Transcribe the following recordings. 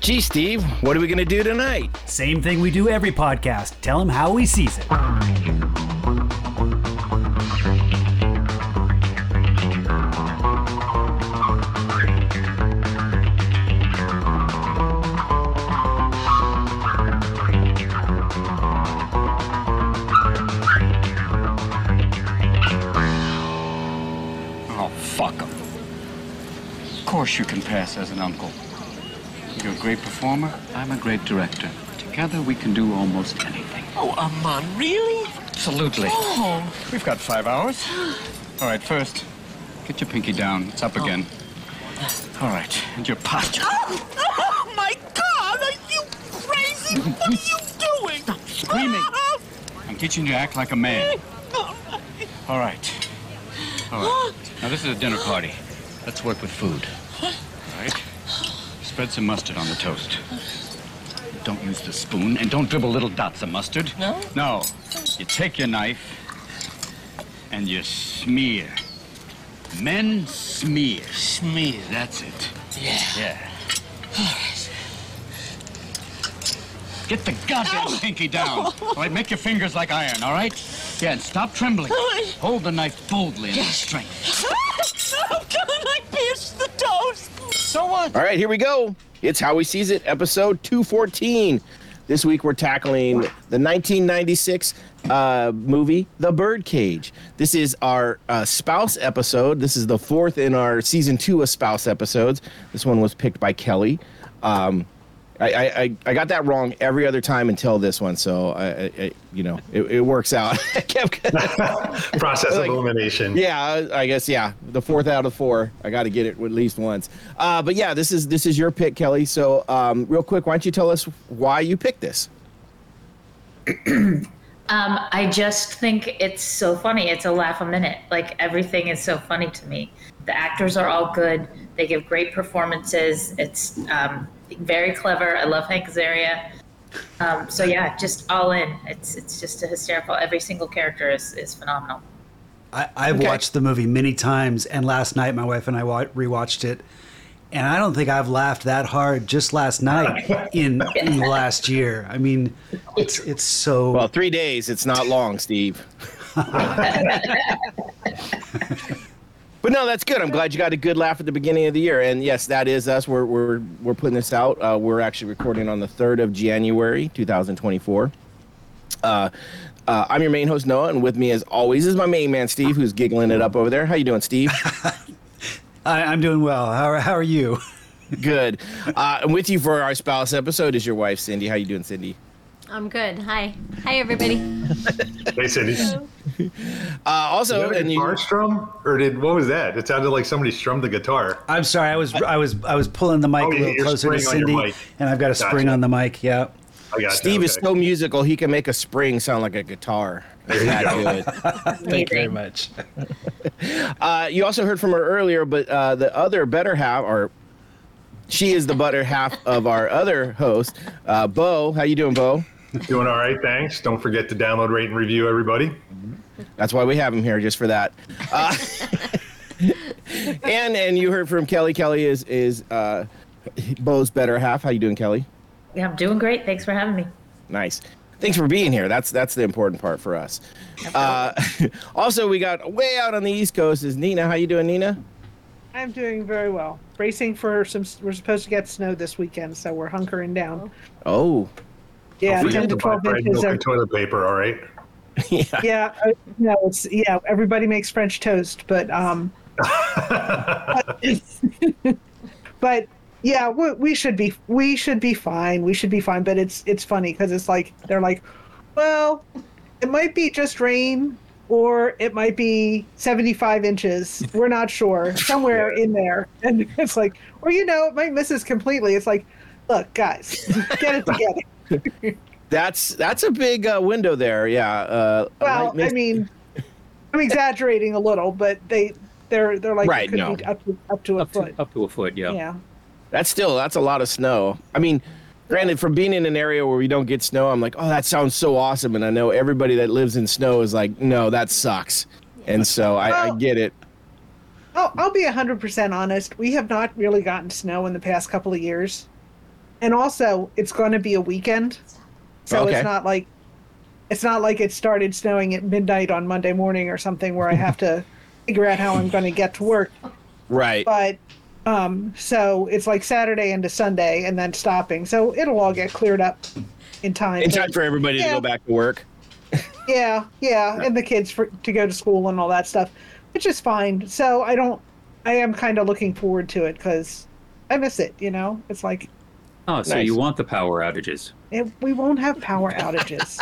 Gee, Steve, what are we going to do tonight? Same thing we do every podcast. Tell him how he sees it. Oh, fuck him. Of course you can pass as an uncle. You're a great performer, I'm a great director. Together we can do almost anything. Oh, Armand, really? Absolutely. Oh. We've got five hours. All right, first, get your pinky down. It's up oh. again. All right, and your posture. Oh, oh my God! Are you crazy? What are you doing? Stop screaming. Ah. I'm teaching you to act like a man. All right. All right. Now, this is a dinner party. Let's work with food. Spread some mustard on the toast. Don't use the spoon, and don't dribble little dots of mustard. No? No. You take your knife, and you smear. Men smear. Smear. That's it. Yeah. Yeah. Get the goddamn pinky down. All right, make your fingers like iron, all right? Yeah, and stop trembling. Hold the knife boldly and with strength. Can I pierce the toast? So what? All right, here we go. It's How We Seeez It, episode 214. This week we're tackling the 1996 uh, movie, The Birdcage. This is our uh, spouse episode. This is the fourth in our season two of spouse episodes. This one was picked by Kelly. Um, I, I, I- I got that wrong every other time until this one, so I, I, I you know it, it works out. Process Like- of elimination. yeah, I I guess yeah, the fourth out of four. I got to get it at least once. Uh, but yeah, this is this is your pick, Kelly. So um, real quick, why don't you tell us why you picked this? Um, I just think it's so funny. It's a laugh a minute. Like everything is so funny to me. The actors are all good. They give great performances. It's um, very clever. I love Hank Azaria. Um, so yeah, just all in. It's it's just a hysterical. Every single character is, is phenomenal. I, I've Okay. watched the movie many times, and last night my wife and I wa- rewatched it, and I don't think I've laughed that hard just last night in in the last year. I mean, it's it's so. Well, three days. It's not long, Steve. But no, that's good. I'm glad you got a good laugh at the beginning of the year. And yes, that is us. We're we're we're putting this out. Uh, we're actually recording on the third of January, 2024. Uh, uh, I'm your main host Noah, and with me, as always, is my main man Steve, who's giggling it up over there. How you doing, Steve? I, I'm doing well. How are, how are you? good. Uh, and with you for our spouse episode is your wife Cindy. How you doing, Cindy? I'm good. Hi. Hi, everybody. Hey, Cindy. Uh, also, Did and you you, guitar strum, or did what was that? It sounded like somebody strummed the guitar. I'm sorry. I was I was I was pulling the mic Oh, a little you're closer to spring on your Cindy, mic. and I've got a spring Gotcha. on the mic. Yeah. I got Steve that, is okay. so musical, he can make a spring sound like a guitar. There you That go. good. Thank you very much. Uh, you also heard from her earlier, but uh, the other better half, or she is the better half of our other host, uh, Bo. How you doing, Bo? Doing all right, thanks. Don't forget to download, rate, and review, everybody. That's why we have him here, just for that. Uh, and and you heard from Kelly. Kelly is is uh, Bo's better half. How you doing, Kelly? Yeah, I'm doing great. Thanks for having me. Nice. Thanks for being here. That's that's the important part for us. Uh, also, we got way out on the East Coast is Nina. How you doing, Nina? I'm doing very well. Bracing for some. We're supposed to get snow this weekend, so we're hunkering down. Oh, Yeah, We ten to to twelve inches. Of, toilet paper, all right? yeah. yeah, uh, no, it's yeah. Everybody makes French toast, but um, but yeah, we, we should be we should be fine. We should be fine. But it's it's funny because it's like they're like, well, it might be just rain. Or it might be 75 inches. We're not sure. Somewhere in there. And it's like, or you know, it might miss us completely. It's like, look, guys, get it together. That's that's a big uh, window there. Yeah. Uh, Well, light mist- I mean, I'm exaggerating a little, but they they're they're like Right, it could no. be up to up to a Up foot. to, up to a foot, yeah. yeah. that's still that's a lot of snow. I mean, granted, from being in an area where we don't get snow, I'm like, oh, that sounds so awesome, and I know everybody that lives in snow is like, no, that sucks, and so I, I get it. I'll, I'll be 100% honest. We have not really gotten snow in the past couple of years. And also it's going to be a weekend, so Okay. it's not like it's not like it started snowing at midnight on Monday morning or something where I have to figure out how I'm going to get to work. Right. But um, so it's like Saturday into Sunday and then stopping, so it'll all get cleared up in time. In time for everybody to go back to work. yeah, yeah, and the kids for, to go to school and all that stuff, which is fine. So I don't, I am kind of looking forward to it because I miss it. You know, it's like Oh, so Nice. you want the power outages? it, we won't have power outages.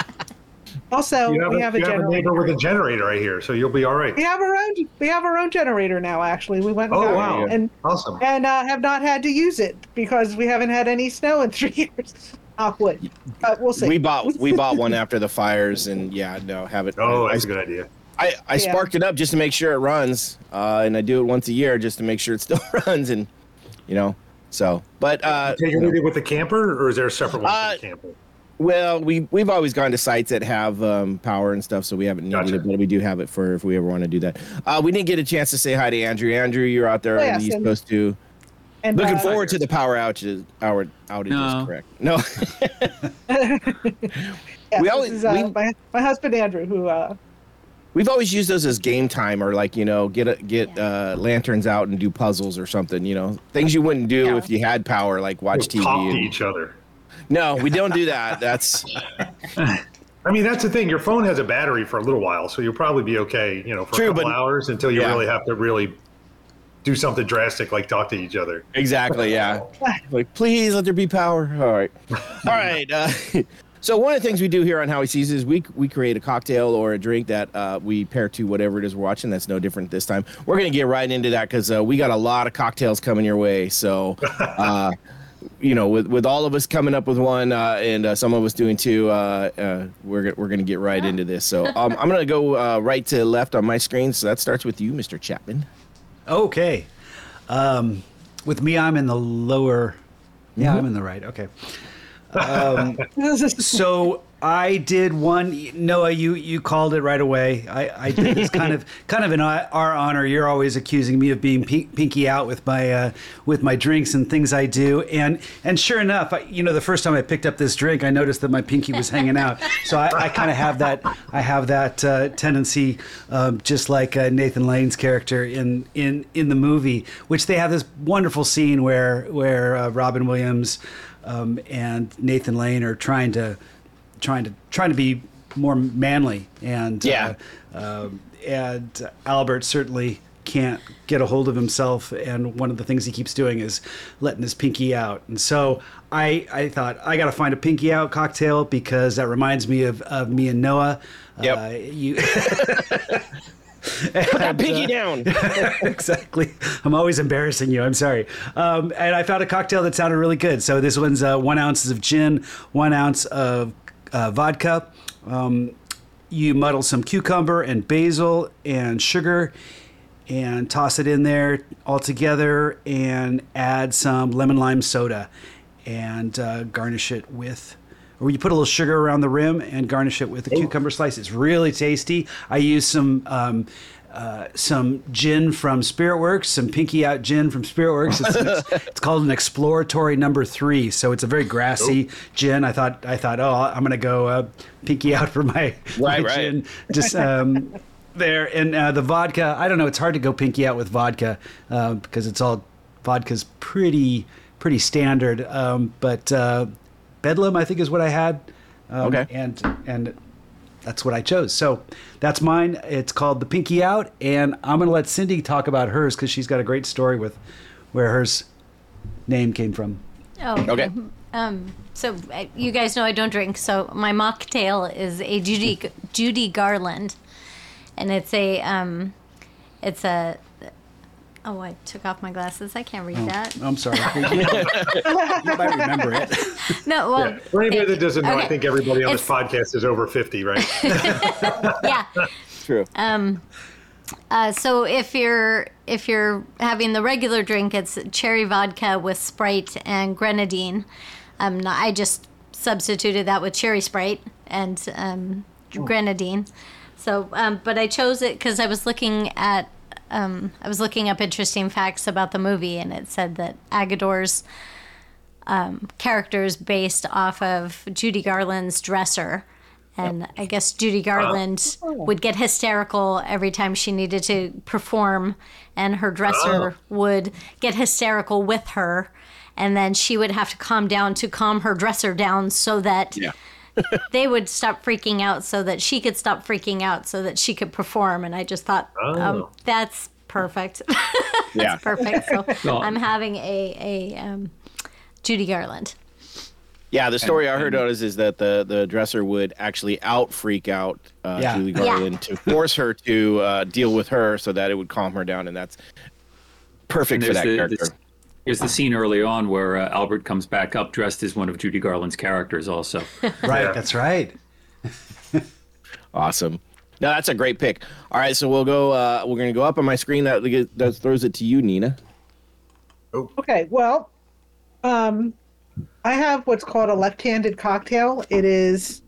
also, You have, we a, have a you have a neighbor with a generator right here, so you'll be all right. we have our own. We have our own generator now. Actually, we went. And Oh, got wow. and Awesome. and uh, have not had to use it because we haven't had any snow in three years. Knock wood. But we'll see. We bought we bought one after the fires, and yeah, no, have it. Oh, I, that's a good idea. I, I Yeah. sparked it up just to make sure it runs, uh, and I do it once a year just to make sure it still runs, and you know, so. But uh, Take it with with the camper, or is there a separate one Uh, for the camper? well, we we've always gone to sites that have um, power and stuff, so we haven't needed Gotcha. it, but we do have it for if we ever want to do that. Uh, we didn't get a chance to say hi to Andrew. Andrew, you're out there Oh, on yes, the East Coast too. and, Looking uh, forward to the power outages. Our outages, No. correct? No. yes, we this always- is, uh, we- my my husband Andrew who. We've always used those as game time, or like you know, get a, get uh, lanterns out and do puzzles or something. You know, things you wouldn't do Yeah. if you had power, like watch We'll TV. talk to and- each other. no, we don't do that. That's I mean, that's the thing. Your phone has a battery for a little while, so you'll probably be okay, you know, for True, a couple but- hours until you yeah. really have to really do something drastic like talk to each other. exactly yeah. Like, please let there be power. All right, all right. Uh, so one of the things we do here on How We Seeez is we we create a cocktail or a drink that uh, we pair to whatever it is we're watching. That's no different this time. We're gonna get right into that because uh, we got a lot of cocktails coming your way. So. Uh, you know, with, with all of us coming up with one uh, and uh, some of us doing two, uh, uh, we're, we're going to get right into this. So um, I'm going to go uh, right to left on my screen. So that starts with you, Mr. Chapman. Okay. Um, with me, I'm in the lower. Yeah, Mm-hmm. I'm in the right. Okay. So I did one. Noah, you you called it right away. I, I did this kind of kind of in our our honor. You're always accusing me of being pink, pinky out with my uh, with my drinks and things I do. And and sure enough, I, you know, the first time I picked up this drink, I noticed that my pinky was hanging out. So I, I kind of have that. I have that uh, tendency, um, just like uh, Nathan Lane's character in in in the movie, which they have this wonderful scene where where uh, Robin Williams um, and Nathan Lane are trying to trying to trying to be more manly and Yeah. uh, um, and Albert certainly can't get a hold of himself and one of the things he keeps doing is letting his pinky out and so I, I thought I got to find a pinky out cocktail because that reminds me of, of me and Noah. Yep. Uh, you, Put that pinky down. exactly. I'm always embarrassing you. I'm sorry. Um, and I found a cocktail that sounded really good. So this one's uh, one ounce of gin, one ounce of uh, vodka. Um, you muddle some cucumber and basil and sugar and toss it in there all together and add some lemon lime soda and uh, garnish it with or you put a little sugar around the rim and garnish it with a cucumber slice. It's really tasty. I use some um, uh, some gin from Spirit Works, some Pinky Out gin from Spirit Works. It's, it's, it's called an exploratory number three, so it's a very grassy gin. I thought I thought, oh, I'm gonna go uh, Pinky Out for my, my Right, right. gin. Just um, there and uh, the vodka. I don't know. It's hard to go Pinky Out with vodka uh, because it's all vodka's pretty pretty standard. Um, but uh, Bedlam, I think, is what I had. Um, Okay. And and that's what I chose. So that's mine. It's called the Pinky Out, and I'm gonna let Cindy talk about hers because she's got a great story with where hers name came from. Oh, Okay. Um, so you guys know I don't drink. So my mocktail is a Judy Judy Garland, and it's a um, it's a. Oh, I took off my glasses. I can't read that. I'm sorry. you might remember it. No, well, Yeah. For anybody that doesn't know, I okay. think everybody on this It's- podcast is over 50, right? yeah. True. Uh, so if you're if you're having the regular drink, it's cherry vodka with Sprite and grenadine. Um, no, I just substituted that with cherry Sprite and um, grenadine. So, um, but I chose it because I was looking at um, I was looking up interesting facts about the movie, and it said that Agador's um, is based off of Judy Garland's dresser. And I guess Judy Garland would get hysterical every time she needed to perform, and her dresser would get hysterical with her. And then she would have to calm down to calm her dresser down so that Yeah. They would stop freaking out so that she could stop freaking out so that she could perform. And I just thought, um, Oh. that's perfect. Yeah. perfect. So Well- I'm having a, a um, Judy Garland. Yeah, the story I heard on is, is that the, the dresser would actually out freak out uh, Yeah. Julie Yeah. Garland to force her to uh, deal with her so that it would calm her down, and that's perfect for that the, character. This- Here's the scene early on where uh, Albert comes back up dressed as one of Judy Garland's characters, also. Right, Yeah. that's right. Awesome. No, that's a great pick. All right, so we'll go. Uh, we're gonna go up on my screen. That that throws it to you, Nina. Okay, well, um, I have what's called a left-handed cocktail. It is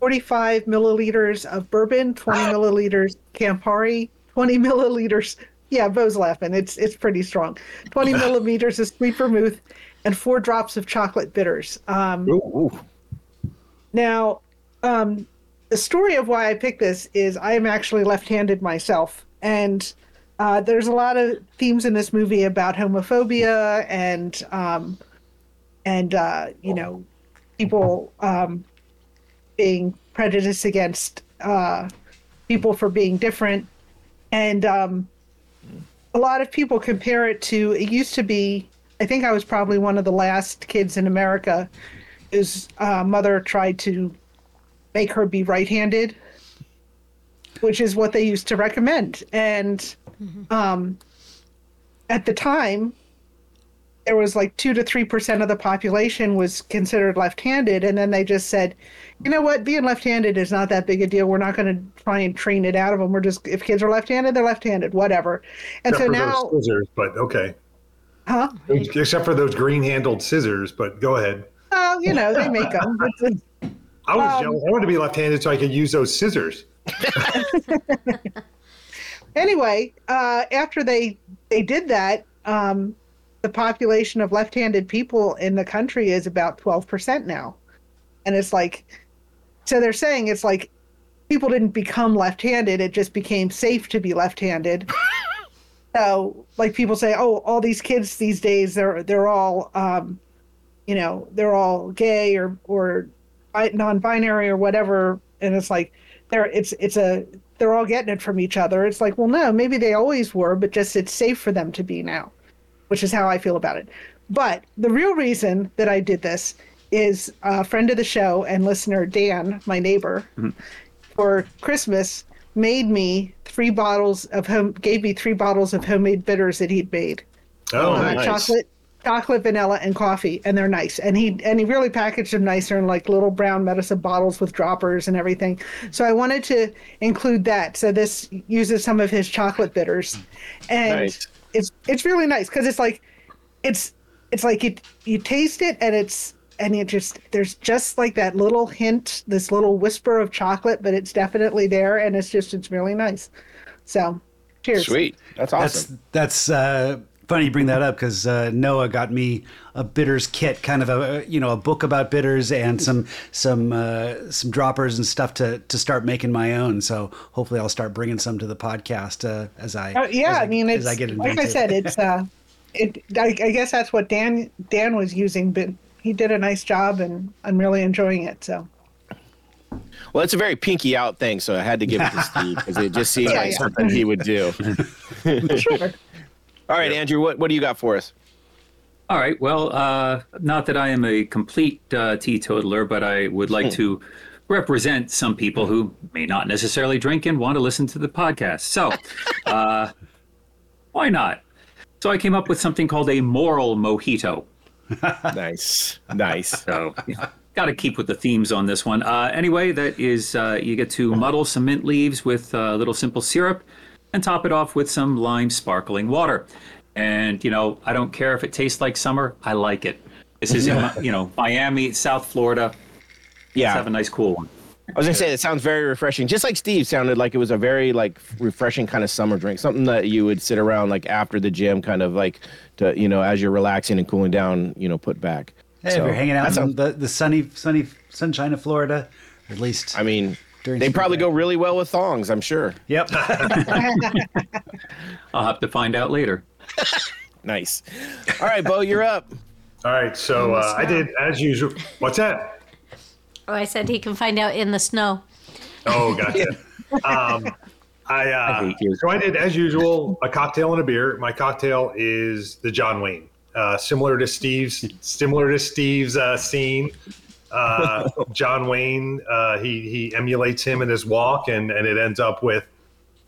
45 milliliters of bourbon, 20 milliliters Campari, 20 milliliters. Yeah, Bo's laughing. It's it's pretty strong. 20 millimeters of sweet vermouth, and four drops of chocolate bitters. Um, Ooh, ooh. now, um, the story of why I picked this is I am actually left-handed myself, and uh, there's a lot of themes in this movie about homophobia and um, and uh, you know people um, being prejudiced against uh, people for being different, and um, a lot of people compare it to it used to be. I think I was probably one of the last kids in America whose uh, mother tried to make her be right-handed, which is what they used to recommend. And um, at the time, there was like two to three percent of the population was considered left-handed, and then they just said, you know what, being left-handed is not that big a deal. We're not going to try and train it out of them. We're just if kids are left-handed, they're left-handed, whatever. And Except so now, scissors, but okay. huh? Except for those green-handled scissors, but go ahead. Oh, you know, they make them. I was Um, jealous. I wanted to be left-handed so I could use those scissors. anyway, uh, after they they did that, um, the population of left-handed people in the country is about twelve percent now, and it's like, so they're saying it's like people didn't become left-handed; it just became safe to be left-handed. so, like people say, oh, all these kids these days, they're they're all, um, you know, they're all gay or or non-binary or whatever, and it's like they're it's it's a they're all getting it from each other. It's like, well, no, maybe they always were, but just it's safe for them to be now, which is how I feel about it. But the real reason that I did this is a friend of the show and listener, Dan, my neighbor, for Christmas made me three bottles of home, gave me three bottles of homemade bitters that he'd made Oh, uh, nice. chocolate, chocolate, vanilla, and coffee, and they're nice. And he and he really packaged them nicer in like little brown medicine bottles with droppers and everything. So I wanted to include that. So this uses some of his chocolate bitters, and Nice. It's it's really nice because it's like it's it's like you you taste it and it's and it just there's just like that little hint, this little whisper of chocolate, but it's definitely there, and it's just it's really nice. So, cheers. Sweet. That's awesome. That's that's uh, funny you bring that up because uh, Noah got me a bitters kit, kind of a you know a book about bitters and some some uh, some droppers and stuff to to start making my own. So hopefully I'll start bringing some to the podcast uh, as I Uh, yeah, as I mean, as it's I get like I said, it's uh, it. I, I guess that's what Dan Dan was using, but he did a nice job, and I'm really enjoying it. So Well, it's a very pinky out thing, so I had to give it to Steve because it just seemed Yeah, like yeah. something he would do. sure. All right, Andrew, what, what do you got for us? All right. Well, uh, not that I am a complete uh, teetotaler, but I would like to represent some people who may not necessarily drink and want to listen to the podcast. So, uh, why not? So I came up with something called a moral mojito. Nice. Nice. So, got to keep with the themes on this one. Uh, anyway, that is uh, you get to muddle some mint leaves with a little simple syrup and top it off with some lime sparkling water. And, you know, I don't care if it tastes like summer, I like it. This is, in, you know, Miami, South Florida. Let's have a nice cool one. I was gonna say it sounds very refreshing, just like Steve sounded like it was a very like refreshing kind of summer drink, something that you would sit around like after the gym, kind of like to you know as you're relaxing and cooling down, you know, put back. Hey, So, if you're hanging out that in sounds- the, the sunny, sunny sunshine of Florida, at least. I mean, During they probably break. go really well with thongs, I'm sure. Yep. I'll have to find out later. Nice. All right, Bo, you're up. All right, so uh, I did as usual. What's that? Oh, I said he can find out in the snow. Oh, gotcha. um, I, uh, I hate you. so I did as usual a cocktail and a beer. My cocktail is the John Wayne, uh, similar to Steve's, similar to Steve's uh, scene. Uh, John Wayne, uh, he he emulates him in his walk, and and it ends up with,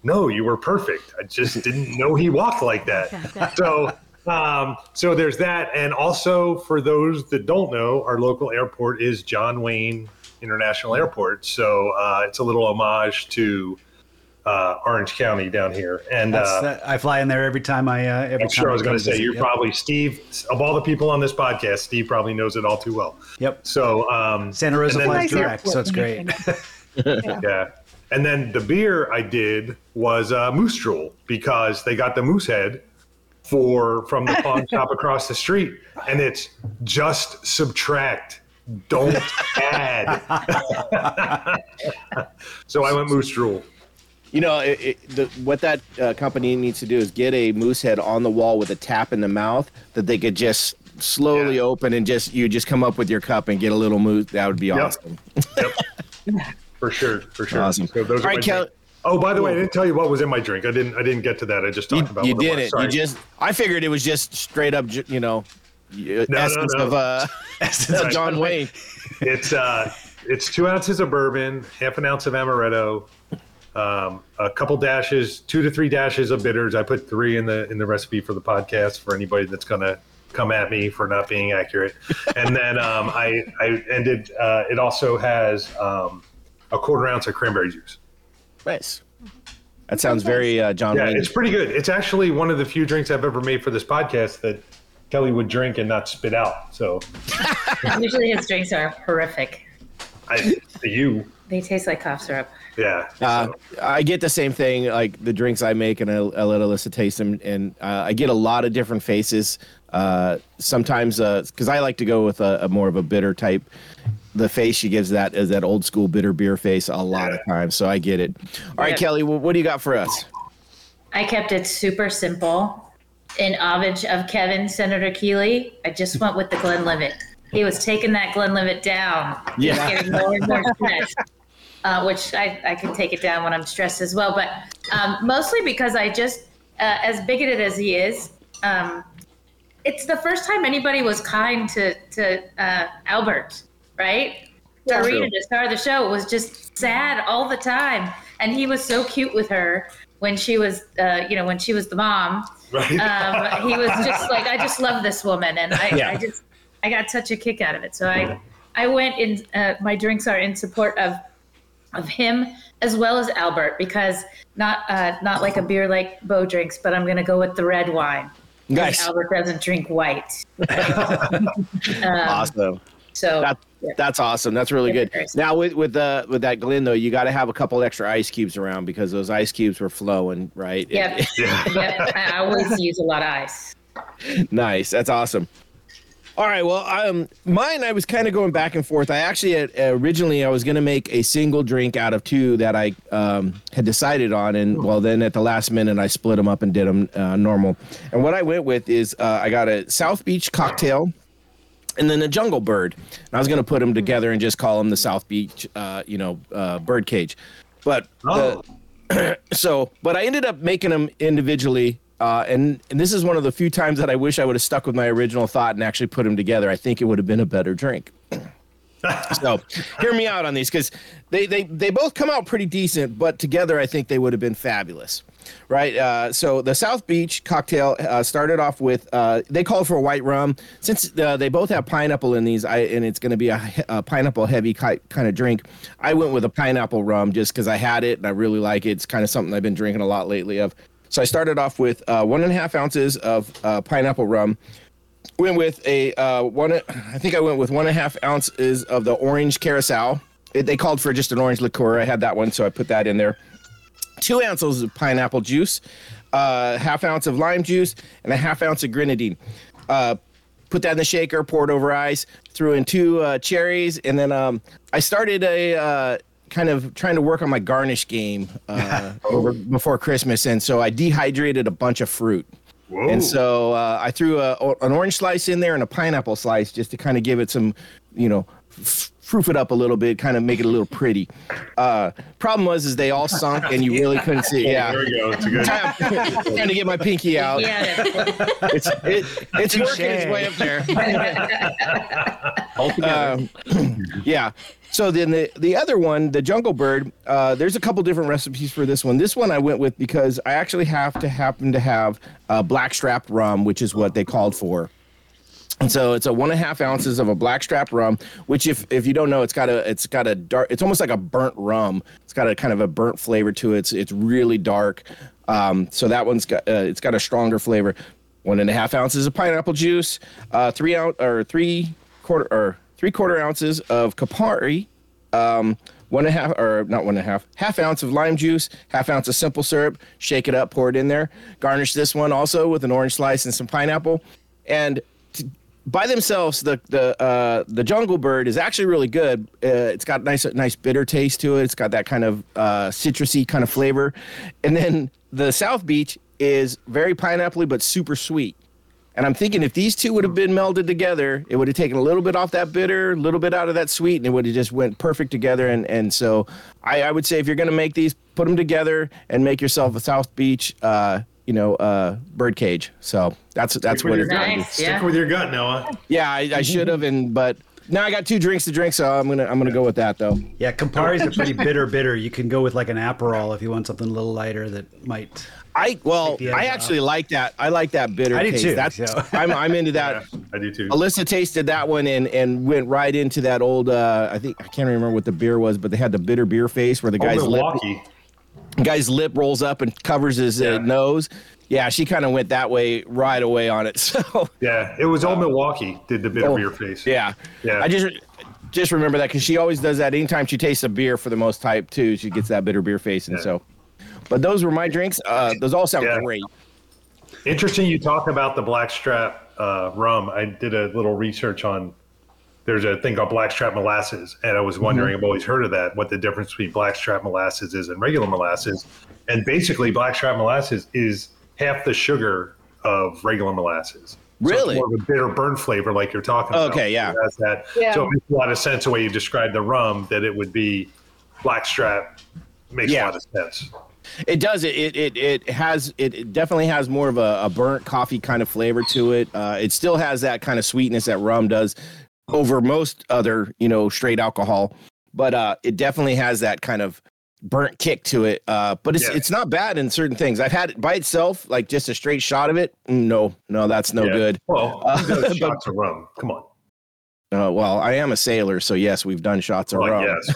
"No, you were perfect. I just didn't know he walked like that." So. Um, so there's that, and also for those that don't know, our local airport is John Wayne International Airport. So uh, it's a little homage to uh, Orange County down here. And That's, uh, that, I fly in there every time I. Uh, every I'm time sure I was going to say visit. you're Yep. probably Steve of all the people on this podcast. Steve probably knows it all too well. Yep. So um, Santa Rosa flies Nice direct, so it's great. Yeah. Yeah. And then the beer I did was uh, Moose Drool because they got the moose head for from the pawn shop across the street, and it's just subtract, don't add. so I went Moose Drool. You know, it, it, the, what that uh, company needs to do is get a moose head on the wall with a tap in the mouth that they could just slowly Yeah. open and just you just come up with your cup and get a little moose. That would be awesome. Yep. For sure, for sure. Awesome. So those All are right, my Oh, by the way, I didn't tell you what was in my drink. I didn't. I didn't get to that. I just You, talked about. you what it was. did it. Sorry. You just. I figured it was just straight up. You know, no, essence no. of uh, Right. John Wayne. It's uh, it's two ounces of bourbon, half an ounce of amaretto, um, a couple dashes, two to three dashes of bitters. I put three in the in the recipe for the podcast for anybody that's gonna come at me for not being accurate. And then um, I I ended. Uh, it also has um, a quarter ounce of cranberry juice. Nice. That sounds very uh, John Yeah, Wayne. it's pretty good. It's actually one of the few drinks I've ever made for this podcast that Kelly would drink and not spit out. So Usually his drinks are horrific. I you They taste like cough syrup. yeah. Uh, I get the same thing, like the drinks I make, and I, I let Alyssa taste them, and uh, I get a lot of different faces. Uh, sometimes, because I like to go with a, a more of a bitter type. The face she gives that is that old school bitter beer face a lot of times, so I get it. All right, Yeah. Kelly, wh- what do you got for us? I kept it super simple. In homage of Kevin, Senator Keeley, I just went with the Glenlivet. He was taking that Glenlivet down. He was Yeah. getting more and more stressed, uh, which I, I can take it down when I'm stressed as well. But um, mostly because I just, uh, as bigoted as he is, um, it's the first time anybody was kind to, to uh, Albert, right? Yeah. Starina, the star of the show, was just sad all the time. And he was so cute with her when she was, uh, you know, when she was the mom. Right. Um, he was just like, I just love this woman, and I, Yeah. I just, I got such a kick out of it. So I, I went in. Uh, my drinks are in support of, of him as well as Albert because not, uh, not like a beer like Bo drinks, but I'm gonna go with the red wine. Nice, Albert doesn't drink white. um, awesome. So That, yeah. that's awesome. That's really good. Now with with the with that Glen though, you got to have a couple extra ice cubes around because those ice cubes were flowing, right? Yep. yep. I always use a lot of ice. Nice. That's awesome. All right. Well, um, mine I was kind of going back and forth. I actually had, originally I was going to make a single drink out of two that I um, had decided on, and well, then at the last minute I split them up and did them uh, normal. And what I went with is uh, I got a South Beach cocktail. And then a jungle bird. And I was going to put them together and just call them the South Beach, uh, you know, uh, bird cage. But Oh. so but i ended up making them individually uh, and, and this is one of the few times that i wish i would have stuck with my original thought and actually put them together. I think it would have been a better drink. So hear me out on these because they, they they both come out pretty decent but together i think they would have been fabulous right? Uh, so the south beach cocktail uh, started off with uh, they called for a white rum. Since uh, they both have pineapple in these I, and it's going to be a, a pineapple heavy ki- kind of drink i went with a pineapple rum just because i had it and i really like it. It's kind of something i've been drinking a lot lately of so i started off with uh, one and a half ounces of uh, pineapple rum went with a uh, one. I think I went with one and a half ounces of the orange curaçao, it, they called for just an orange liqueur. I had that one, so I put that in there. Two ounces of pineapple juice, uh, half ounce of lime juice, and a half ounce of grenadine. Uh, put that in the shaker, poured over ice, threw in two uh, cherries, and then um, I started a kind of trying to work on my garnish game uh, over before Christmas, and so I dehydrated a bunch of fruit. And so uh, I threw a, an orange slice in there and a pineapple slice just to kind of give it some, you know, f- proof it up a little bit, kind of make it a little pretty. Uh, problem was is they all sunk and you really couldn't see. Yeah, There we go. It's a good. trying to get my pinky out. Yeah. It's it, it's working its way up there. Um, yeah. So then the the other one, the Jungle Bird, uh, there's a couple different recipes for this one. This one I went with because I actually have to happen to have uh, blackstrap rum, which is what they called for. And so it's a one and a half ounces of a blackstrap rum, which if if you don't know, it's got a it's got a dark. It's almost like a burnt rum. It's got a kind of a burnt flavor to it. It's it's really dark. Um, so that one's got uh, it's got a stronger flavor. One and a half ounces of pineapple juice, uh, three ounce or three quarter or three quarter ounces of Campari, um, one and a half or not one and a half, half ounce of lime juice, half ounce of simple syrup. Shake it up, pour it in there. Garnish this one also with an orange slice and some pineapple. And by themselves, the the uh, the Jungle Bird is actually really good. Uh, it's got nice nice bitter taste to it. It's got that kind of uh, citrusy kind of flavor, and then the South Beach is very pineappley but super sweet. And I'm thinking if these two would have been melded together, it would have taken a little bit off that bitter, a little bit out of that sweet, and it would have just went perfect together. And and so I, I would say if you're gonna make these, put them together and make yourself a South Beach, uh, you know, uh, bird cage. So that's that's Stick what with it's your gonna be. Nice. Stick Yeah. with your gut, Noah. Yeah, I, I should have, and but now I got two drinks to drink, so I'm gonna I'm gonna go with that though. Yeah, Campari's a pretty bitter bitter. You can go with like an Aperol if you want something a little lighter that might. I well, Take the edge I off. actually like that. I like that bitter I do taste. too, That's so. I'm I'm into that. Yeah, I do too. Alyssa tasted that one and and went right into that old. uh I think I can't remember what the beer was, but they had the bitter beer face where the Oh, guy's lip Milwaukee. Guy's lip rolls up and covers his Yeah. uh, nose. Yeah, she kind of went that way right away on it. So Yeah, it was old Milwaukee did the bitter Oh, beer face. yeah, Yeah. I just just remember that because she always does that anytime she tastes a beer for the most type too. She gets that bitter beer face, and Yeah. so. But those were my drinks. Uh, those all sound Yeah. great. Interesting you talk about the blackstrap uh, rum. I did a little research on there's a thing called blackstrap molasses, and I was wondering, Mm-hmm. I've always heard of that, what the difference between blackstrap molasses is and regular molasses. And basically, blackstrap molasses is half the sugar of regular molasses. So Really? it's more of a bitter burn flavor, like you're talking about. Okay, yeah. It has that. Yeah. So it makes a lot of sense the way you described the rum that it would be blackstrap. Makes Yeah. a lot of sense. It does. It it it, it has it, it definitely has more of a, a burnt coffee kind of flavor to it. Uh, it still has that kind of sweetness that rum does over most other you know straight alcohol, but uh, it definitely has that kind of burnt kick to it. Uh, but it's Yeah. it's not bad in certain things. I've had it by itself, like just a straight shot of it. No, no, that's no Yeah. good. Well, Uh, shots of rum. Come on. Uh, well, I am a sailor, so yes, we've done shots of Well, rum. yes,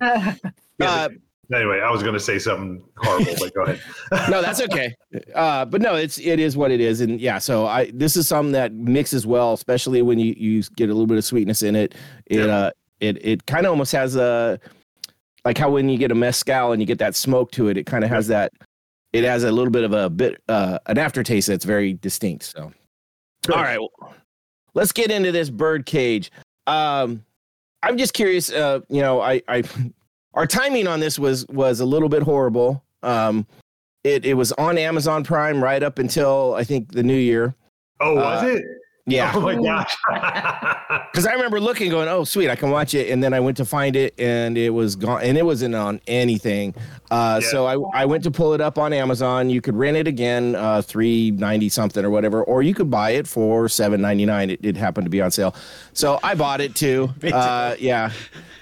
but Uh, anyway, I was going to say something horrible, but go ahead. no, that's okay. Uh, but no, it's it is what it is, and yeah. So I this is something that mixes well, especially when you you get a little bit of sweetness in it. It Yeah. uh it it kind of almost has a like how when you get a mezcal and you get that smoke to it, it kind of has that. It has a little bit of a bit uh an aftertaste that's very distinct. So Good. all right, well, let's get into this bird cage. Um, I'm just curious. Uh, you know, I, I, our timing on this was was a little bit horrible. Um, it it was on Amazon Prime right up until I think the new year. Oh, was Uh, it? Yeah, Oh my gosh. because I remember looking, going, "Oh, sweet, I can watch it," and then I went to find it, and it was gone, and it wasn't on anything. Uh, Yeah. So I I went to pull it up on Amazon. You could rent it again, uh, three ninety something or whatever, or you could buy it for seven ninety nine. It did happen to be on sale, so I bought it too. Uh, yeah.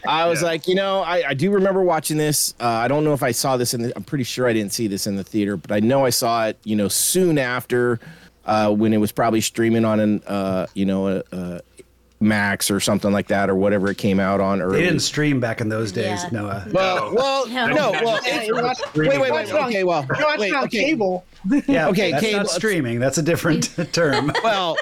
I was Yeah. like, you know, I, I do remember watching this. Uh, I don't know if I saw this in the. I'm pretty sure I didn't see this in the theater, but I know I saw it. You know, soon after uh, when it was probably streaming on an, uh, you know, a, a Max or something like that, or whatever it came out on. Early. They didn't stream back in those days, Yeah. Noah. Well, well, Yeah. no, well, it's- you wait, wait, you wait. watch it on- Okay, well, you watch wait, on okay. cable. Yeah, Okay, that's cable- not streaming. That's a different term. Well,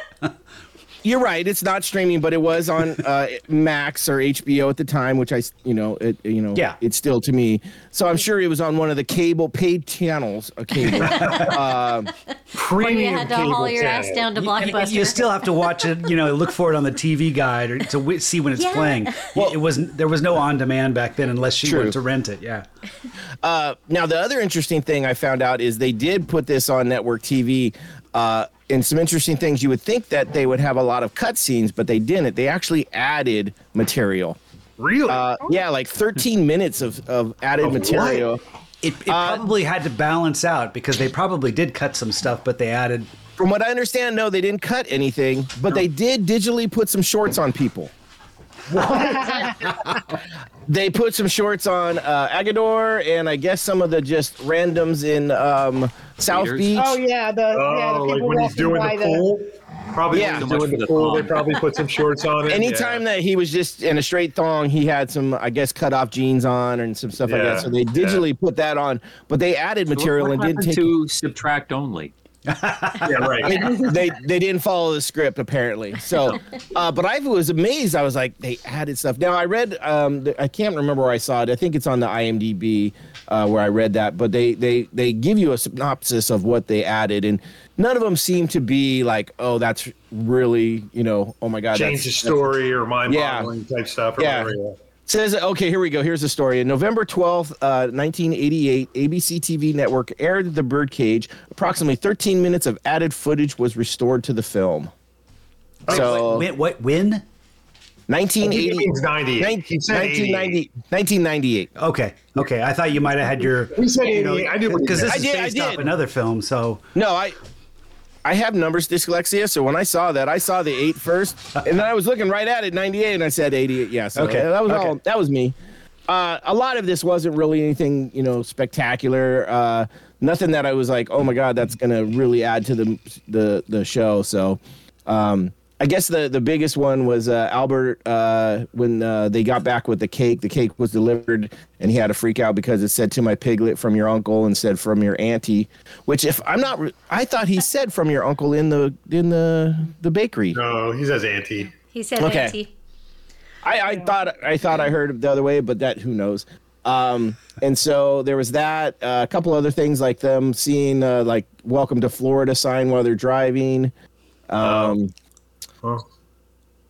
You're right. It's not streaming, but it was on uh, Max or HBO at the time, which I, you know, it, you know, Yeah. it's still to me. So I'm sure it was on one of the cable paid channels. A cable. uh, Or you Premium had to cable haul your ass down to You- Blockbuster. You still have to watch it, you know, look for it on the TV guide or to w- see when it's Yeah. playing. it wasn't there was no on demand back then unless you True. wanted to rent it. Yeah. Uh, now, the other interesting thing I found out is they did put this on network TV. Uh, and some interesting things. You would think that they would have a lot of cutscenes, but they didn't. They actually added material. Really? Uh, yeah, like 13 minutes of, of added Of what? material. It, it probably had to balance out because they probably did cut some stuff, but they added. From what I understand, no, they didn't cut anything, but they did digitally put some shorts on people. They put some shorts on uh, Agador and I guess some of the just randoms in um, South Leaders. Beach. Oh yeah, the yeah the oh, like when he's doing by the pool. Probably Yeah. when he's doing the the pool. They probably put some shorts on it. Anytime yeah. that he was just in a straight thong, he had some, I guess, cut off jeans on and some stuff like that. So they digitally put that on, but they added material what and didn't happened take. to subtract only. Yeah, right. they they didn't follow the script apparently. So, uh, but I was amazed. I was like, they added stuff. Now I read, um, th- I can't remember where I saw it. I think it's on the IMDb uh, where I read that. But they they they give you a synopsis of what they added, and none of them seem to be like, oh, that's really, you know, oh my god, Change the story or mind-boggling type stuff. Or Yeah. whatever, yeah. Says okay, here we go. Here's the story. In November 12th, uh, 1988, ABC TV network aired The Birdcage. Approximately 13 minutes of added footage was restored to the film. So When, what when? 1980, He means 98. Nin- He said 1990, 1998. Okay, okay. I thought you might have had your. He said you know, 88. I knew because this I is did, I based off another film. So No, I I have numbers dyslexia, so when I saw that, I saw the eight first, and then I was looking right at it, 98, and I said 88. Yeah, so Okay, that was okay. all. That was me. Uh, a lot of this wasn't really anything, you know, spectacular. Uh, nothing that I was like, oh my god, that's gonna really add to the the the show. So, um, I guess the the biggest one was uh, Albert uh, when uh, they got back with the cake. The cake was delivered, and he had a freak out because it said to my piglet from your uncle instead from your auntie. Which, if I'm not, re- I thought he said from your uncle in the in the the bakery. No, he says auntie. he said Okay. auntie. I, I thought I thought I heard it the other way, but that who knows. Um, and so there was that. Uh, a couple other things like them seeing uh, like "Welcome to Florida" sign while they're driving. Um,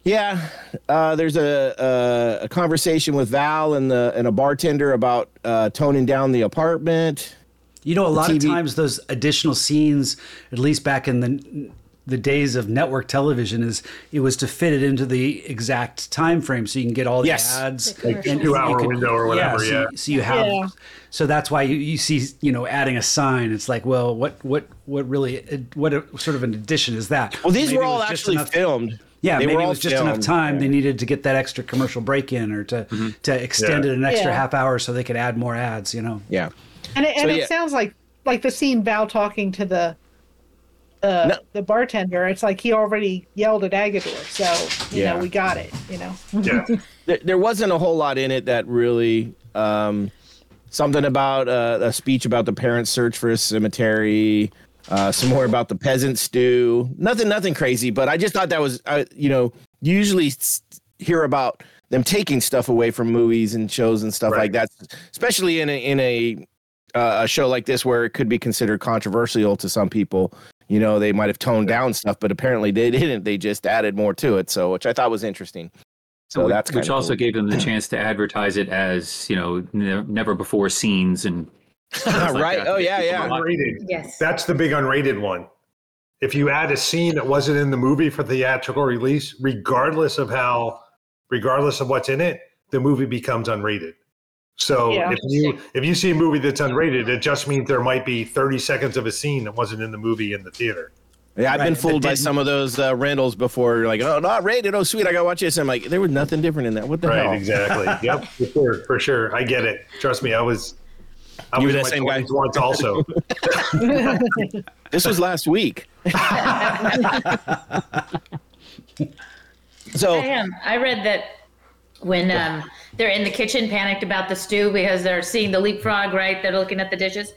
Yeah, uh, there's a, a a conversation with Val and the and a bartender about uh, toning down the apartment. you know, a lot of times those additional scenes, at least back in the the days of network television, is it was to fit it into the exact time frame so you can get all the Yes. ads. Like and two you hour could- window or whatever. so, Yeah. you- so you have. Yeah. So that's why you, you see, you know, adding a sign. It's like, well, what, what, what really, uh, what sort of an addition is that? Well, these Maybe were all actually enough- filmed. Yeah, They maybe it was just enough filmed. time they needed to get that extra commercial break in, or to mm-hmm. to extend Yeah. it an extra Yeah. half hour so they could add more ads. You know. Yeah. And it, and So, it yeah. sounds like like the scene Val talking to the uh, No. the bartender. It's like he already yelled at Agador, so you Yeah. know we got it. You know. Yeah. there, there wasn't a whole lot in it that really um, something about uh, a speech about the parents' search for a cemetery, uh, some more about the peasant stew. Nothing, nothing crazy. But I just thought that was, uh, you know, usually hear about them taking stuff away from movies and shows and stuff like that, especially in a in a uh, a show like this where it could be considered controversial to some people. You know, they might have toned down stuff, but apparently they didn't. They just added more to it. So, which I thought was interesting. So which, that's which also cool. gave them the chance to advertise it as you know ne- never before scenes and things like right. Oh yeah, yeah. Unrated. Yes. That's the big unrated one. If you add a scene that wasn't in the movie for theatrical release, regardless of how, regardless of what's in it, the movie becomes unrated. So Yeah. if you if you see a movie that's unrated, it just means there might be 30 seconds of a scene that wasn't in the movie in the theater. Yeah, I've Right, been fooled by some of those uh, rentals before. You're like, oh, not rated. Oh, sweet. I got to watch this. I'm like, there was nothing different in that. What the Right, hell? exactly. yep, for sure, for sure. I get it. Trust me, I was I You was were in that same guy? 20s once also. This was last week. so, I am. I read that when um, they're in the kitchen, panicked about the stew because they're seeing the leapfrog. Right, they're looking at the dishes.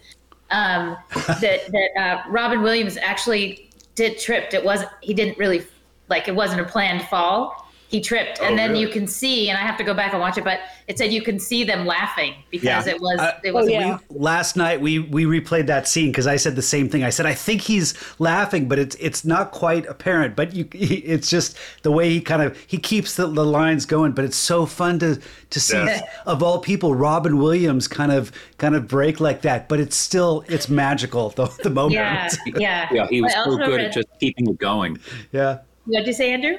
Um, that that uh, Robin Williams actually did tripped. It wasn't. He didn't really like it wasn't a planned fall. He tripped, and Oh, then really? you can see, and I have to go back and watch it, but it said you can see them laughing because Yeah. it was Uh, it was yeah. last night we we replayed that scene because I said the same thing. I said I think he's laughing, but it's it's not quite apparent. But you, it's just the way he kind of he keeps the, the lines going. But it's so fun to to see Yeah. of all people Robin Williams kind of kind of break like that. But it's still it's magical the the moment. yeah, yeah. Yeah, he was I so good read- at just keeping it going. yeah. What'd you say, Andrew?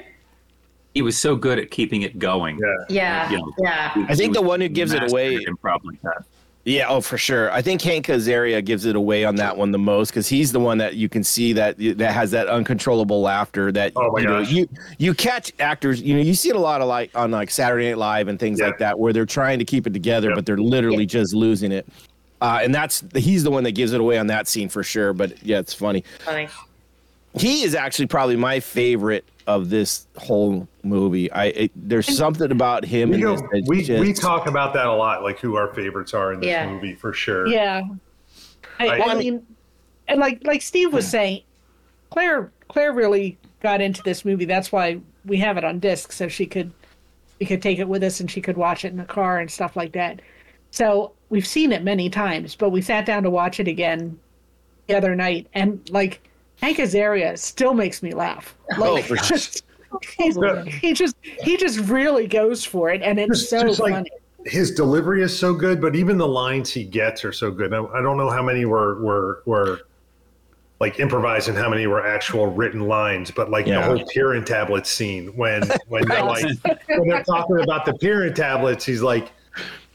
He was so good at keeping it going. Yeah. Yeah, You know, yeah. he- I think the one who gives it away- at Improv like that. Yeah, oh for sure. I think Hank Azaria gives it away on that one the most because he's the one that you can see that that has that uncontrollable laughter. That Oh my you know you you catch actors. You know you see it a lot of like on like Saturday Night Live and things Yeah. like that where they're trying to keep it together, Yep. but they're literally just losing it. Uh, and that's he's the one that gives it away on that scene for sure. But yeah, it's funny. Funny. He is actually probably my favorite of this whole movie. I it, there's something about him We, in go, this. that's we, just- we talk about that a lot, like who our favorites are in this Yeah. movie for sure. Yeah. I, I- I mean, and like like Steve was saying, Claire Claire really got into this movie. That's why we have it on disc, so she could we could take it with us and she could watch it in the car and stuff like that. So we've seen it many times, but we sat down to watch it again the other night, and like Hank Azaria still makes me laugh. Oh, Like, for just, he's- he just he just really goes for it, and it's Just- so just like- funny. His delivery is so good, but even the lines he gets are so good. I, I don't know how many were were were like improvised and how many were actual written lines, but like Yeah. the whole Pirin tablet scene when when they're like when they're talking about the Pirin tablets, he's like,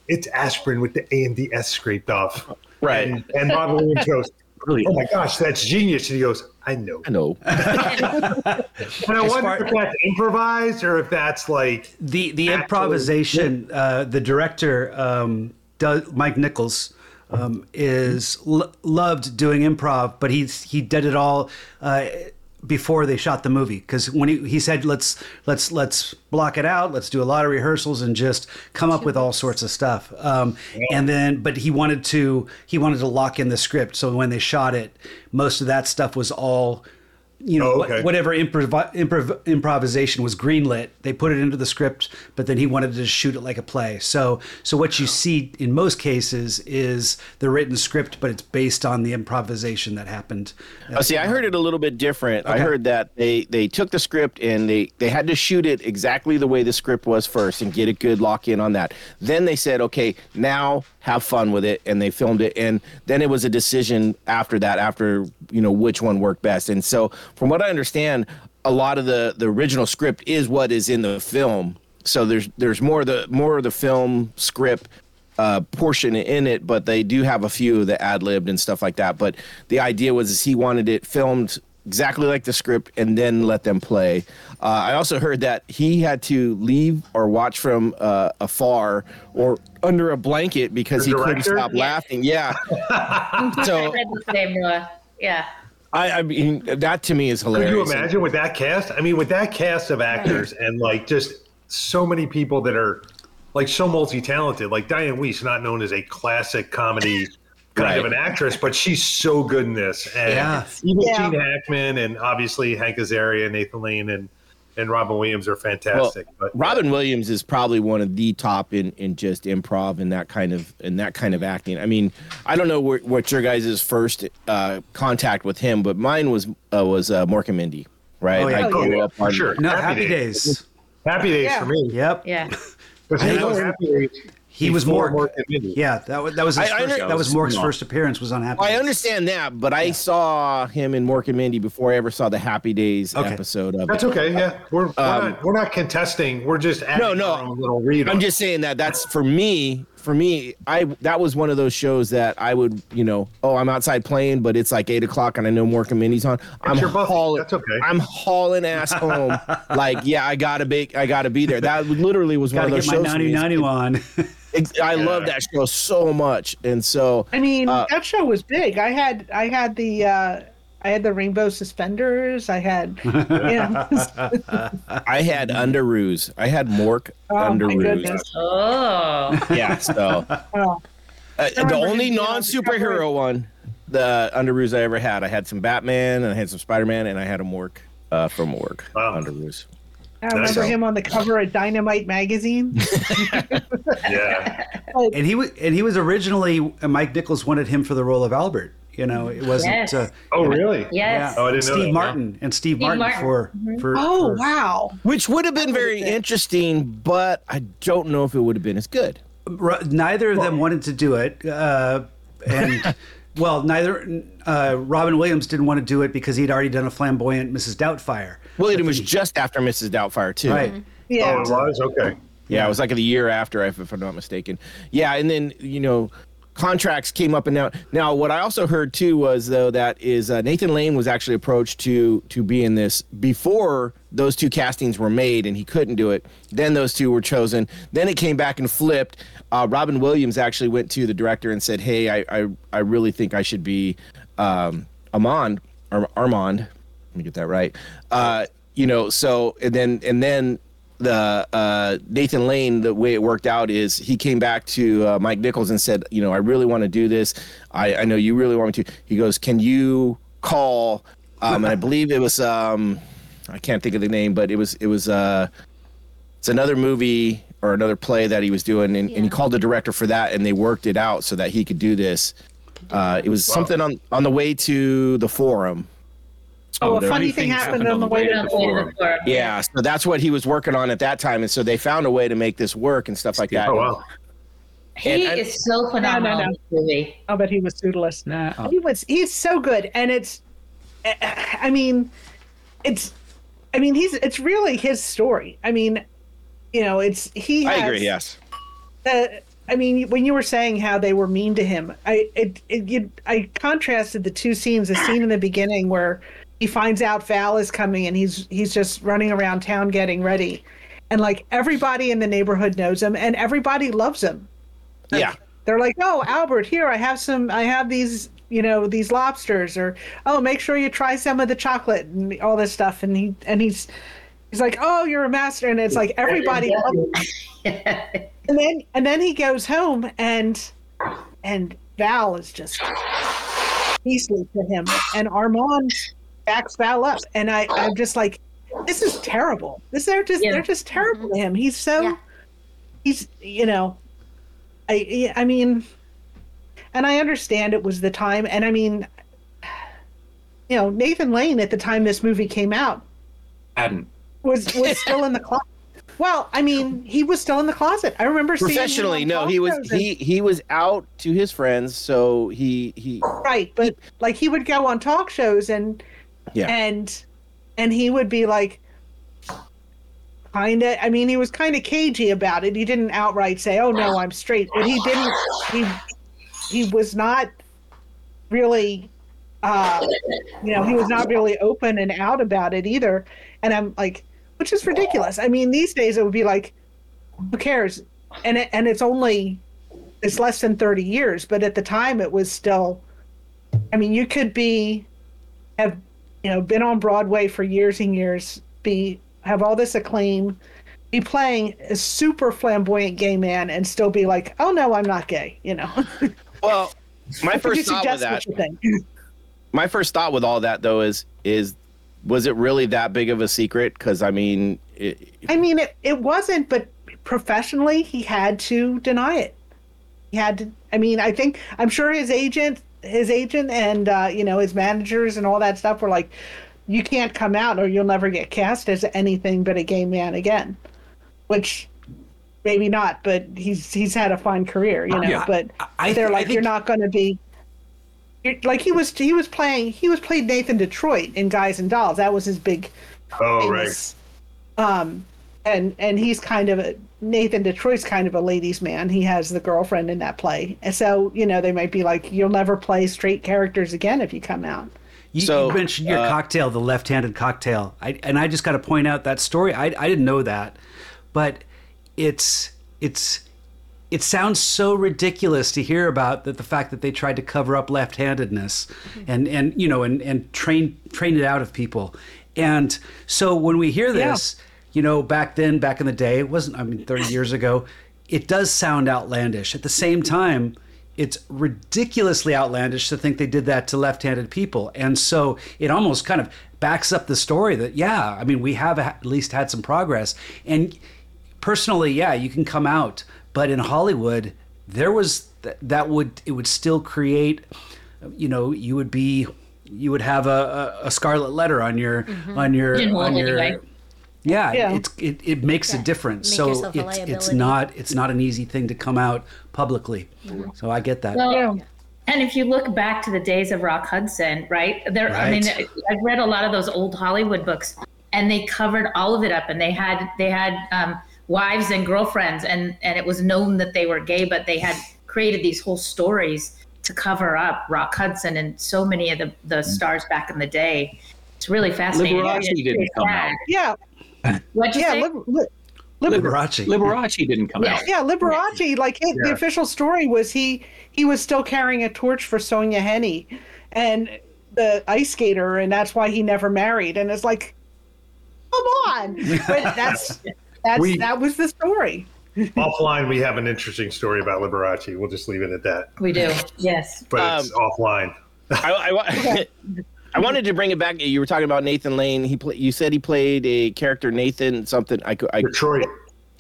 "It's aspirin with the A and the S scraped off." Right. And, and Robin Williams goes, "Oh my gosh, that's genius!" And he goes, "I know." I know. And I As wonder far- if that's improvised or if that's like the the Actually, improvisation uh, the director um, does, mike nichols um, is lo- loved doing improv but he's he did it all uh, before they shot the movie. Because when he, he said let's let's let's block it out. Let's do a lot of rehearsals and just come up with all sorts of stuff. Um, and then but he wanted to he wanted to lock in the script. So when they shot it most of that stuff was all you know, Oh, what- okay. whatever improv- improv- improvisation was greenlit, they put it into the script, but then he wanted to shoot it like a play. So, so what you see in most cases is the written script, but it's based on the improvisation that happened. Oh, see, I heard it a little bit different. I heard that they they took the script and they they had to shoot it exactly the way the script was first and get a good lock in on that. Then they said, okay, now have fun with it, and they filmed it. And then it was a decision after that, after you know which one worked best. And so, from what I understand, a lot of the the original script is what is in the film. So there's there's more the more of the film script uh, portion in it, but they do have a few that ad libbed and stuff like that. But the idea was he wanted it filmed exactly like the script and then let them play. Uh, I also heard that he had to leave or watch from uh, afar or under a blanket because The he couldn't director? stop laughing. Yeah. So read the same. Uh, yeah. I, I mean, that to me is hilarious. Could hilarious. you imagine with that cast? I mean, with that cast of actors and like just so many people that are like so multi-talented. Like Dianne Wiest, not known as a classic comedy kind of an actress, but she's so good in this. And Yeah. even Yeah. Gene Hackman and obviously Hank Azaria, Nathan Lane, and and Robin Williams are fantastic. but Robin Williams is probably one of the top in, in just improv and that kind of in that kind of acting. I mean, I don't know where, what your guys' first uh, contact with him, but mine was uh, was uh, Mork and Mindy, right? Oh, yeah. I Oh, grew yeah, up on sure. No, Happy Happy, Days. Days. Happy Days Yeah. for me. Yep. Yeah. Because I know. was Happy Days. He was more, Mork. and Yeah, that was that was his I- I first, under- that was Mork's first appearance was on Happy Well, I understand that, but I saw him in Mork and Mindy before I ever saw the Happy Days Okay. episode of That's it. okay. Yeah, we're we're, Um, not, we're not contesting. We're just adding No, no. our own little read. I'm just saying that that's for me. For me, I that was one of those shows that I would, you know, oh, I'm outside playing, but it's like eight o'clock and I know Mork and Mindy's on. I'm your hauling. That's okay. I'm hauling ass home. like, yeah, I gotta be, I gotta be there. That literally was one Got of to those get my shows. for me. 90 on. Ex- I love that show so much, and so I mean, Uh, that show was big. I had I had the uh, I had the rainbow suspenders. I had, you know, I had Underoos. I had Mork oh my Underoos. goodness. Oh. Yeah, so Oh. Uh, the only him being on non the superhero cover. one, the underoos I ever had. I had some Batman, and I had some Spider Man, and I had a Mork. uh, from Mork Wow. Underoos. I remember That's- him on the cover of Dynamite magazine. Yeah. and he was and he was originally uh, Mike Nichols wanted him for the role of Albert. You know, it wasn't. Yes. Uh, Oh, really? Yes. Oh, I didn't know Steve that. Martin and Steve, Martin, Martin. for for. Oh for- wow! Which would have been very been. interesting, but I don't know if it would have been as good. Ru- neither of them wanted to do it, uh, and well, neither uh, Robin Williams didn't want to do it because he'd already done a flamboyant Mrs. Doubtfire. William was just after Mrs. Doubtfire too. Right. Yeah, Oh, it was? Okay. Yeah, it was like the year after, if, if I'm not mistaken. Yeah, and then you know, contracts came up and down. Now, what I also heard too was though that is uh, Nathan Lane was actually approached to to be in this before those two castings were made, and he couldn't do it. Then those two were chosen. Then it came back and flipped. Uh, Robin Williams actually went to the director and said, "Hey, I I, I really think I should be um, Armand Ar- Armand. Let me get that right. Uh, you know, so and then and then the uh, Nathan Lane, the way it worked out is he came back to uh, Mike Nichols and said, you know, I really want to do this. I, I know you really want me to. He goes, can you call? Um, and I believe it was um, I can't think of the name, but it was it was uh, it's another movie or another play that he was doing, and, and he called the director for that, and they worked it out so that he could do this. Uh, it was something on on the way to the forum. Oh, a there funny thing things happened on the way Right to the the forum. forum. Yeah, so that's what he was working on at that time, and so they found a way to make this work and stuff like that. Oh, wow. He And- and- is so phenomenal no. in this movie. I'll bet he was suitless. Nah, uh, He was. He's so good, and it's. I mean, it's. I mean, he's. It's really his story. I mean, you know, it's he. I agree. Yes. uh, I mean, when you were saying how they were mean to him, I it, it you, I contrasted the two scenes. The scene in the beginning where he finds out Val is coming and he's he's just running around town getting ready, and like everybody in the neighborhood knows him and everybody loves him. Yeah. They're like, "Oh, Albert, here I have some. I have these, you know, these lobsters." Or, "Oh, make sure you try some of the chocolate and all this stuff." And he and he's he's like, "Oh, you're a master," and it's like everybody. loves him. and then and then he goes home and and Val is just beastly to him, and Armand backs Val up, and I I'm just like, this is terrible. This they're just Yeah. they're just terrible to mm-hmm. him. He's so Yeah. he's you know, I I mean, and I understand it was the time, and I mean, you know, Nathan Lane at the time this movie came out Hadn't. was was still in the closet. Well, I mean, he was still in the closet. I remember seeing him Professionally, no, he was and- he he was out to his friends, so he he right, but like he would go on talk shows and yeah. and and he would be like kind of i mean he was kind of cagey about it. He didn't outright say oh no i'm straight but he didn't he he was not really uh you know he was not really open and out about it either. And i'm like which is ridiculous. I mean these days it would be like who cares? And it, and it's only it's less than 30 years but at the time it was still i mean you could be have you know been on broadway for years and years be have all this acclaim be playing a super flamboyant gay man and still be like oh no i'm not gay you know? Well, my first thought with that, my first thought with all that though is is was it really that big of a secret? Because I mean, it, i mean it, it wasn't but professionally he had to deny it. He had to i mean i think i'm sure his agent his agent and uh, you know his managers and all that stuff were like you can't come out or you'll never get cast as anything but a gay man again. Which maybe not but he's he's had a fine career you know Yeah, but I- I they're thi- I like you're not going to be like he was he was playing he was played nathan detroit in guys and dolls. That was his big Oh, right. famous, um and and he's kind of a nathan detroit's kind of a ladies man. He has the girlfriend in that play. And so you know they might be like you'll never play straight characters again if you come out. You, So, you mentioned your uh, cocktail, the left-handed cocktail, I, and I just got to point out that story. I, I didn't know that, but it's it's it sounds so ridiculous to hear about that the fact that they tried to cover up left-handedness and and you know and and train train it out of people, and so when we hear this, you know, back then, back in the day, it wasn't. I mean, thirty years ago, it does sound outlandish. At the same time it's ridiculously outlandish to think they did that to left-handed people and so it almost kind of backs up the story that yeah, I mean we have at least had some progress. And personally, yeah, you can come out, but in Hollywood, there was th- that would it would still create, you know, you would be you would have a, a, a scarlet letter on your on your on your anyway. Yeah, Yeah. it's it, it makes a difference. Make so yourself a it's it's not it's not an easy thing to come out publicly. So I get that. Well, Yeah. and if you look back to the days of Rock Hudson, right? There, I mean, I've read a lot of those old Hollywood books, and they covered all of it up, and they had they had um, wives and girlfriends, and and it was known that they were gay, but they had created these whole stories to cover up Rock Hudson and so many of the the stars back in the day. It's really fascinating. Liberace didn't come out. Yeah, What'd you yeah, say? Lib- Lib- Lib- Liberace. Liberace didn't come out. yeah, Liberace. Like his, the official story was he he was still carrying a torch for Sonja Henie, and the ice skater, and that's why he never married. And it's like, come on, but that's that's We- that was the story. offline, we have an interesting story about Liberace. We'll just leave it at that. We do. Yes. But it's um, offline. I, I, wa- I wanted to bring it back. You were talking about Nathan Lane. He play, You said he played a character Nathan something. I could. I, Detroit.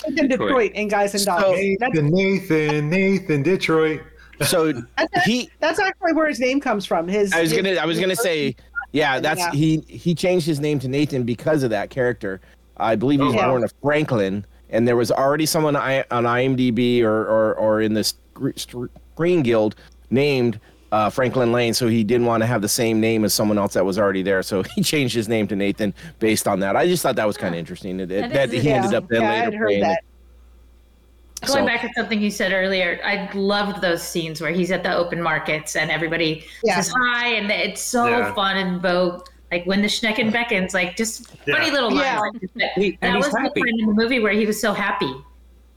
It's in Detroit and Guys and Dolls. So- Nathan, Nathan, Nathan, Detroit. so that's, he. that's actually where his name comes from. His I was his- gonna. I was gonna say. Yeah, that's Yeah. he. He changed his name to Nathan because of that character. I believe he was Oh, wow. born a Franklin, and there was already someone on IMDb or, or or in this Screen Guild named uh, Franklin Lane, so he didn't want to have the same name as someone else that was already there. So he changed his name to Nathan based on that. I just thought that was kind of interesting that, That that, is he yeah, ended up then yeah, later playing that. Going So- back to something you said earlier, I loved those scenes where he's at the open markets and everybody Yeah. says hi, and it's so Yeah. fun and Bo. Like when the Schnecken beckons, like just funny little lines. Yeah. like that. He- and that he's was the happy. point in the movie where he was so happy,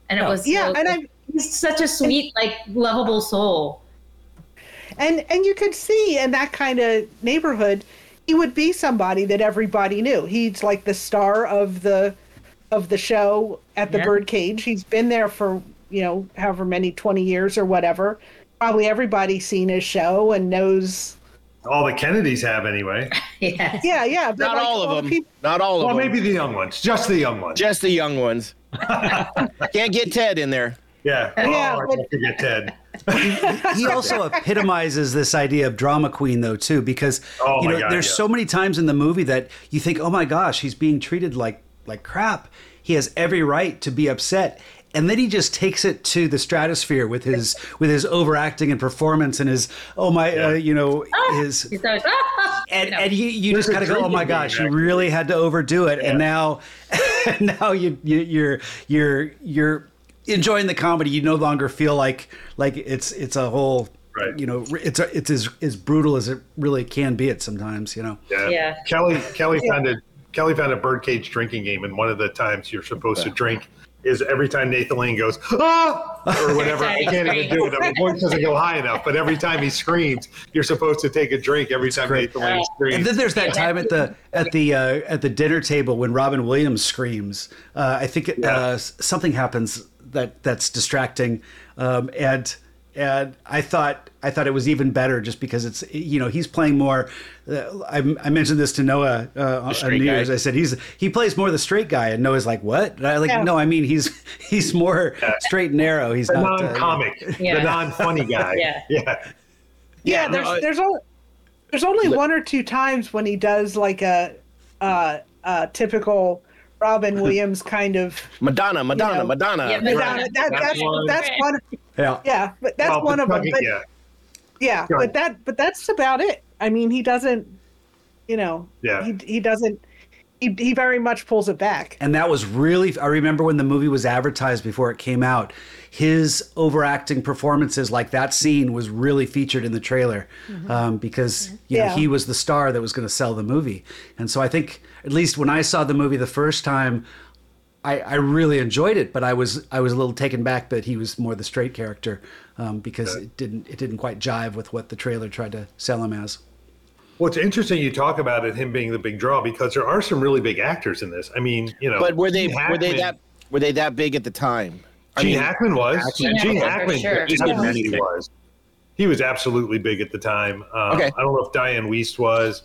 and it was Yeah, so- and I he's such a sweet, like lovable soul. And and you could see in that kind of neighborhood he would be somebody that everybody knew he's like the star of the of the show at the Yeah. birdcage he's been there for you know however many 20 years or whatever probably everybody's seen his show and knows All the Kennedys have anyway. Yeah. yeah yeah Not like, all the of them. Not all of them. Well, them. maybe the young ones. Just the young ones. Just the young ones. Can't get Ted in there. Yeah. Yeah, Oh, but- don't forget Ted. he also epitomizes this idea of drama queen though too because Oh you know God, there's yeah. so many times in the movie that you think oh my gosh he's being treated like like crap he has every right to be upset and then he just takes it to the stratosphere with his with his overacting and performance and his oh my uh, you know his He's always, and and you, you just kind of go oh my gosh you really had to overdo it and Yeah. now now you, you you're you're you're enjoying the comedy you no longer feel like like it's it's a whole Right. you know it's a, it's as as brutal as it really can be at sometimes you know Yeah. Yeah. Kelly Kelly found a Kelly found a birdcage drinking game, and one of the times you're supposed to drink is every time Nathan Lane goes ah or whatever. I can't even do it. My voice doesn't go high enough, but every time he screams, you're supposed to take a drink. Every time great. Nathan Lane screams. and then there's that time at the at the uh, at the dinner table when Robin Williams screams. Uh, I think it, uh, something happens that that's distracting, um, and and I thought I thought it was even better just because it's you know he's playing more. Uh, I, I mentioned this to Noah uh, on straight New guy. Year's. I said he's he plays more the straight guy, and Noah's like, "What?" And I like, Yeah. no, I mean he's he's more straight and narrow. He's the not uh, non-comic, Yeah. the non-funny guy. Yeah. yeah. yeah, Yeah, there's no, I- there's only there's only one or two times when he does like a uh, uh, typical Robin Williams kind of Madonna, Madonna, know, Madonna. Yeah, Madonna. Right. That, That's that's one. that's one. yeah. Yeah, but that's Well, one of them. But, yeah. yeah, Sure. but that but that's about it. I mean, he doesn't. You know. Yeah. He he doesn't. He he very much pulls it back. And that was really, I remember when the movie was advertised before it came out, his overacting performances, like that scene, was really featured in the trailer um, because you know, Yeah. he was the star that was going to sell the movie. And so I think, at least when I saw the movie the first time, I, I really enjoyed it, but I was I was a little taken back that he was more the straight character um, because it didn't it didn't quite jive with what the trailer tried to sell him as. Well, it's interesting you talk about it, him being the big draw, because there are some really big actors in this. I mean, you know, But were they Gene were they that were they that big at the time? I Gene mean, Hackman was. Gene Gene Hackman, for Hackman, sure. Hackman was. He was absolutely big at the time. Um, Okay. I don't know if Dianne Wiest was.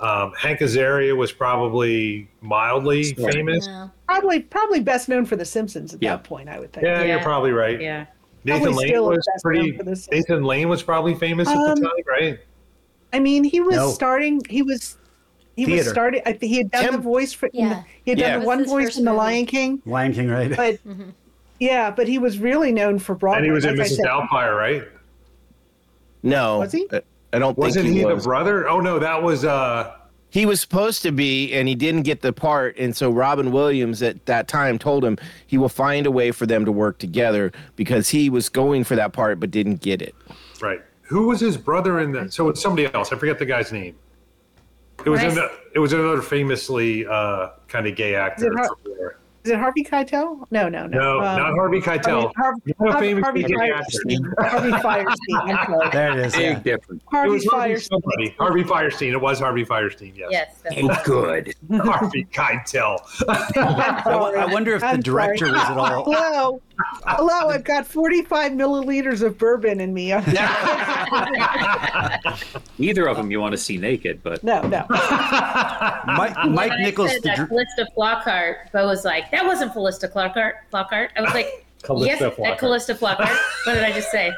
Um, Hank Azaria was probably mildly famous. Yeah. Probably probably best known for The Simpsons at Yeah. that point, I would think. Yeah, you're probably right. Yeah. Nathan Probably Lane was pretty. Nathan Lane was probably famous at Um, the time, right? I mean, he was No. starting. He was. He Theater. was starting. He had done Tim- the voice for. in the- Yeah. he had Yeah. done the That one voice first in The. Lion King, Lion King, right? but yeah, but he was really known for Broadway. And he was in like I Mrs. Doubtfire, right? No, Was he? I- I don't Wasn't think he, he, the brother? Oh no, that was uh He was supposed to be, and he didn't get the part. And so Robin Williams at that time told him he will find a way for them to work together because he was going for that part but didn't get it. right. Who was his brother in that So it's somebody else. I forget the guy's name. It was Nice. in the, it was another famously uh, kind of gay actor. Har- Is it Harvey Keitel? No, no, no. no, Um, not Harvey Keitel. Harvey, Not a Harvey, famous Harvey, Fierstein. Harvey Fierstein. There it is. Big Yeah. difference. It Harvey was Fierstein. somebody. Harvey Fierstein. It was Harvey Fierstein. Yes. Yes. that's Oh, good. Harvey Keitel. I I wonder if the I'm director sorry. was at all. Hello, hello. I've got 45 milliliters of bourbon in me. Neither of them you want to see naked, but no, no. Mike, When Mike I Nichols. said The, that dr- Calista Flockhart, Bo was like, "That wasn't Calista Flockhart." Flockhart. I was like, Calista "Yes, Flockhart. that Calista Flockhart." What did I just say?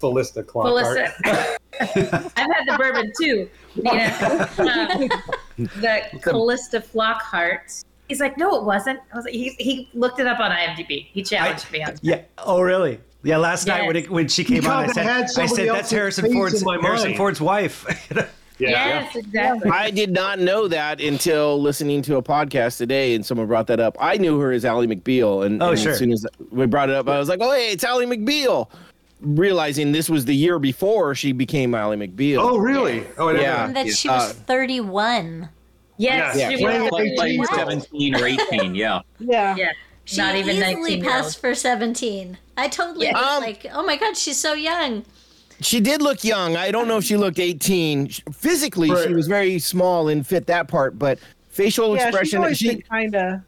Calista Clark. Calista. I've had the bourbon too, Nina. Um, the Calista Flockhart. He's like, "No, it wasn't." I was like, "He he looked it up on IMDb. He challenged me on." yeah. Oh, really? Yeah. Last night when it, when she came on, I said, I said that's Harrison Ford's Harrison mind." Ford's wife. Yeah. Yes, exactly. I did not know that until listening to a podcast today, and someone brought that up. I knew her as Ally McBeal, and, Oh, and sure. as soon as we brought it up, I was like, "Oh, hey, it's Ally McBeal." Realizing this was the year before she became Ally McBeal. Oh, really? Oh, Yeah. know. That she was Uh, 31. Yes, Yeah. she Playing was. at 18 like years 17 or 18, yeah. Yeah. Yeah, She not even easily passed for 17. I totally Yeah. was Um, like, oh my god, she's so young. She did look young. I don't know if she looked 18. Physically, she was very small and fit that part, but facial Yeah, expression, always she been kind of.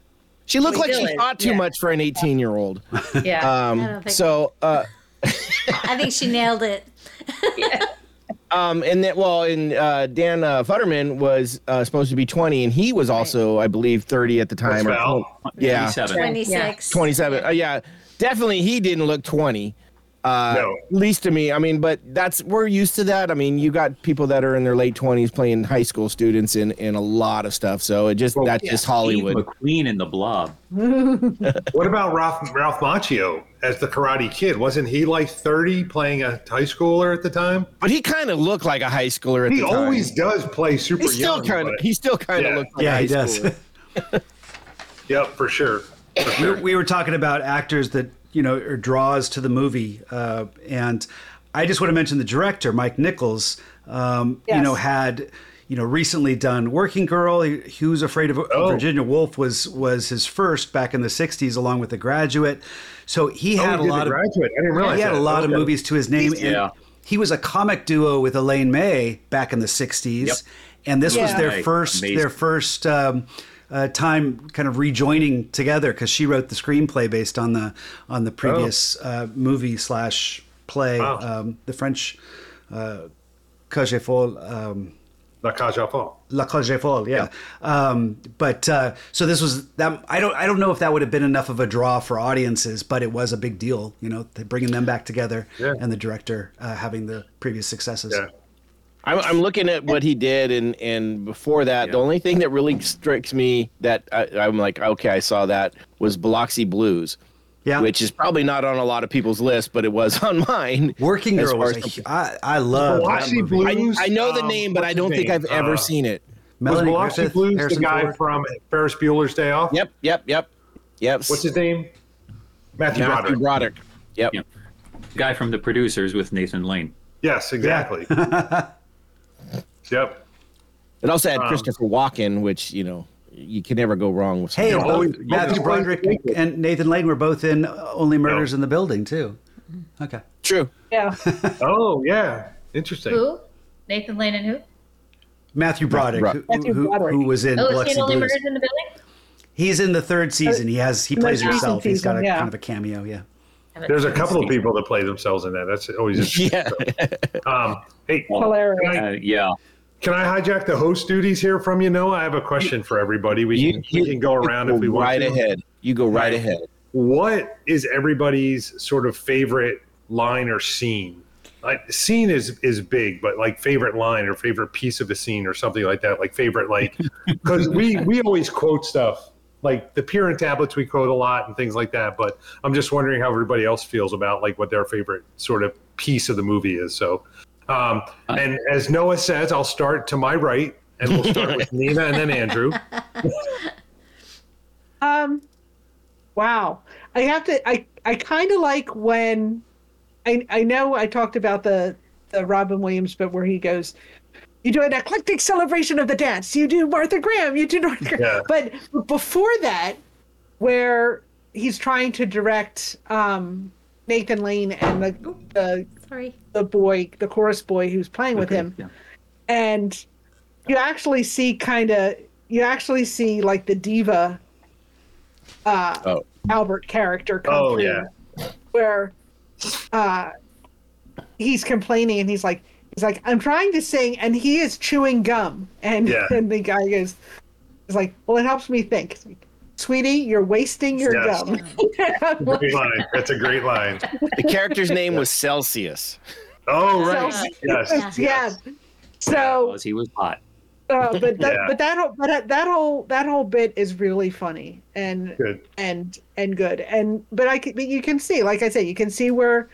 she looked like she Village, thought too yeah. much for an 18 year old. Yeah. Um, I so, uh, I think she nailed it. yeah. um, and then, well, and uh, Dan uh, Futterman was uh, supposed to be 20, and he was also, I believe, 30 at the time. Or- yeah, 27. 26. 27. Uh, yeah, definitely, he didn't look 20. Uh, No. At least to me. I mean, but that's we're used to that. I mean, you got people that are in their late 20s playing high school students in, in a lot of stuff. So it just Well, that's just Hollywood. Steve McQueen in the blob. What about Ralph Ralph Macchio as the Karate Kid? Wasn't he like 30 playing a high schooler at the time? But he kind of looked like a high schooler at He the time. always does play super He still kind of he still kind of Yeah. looks like yeah, a high he does. schooler. Yep, for sure. we, we were talking about actors that you know are draws to the movie, uh, and I just want to mention the director, Mike Nichols. Um, You know, had you know recently done Working Girl. He, he was afraid of Oh. Virginia Woolf was was his first back in the '60s, along with The Graduate. So he Oh, had he a lot of Graduate. I didn't realize he had a that. lot of movies to his name. and Yeah. he was a comic duo with Elaine May back in the '60s, Yep. and this was their first Amazing. their first um, uh, time kind of rejoining together because she wrote the screenplay based on the on the previous uh, movie slash play, Wow. um, the French uh, Cage aux Folles, um, La Cage aux Folles. La Cage aux Folles, yeah. Um, but uh, so this was that. I don't I don't know if that would have been enough of a draw for audiences, but it was a big deal, you know, bringing them back together Yeah. and the director uh, having the previous successes. Yeah. I'm, I'm looking at what he did, and and before that, the only thing that really strikes me that I, I'm like, okay, I saw that was Biloxi Blues, Yeah. which is probably not on a lot of people's list, but it was on mine. Working Girl far was as- a, hu- I, I love that Biloxi movie. Blues. I, I know the um, name, but I don't think name? I've ever Uh, seen it. Was Biloxi Griffith, Blues Harrison the guy Ford. from Ferris Bueller's Day Off? Yep, yep, yep, yep. What's his name? Matthew, Matthew Broderick. Broderick. Yep. Yeah. Guy from the producers with Nathan Lane. Yes, exactly. yep. It also had Um, Christopher Walken, which you know you can never go wrong with. Hey, something. and always- Matthew always Broderick and Nathan Lane were both in Only Murders No. in the Building too. Okay. true. Yeah. Oh, yeah. Interesting. Who? Nathan Lane and who? Matthew Broderick, Bro- who, Matthew who, Broderick. who was in Oh, is Biloxi Only Blues. Murders in the Building? He's in the third season. He has he plays most recent himself. He's got a yeah. kind of a cameo. Yeah. Haven't There's a couple of people that play themselves in that. That's always interesting. Yeah. Um, hey, Hilarious. can I- Uh, yeah. Can I hijack the host duties here from you, Noah? I have a question for everybody. We You- can you- we can go around you if we want right to. ahead. You go right ahead. What is everybody's sort of favorite line or scene? Like scene is is big, but like favorite line or favorite piece of a scene or something like that. Like favorite like because we we always quote stuff like the Pirin tablets we quote a lot and things like that. But I'm just wondering how everybody else feels about like what their favorite sort of piece of the movie is. So, um, and as Noah says, I'll start to my right, and we'll start with Nina and then Andrew. Um, wow. I have to. I I kind of like when, I I know I talked about the the Robin Williams bit where he goes, you do an eclectic celebration of the dance. You do Martha Graham. You do Martha Graham. Yeah. But before that, where he's trying to direct um, Nathan Lane and the the Sorry. the boy, the chorus boy who's playing with Okay, him, yeah. and you actually see kind of you actually see like the diva uh Oh. albert character come Oh, through yeah. where uh he's complaining and he's like he's like i'm trying to sing and he is chewing gum and Yeah. and the guy goes is like well it helps me think It's like, sweetie you're wasting your Yes. gum Great line. That's a great line. The character's name was Celsius. Oh right. So- yes. yeah so Because he was hot. Uh, but that, Yeah. but that whole but that- that whole that whole bit is really funny and Good. and and good and but I can, but you can see like I say you can see where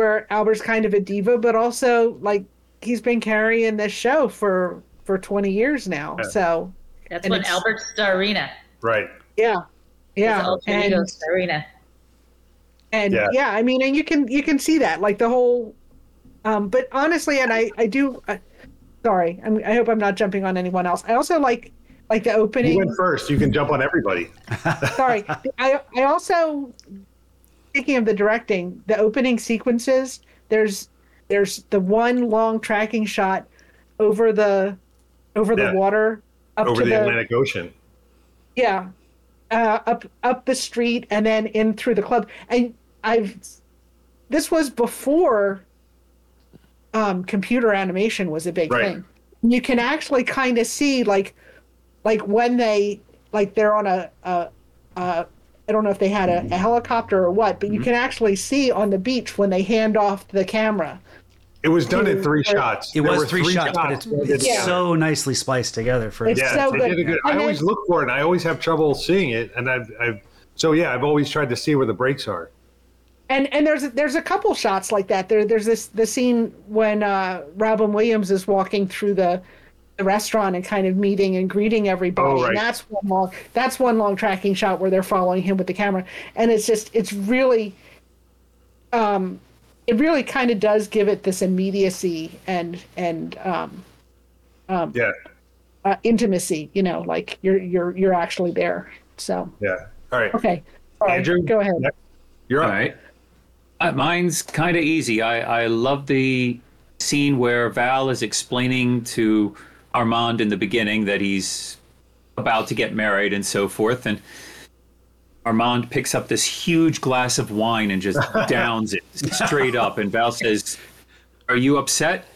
where Albert's kind of a diva but also like he's been carrying this show for for 20 years now Yeah. so That's And when it's- Albert Starina. Right. yeah yeah and, ego Starina. and Yeah. yeah. I mean and you can you can see that like the whole um but honestly and I I do uh, sorry I'm, I hope I'm not jumping on anyone else I also like like the opening You went first. You can jump on everybody. sorry i i also speaking of the directing the opening sequences there's there's the one long tracking shot over the over the water up Over to the the, Atlantic Ocean. yeah uh, up up the street and then in through the club and i've this was before um computer animation was a big Right. thing you can actually kind of see like like when they like they're on a, a, a I don't know if they had a, a helicopter or what, but you can actually see on the beach when they hand off the camera. It was done in three It shots. It There was were three, shots, but it's, it's Yeah. so nicely spliced together for It's Yeah, so good. did a good. I And always look for it, and I always have trouble seeing it. And I've, I've, so yeah, I've always tried to see where the breaks are. And and there's there's a couple shots like that. There there's this the scene when uh, Robin Williams is walking through the the restaurant and kind of meeting and greeting everybody. Oh, right. And that's one long that's one long tracking shot where they're following him with the camera. And it's just it's really um it really kind of does give it this immediacy and and um Yeah, uh, intimacy, you know, like you're you're you're actually there. So yeah. All right, okay. All right, Andrew, go ahead. You're all right. Uh, mine's kind of easy. I, I love the scene where Val is explaining to Armand in the beginning that he's about to get married and so forth. And Armand picks up this huge glass of wine and just downs it straight up. And Val says, Are you upset?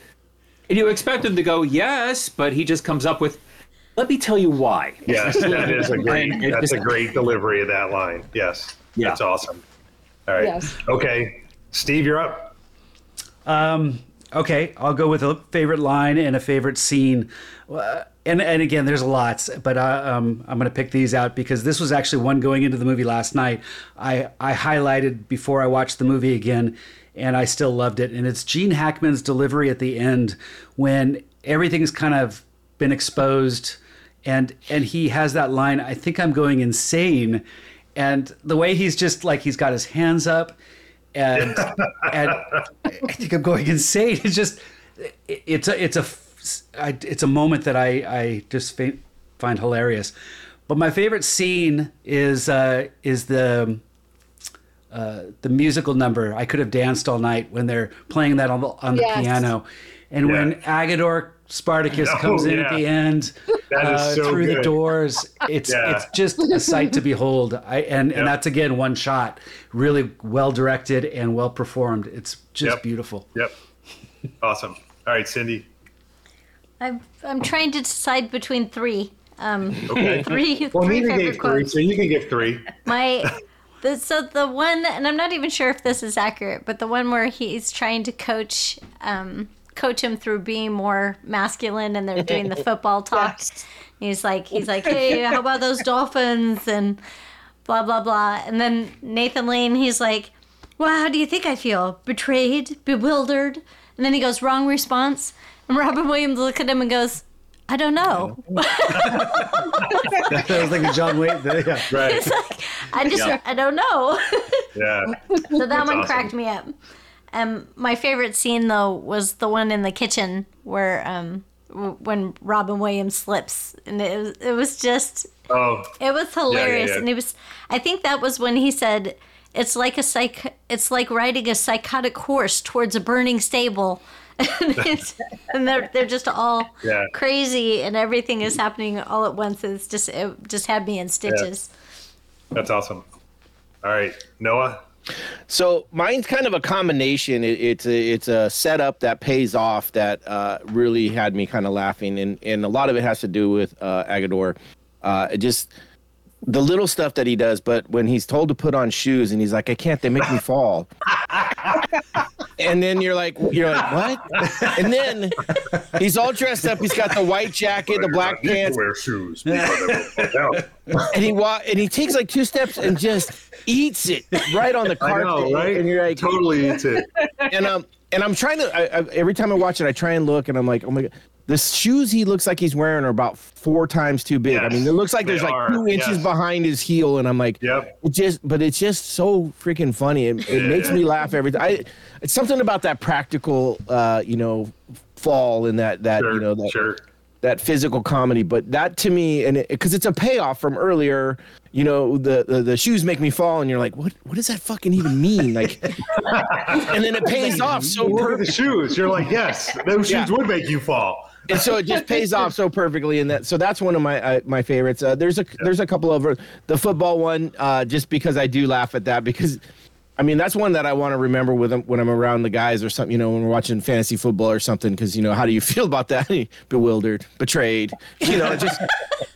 And you expect him to go, Yes, but he just comes up with, Let me tell you why. Yes, that is a great. And it That's a great delivery of that line. Yes, Yeah. that's awesome. All right. Yes. Okay, Steve, you're up. Um, okay, I'll go with a favorite line and a favorite scene. Uh, and and again, there's lots, but uh, um, I'm going to pick these out because this was actually one going into the movie last night. I I highlighted before I watched the movie again, and I still loved it. And it's Gene Hackman's delivery at the end when everything's kind of been exposed, and and he has that line. I think I'm going insane, and the way he's just like he's got his hands up and and I think I'm going insane. It's just it- it's a it's a I- it's a moment that I I just fa- find hilarious. But my favorite scene is uh, is the uh, the musical number. I could have danced all night when they're playing that on the on the Yes. piano, and when Agador Spartacus Oh, comes in at the end That is uh, so through the doors. It's Yeah. it's just a sight to behold. I and Yep. and that's again one shot, really well directed and well performed. It's just Yep. beautiful. Yep. Awesome. All right, Cindy. I'm I'm trying to decide between three. Um, Okay. three Well, three Nina favorite gave three, so you can give three. My the, so the one, and I'm not even sure if this is accurate, but the one where he's trying to coach um, coach him through being more masculine, and they're doing the football talk. He's like he's like, hey, how about those dolphins and blah blah blah, and then Nathan Lane, he's like, well, how do you think I feel? Betrayed, bewildered, and then he goes, wrong response, and Robin Williams looks at him and goes. I don't know. that was like a John Wayne. thing. Yeah. Right. It's like, I just, Yeah. I don't know. Yeah. So that That's one awesome. cracked me up. Um, my favorite scene though was the one in the kitchen where um, w- when Robin Williams slips, and it was it was just Oh, it was hilarious, yeah. and it was I think that was when he said it's like a psych it's like riding a psychotic horse towards a burning stable. and, it's, and they're they're just all Yeah. crazy, and everything is happening all at once. It's just it just had me in stitches. that's awesome. All right, Noah. So mine's kind of a combination. It, it's a it's a setup that pays off that uh, really had me kind of laughing, and and a lot of it has to do with uh, Agador. Uh, it just the little stuff that he does, but when he's told to put on shoes and he's like, I can't, they make me fall. and then you're like, you're like, what? And then he's all dressed up. He's got the white jacket, the black You need to pants, Wear shoes. because they will fall down. and he wa- and he takes like two steps and just eats it right on the I carpet. know, right? And you're like, totally eats it. and um and I'm trying to I, I, every time I watch it I try and look and I'm like oh my god the shoes he looks like he's wearing are about four times too big. I mean it looks like they there's like two inches yes. behind his heel and I'm like Yep. it just but it's just so freaking funny. It, it makes me laugh every time. I it's something about that practical uh you know fall and that that Sure, you know that sure. that physical comedy but that to me and because it's a payoff from earlier you know the, the the shoes make me fall and you're like what what does that fucking even mean like and then it pays off so Look at the perfect shoes. You're like, yes, those Yeah. shoes would make you fall. And so it just pays off so perfectly and that so that's one of my uh, my favorites. Uh, there's a there's a couple of the football one uh, just because i do laugh at that because I mean, that's one that I want to remember with them when I'm around the guys or something, you know, when we're watching fantasy football or something. Because, you know, how do you feel about that? Bewildered, betrayed, you know, it just,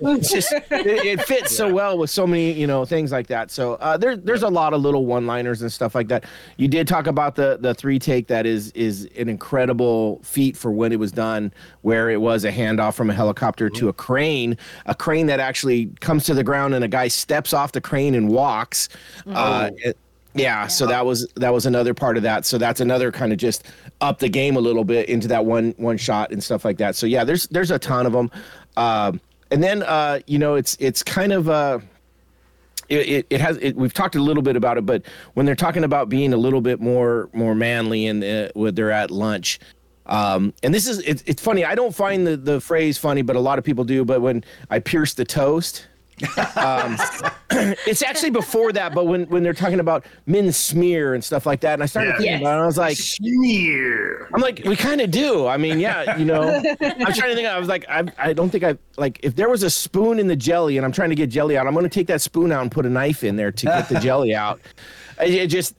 it's just, it, it fits so well with so many, you know, things like that. So uh, there, there's a lot of little one liners and stuff like that. You did talk about the, the three take that is, is an incredible feat for when it was done, where it was a handoff from a helicopter to a crane, a crane that actually comes to the ground and a guy steps off the crane and walks. Uh, it- yeah, so that was that was another part of that. So that's another kind of just up the game a little bit into that one one shot and stuff like that. So yeah, there's there's a ton of them, um, and then uh, you know it's it's kind of uh, it, it, it has it, we've talked a little bit about it, but when they're talking about being a little bit more more manly and uh, when they're at lunch. Um, and this is it's it's funny. I don't find the, the phrase funny, but a lot of people do. But when I pierce the toast, um, it's actually before that, but when, when they're talking about men smear and stuff like that, and I started Yeah. thinking Yes. about it, I was like, Smear. I'm like, we kind of do. I mean, yeah, you know, I'm trying to think. I was like, I, I don't think I like if there was a spoon in the jelly and I'm trying to get jelly out, I'm going to take that spoon out and put a knife in there to get the jelly out. I, it just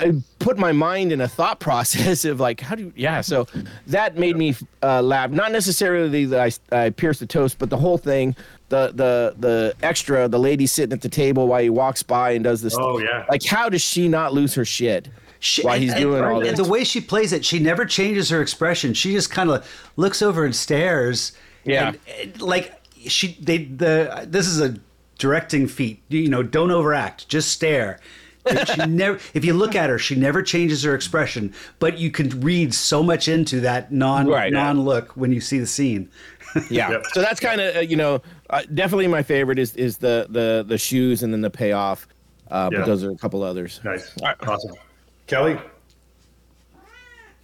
I put my mind in a thought process of like, how do you, yeah. So that made me uh, laugh. Not necessarily that I, I pierced the toast, but the whole thing. The, the the extra the lady sitting at the table while he walks by and does this Oh, yeah. like how does she not lose her shit She, while he's and- doing and- all and this the way she plays it, she never changes her expression. She just kind of looks over and stares. Yeah. And, and, like she, they, the this is a directing feat. You know, don't overact. Just stare. She never. If you look at her, she never changes her expression. But you can read so much into that non Right. non look when you see the scene. Yeah. Yep. So that's kind of uh, you know uh, definitely my favorite is is the the the shoes and then the payoff. Uh, Yeah. But those are a couple others. Nice. Awesome. Kelly?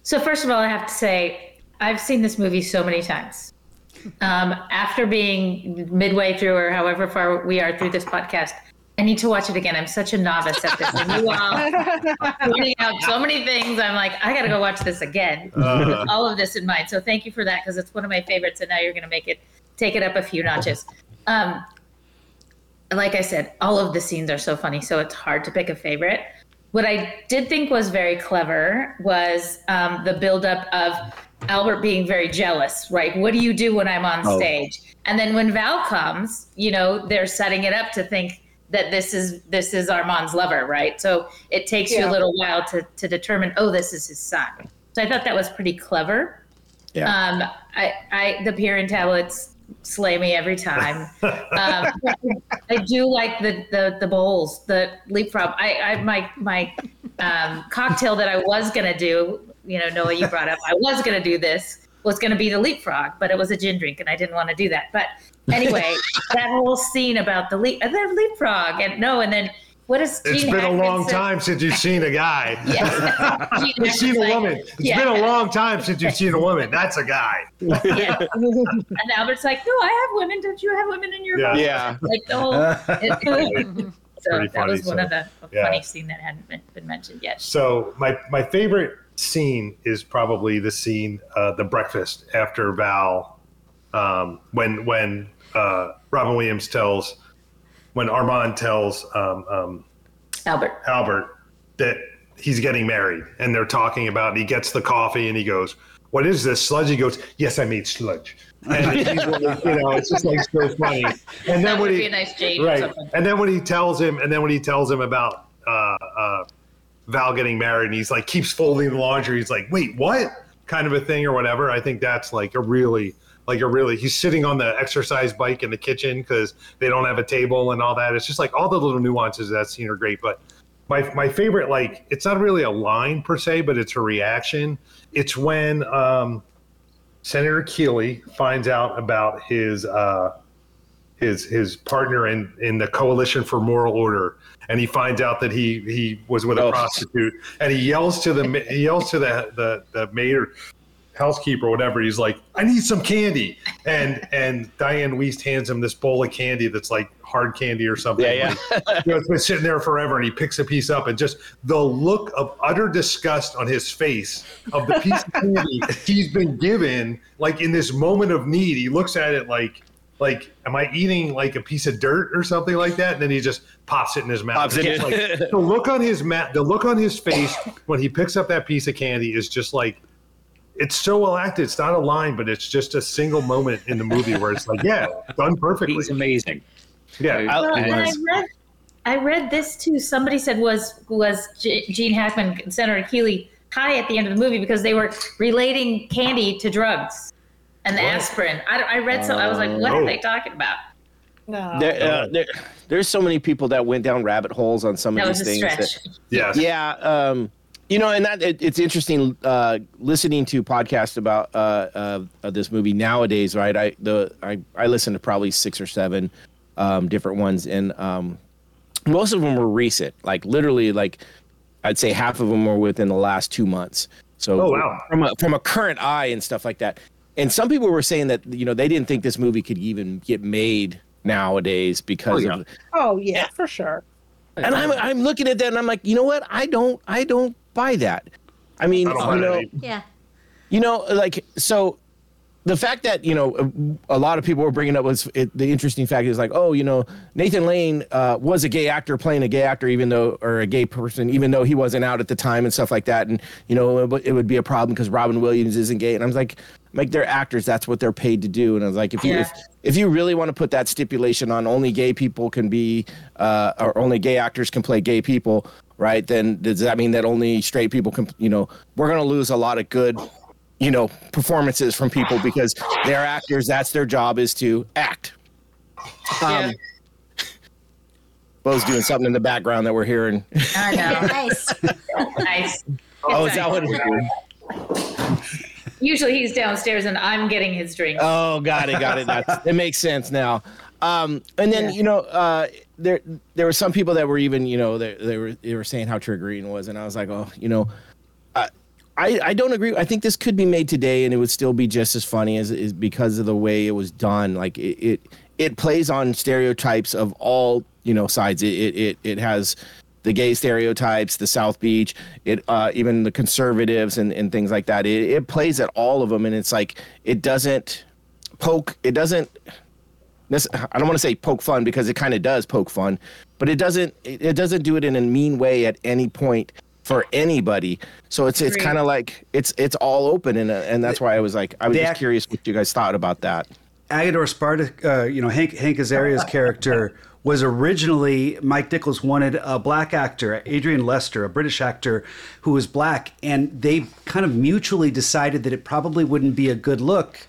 So first of all, I have to say I've seen this movie so many times. Um, after being midway through, or however far we are through this podcast, I need to watch it again. I'm such a novice at this, and you all pointing out so many things. I'm like, I got to go watch this again. Uh. all of this in mind. So thank you for that because it's one of my favorites, and now you're going to make it take it up a few notches. Um, like I said, all of the scenes are so funny, so it's hard to pick a favorite. What I did think was very clever was um, the buildup of Albert being very jealous, right? What do you do when I'm on Oh. stage? And then when Val comes, you know, they're setting it up to think that this is this is Armand's lover, right? So it takes you a little while to to determine, oh, this is his son. So I thought that was pretty clever. Yeah. Um, I, I the Pirin tablets slay me every time. um, I do like the, the the bowls, the leapfrog. I, I my my um, cocktail that I was gonna do. You know, Noah, you brought up. I was gonna do this. Was gonna be the leapfrog, but it was a gin drink, and I didn't want to do that. But anyway, that whole scene about the leap, and then leapfrog, and no, and then what is? It's been a long say? time since you've seen a guy. Yeah. Gene You've seen a like- woman. It's Yeah. been a long time since you've seen a woman. That's a guy. Yeah. And Albert's like, no, I have women. Don't you have women in your Yeah. house? Yeah. Like the whole. it- so Pretty that funny, was one so, of the a yeah. funny scene that hadn't been, been mentioned yet. So my my favorite scene is probably the scene, uh, the breakfast after Val, um, when when uh, Robin Williams tells, when Armand tells um, um, Albert. Albert that he's getting married, and they're talking about. He gets the coffee, and he goes, "What is this sludge?" He goes, "Yes, I made sludge." And he's like, you know, it's just like so funny. And then when he nice Jade or right, and then when he tells him, and then when he tells him about uh, uh, Val getting married, and he's like keeps folding the laundry. He's like, "Wait, what?" Kind of a thing or whatever. I think that's like a really like a really he's sitting on the exercise bike in the kitchen because they don't have a table and all that. It's just like all the little nuances of that scene are great. But my my favorite like it's not really a line per se, but it's a reaction. It's when um, Senator Keeley finds out about his uh, his his partner in in the coalition for moral order and he finds out that he he was with a Oh. prostitute and he yells to the he yells to the the, the maid or housekeeper or whatever he's like i need some candy. And and Dianne Wiest hands him this bowl of candy that's like hard candy or something. Yeah, yeah. Like, you know, it's been sitting there forever and he picks a piece up and just the look of utter disgust on his face of the piece of candy he's been given like in this moment of need he looks at it like like am i eating like a piece of dirt or something like that? And then he just pops it in his mouth. Like, the look on his mat the look on his face when he picks up that piece of candy is just like it's so well acted it's not a line but it's just a single moment in the movie where it's like yeah done perfectly He's amazing. yeah I- Well, and I was. read, I read this too. Somebody said was was G- Gene Hackman and Senator Keeley high at the end of the movie because they were relating candy to drugs and the What? aspirin. I, I read so I was like, what Oh. are they talking about? No. There, uh, there, there's so many people that went down rabbit holes on some That of was these a things. stretch. That, yes yeah, um, you know, and that it, it's interesting uh, listening to podcasts about uh, uh, of this movie nowadays. Right, I the I, I listen to probably six or seven um, different ones, and um, most of them were recent. Like literally, like I'd say half of them were within the last two months. So Oh, wow. from a from a current eye and stuff like that. And some people were saying that you know they didn't think this movie could even get made nowadays because Oh, yeah. of Oh yeah, for sure. and I'm I'm looking at that and I'm like, you know what? I don't I don't buy that. I mean, I you know, either. Yeah. you know, like so. The fact that you know a, a lot of people were bringing up was it, the interesting fact is like, oh, you know, Nathan Lane uh, was a gay actor playing a gay actor, even though or a gay person, even though he wasn't out at the time and stuff like that, and you know, it, would- it would be a problem because Robin Williams isn't gay, and I was like, like they're actors, that's what they're paid to do, and I was like, if you Yeah. if, if you really want to put that stipulation on only gay people can be uh, or only gay actors can play gay people right then does that mean that only straight people can you know we're going to lose a lot of good you know performances from people because they're actors that's their job is to act um, Bo's doing something in the background that we're hearing. I know. Nice. nice. Oh, is that what it is? Usually he's downstairs and I'm getting his drink. Oh, got it, got it. That's, it makes sense now. Um, and then you know, uh, there there were some people that were even you know they, they were they were saying how triggering it was, and I was like, oh, you know, uh, I I don't agree. I think this could be made today, and it would still be just as funny as is because of the way it was done. Like it it, it plays on stereotypes of all you know sides. It it it, it has the gay stereotypes, the South Beach, it uh, even the conservatives and, and things like that. It, it plays at all of them, and it's like it doesn't poke. It doesn't. I don't want to say poke fun because it kind of does poke fun, but it doesn't. It, it doesn't do it in a mean way at any point. for anybody. So it's it's kind of like it's it's all open, and uh, and that's why I was like I was just curious what you guys thought about that. Agador Sparta, uh, you know, Hank, Hank Azaria's character was originally Mike Nichols wanted a black actor, Adrian Lester, a British actor who was black, and they kind of mutually decided that it probably wouldn't be a good look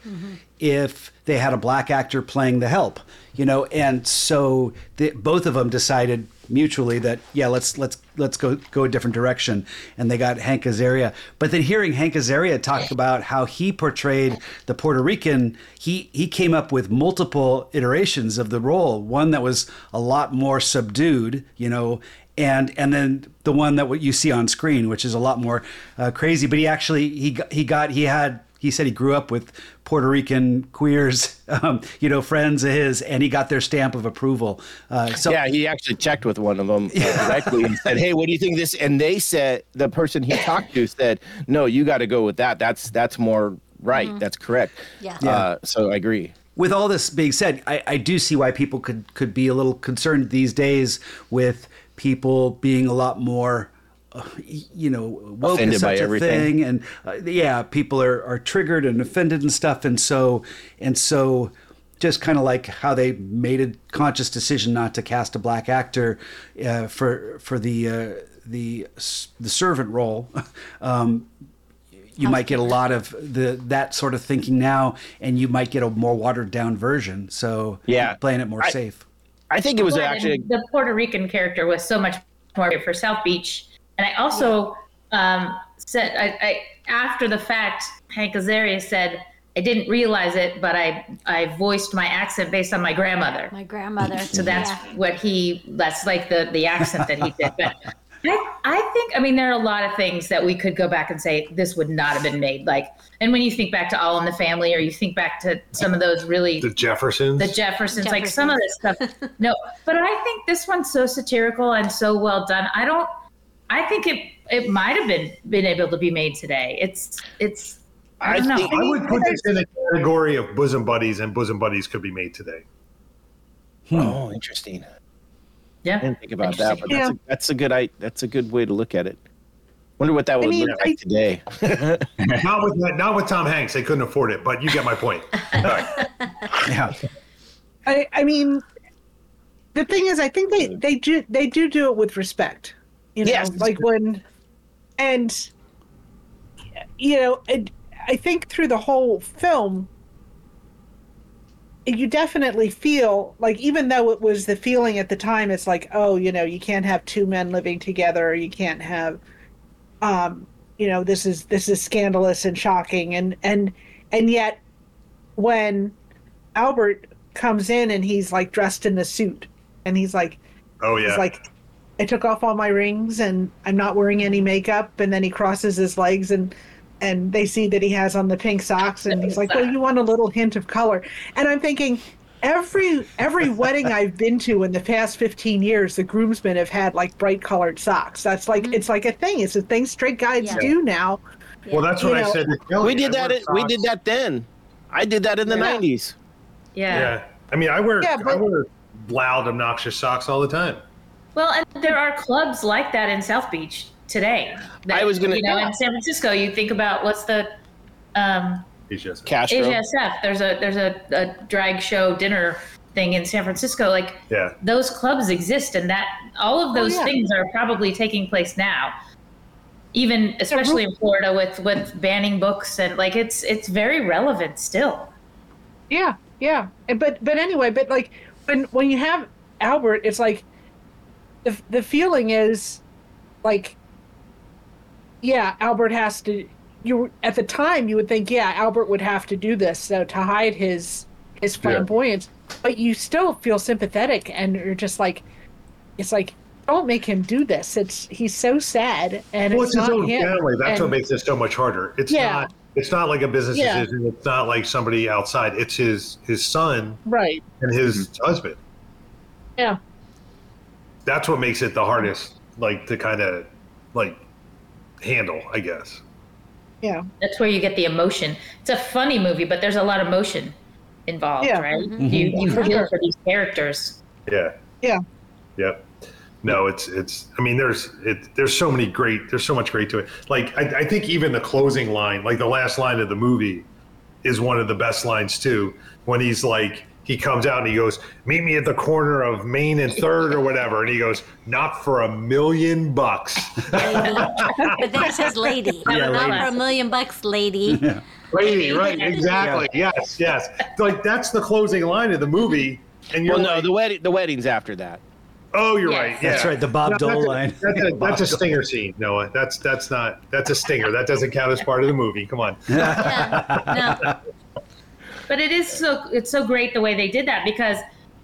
if they had a black actor playing the help, you know, and so the, both of them decided mutually that yeah, let's let's let's go go a different direction, and they got Hank Azaria. But then hearing Hank Azaria talk about how he portrayed the Puerto Rican, he he came up with multiple iterations of the role. One that was a lot more subdued, you know, and and then the one that what you see on screen, which is a lot more uh, crazy. But he actually he he got he had he said he grew up with Puerto Rican queers, um, you know, friends of his, and he got their stamp of approval. Uh, so yeah, he actually checked with one of them uh, directly and said, "Hey, what do you think of this?" And they said the person he talked to said, "No, you got to go with that. That's that's more right. That's correct." Yeah. Uh, so I agree. with all this being said, I, I do see why people could could be a little concerned these days with people being a lot more, y- you know, woke Offended is by such a everything. thing, and uh, yeah, people are, are triggered and offended and stuff, and so and so. Just kind of like how they made a conscious decision not to cast a black actor uh, for for the uh, the the servant role. Um, you might get a lot of the that sort of thinking now, and you might get a more watered down version. So Yeah. playing it more I- safe. I think it was Right, actually the Puerto Rican character was so much more for South Beach, and I also um, said I, I after the fact, Hank Azaria said I didn't realize it, but I I voiced my accent based on my grandmother. My grandmother. So that's yeah. what he that's like the the accent that he did. But I I think I mean there are a lot of things that we could go back and say this would not have been made. Like and when you think back to All in the Family or you think back to some of those really The Jeffersons. the Jeffersons, like some of this stuff. No, but I think this one's so satirical and so well done. I don't. I think it it might have been been able to be made today. It's it's. I I don't know. think- I would put this in the category of bosom buddies, and bosom buddies could be made today. Hmm. oh, interesting. yeah. I didn't think about that, but Yeah. that's, a, that's a good I that's a good way to look at it. Wonder what that would mean, look I- like today. not with not with Tom Hanks; they couldn't afford it. But you get my point. All right. Yeah. I, I mean, the thing is, I think they they do they do do it with respect. You know, Yes. like when, and you know, it, I think through the whole film, you definitely feel like even though it was the feeling at the time, it's like, oh, you know, you can't have two men living together, you can't have, um, you know, this is this is scandalous and shocking, and and and yet when Albert comes in and he's like dressed in the suit and he's like Oh yeah. he's like I took off all my rings and I'm not wearing any makeup and then he crosses his legs and and they see that he has on the pink socks and he's like well you want a little hint of color and I'm thinking every every wedding I've been to in the past 15 years the groomsmen have had like bright colored socks that's like it's like a thing it's a thing straight guys Yeah. do now well, that's what you I know, said. To we did I that. wear It, we did that then. I did that in the Yeah. '90s. Yeah. Yeah. I mean, I wear Yeah, I wear loud, obnoxious socks all the time. Well, and there are clubs like that in South Beach today. That, I was gonna- you know, in San Francisco, you think about what's the um, He's just Castro. AsiaSF. There's a there's a, a drag show dinner thing in San Francisco. Like yeah. those clubs exist, and that all of those yeah. things are probably taking place now. Even especially in Florida with with banning books and like it's it's very relevant still. Yeah, yeah. But but anyway, but like when when you have Albert, it's like the the feeling is like yeah, Albert has to you at the time you would think yeah, Albert would have to do this so to hide his his flamboyance, but you still feel sympathetic and you're just like it's like don't make him do this. It's he's so sad and Well, it's, it's his not own him. family. That's what makes it so much harder. It's Yeah. not. It's not like a business Yeah. decision. It's not like somebody outside. It's his his son right. and his mm-hmm. husband. Yeah. That's what makes it the hardest, like to kind of like handle, I guess. Yeah. That's where you get the emotion. It's a funny movie, but there's a lot of emotion involved, Yeah. right? Mm-hmm. You mm-hmm. you feel sure. for these characters. Yeah. Yeah. Yep. no, it's it's. I mean, there's it. There's so many great. There's so much great to it. Like I, I think even the closing line, like the last line of the movie, is one of the best lines too. When he's like, he comes out and he goes, "Meet me at the corner of Main and Third or whatever," and he goes, "Not for a million bucks." but then it says lady. Yeah, Not lady. for a million bucks, lady. Lady, right? Exactly. Yes, yes. Like that's the closing line of the movie, and you're Well, no, the wedding the wedding's after that. "Oh, you're Yes. right." Yeah. That's right, the Bob No, Dole that's a- line. That's a, that's a stinger scene, Noah. That's that's not that's a stinger. That doesn't count as part of the movie. Come on. Yeah. No. But it is so it's so great the way they did that because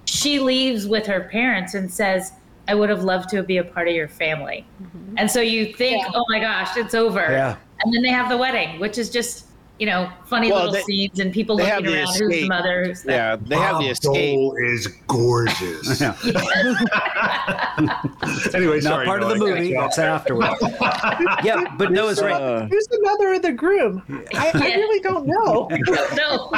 she leaves with her parents and says, "I would have loved to be a part of your family." Mm-hmm. And so you think, "Oh my gosh, it's over." Yeah. And then they have the wedding, which is just you know funny Well, little they- scenes and people looking have the around who's the mother. Who's the, Yeah, they have the escape. Dole is gorgeous. Yeah. anyway, Not sorry, part of the I movie. That's you off afterward. yeah, but Noah's right. Uh, Who's the mother of the groom? I, I really don't know. no.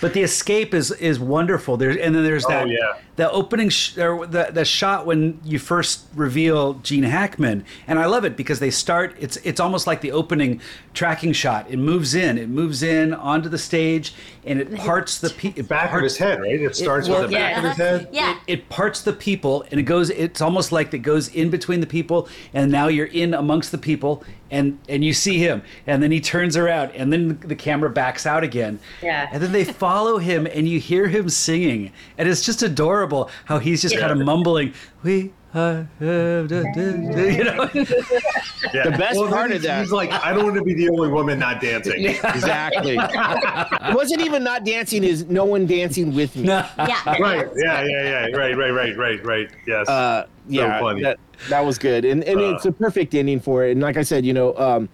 But the escape is is wonderful. There's and then there's Oh, that yeah. the opening sh- or the the shot when you first reveal Gene Hackman, and I love it because they start. It's it's almost like the opening tracking shot. It moves in. It moves in onto the stage, and it parts the pe- it Back of his head, right? It starts well, with the back yeah. of his head. Yeah. it parts the people and it goes it's almost like it goes in between the people and now you're in amongst the people and and you see him and then he turns around and then the camera backs out again Yeah. and then they follow him and you hear him singing and it's just adorable how he's just kind of mumbling we are you know Yeah. The best Well, part of that- he's like, I don't want to be the only woman not dancing. exactly. it wasn't even not dancing; is no one dancing with me. Yeah. Right. Yeah. Yeah. Yeah. Right. Right. Right. Right. Right. Yes. uh, yeah, funny. that that was good, and and Uh. it's a perfect ending for it. And like I said, you know, um,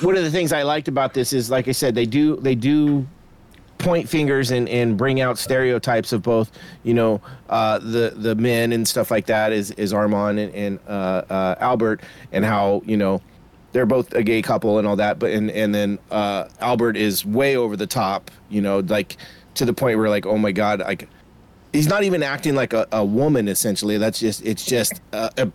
one of the things I liked about this is, like I said, they do they do point fingers and, and bring out stereotypes of both, you know, uh, the the men and stuff like that is is Armand and, and uh, uh, Albert, and how you know they're both a gay couple and all that, but and and then uh, Albert is way over the top, you know, like to the point where like, oh my god, like he's not even acting like a, a woman essentially. That's just it's just uh, a,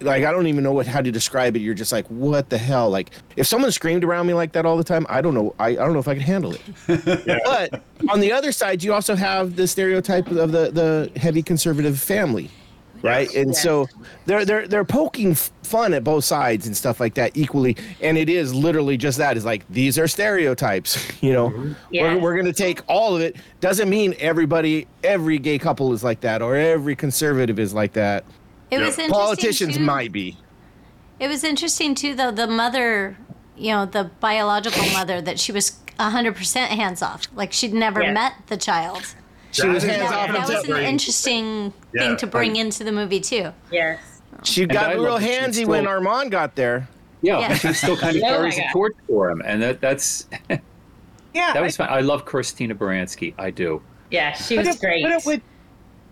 like i don't even know what how to describe it. You're just like what the hell? Like if someone screamed around me like that all the time i don't know i, I don't know if i could handle it. But on the other side you also have the stereotype of the the heavy conservative family right and so they're they're they're poking fun at both sides and stuff like that equally and it is literally just that is like these are stereotypes you know Yeah. we're, we're going to take all of it doesn't mean everybody every gay couple is like that or every conservative is like that It was interesting. politicians too- might be It was interesting too, though. The mother, you know, the biological mother, that she was 100% hands off. Like she'd never Yeah. met the child. She was That is- hands That, off that was until an interesting Yeah, thing to bring like- into the movie too. yes. she got real love that she's handsy when Armand got there Yeah, Yeah. she still kind of Oh carries the God. torch for him, and that that's Yeah, that was fun. I love Christine Baranski. I do. Yeah, she but was it, great. But it, would,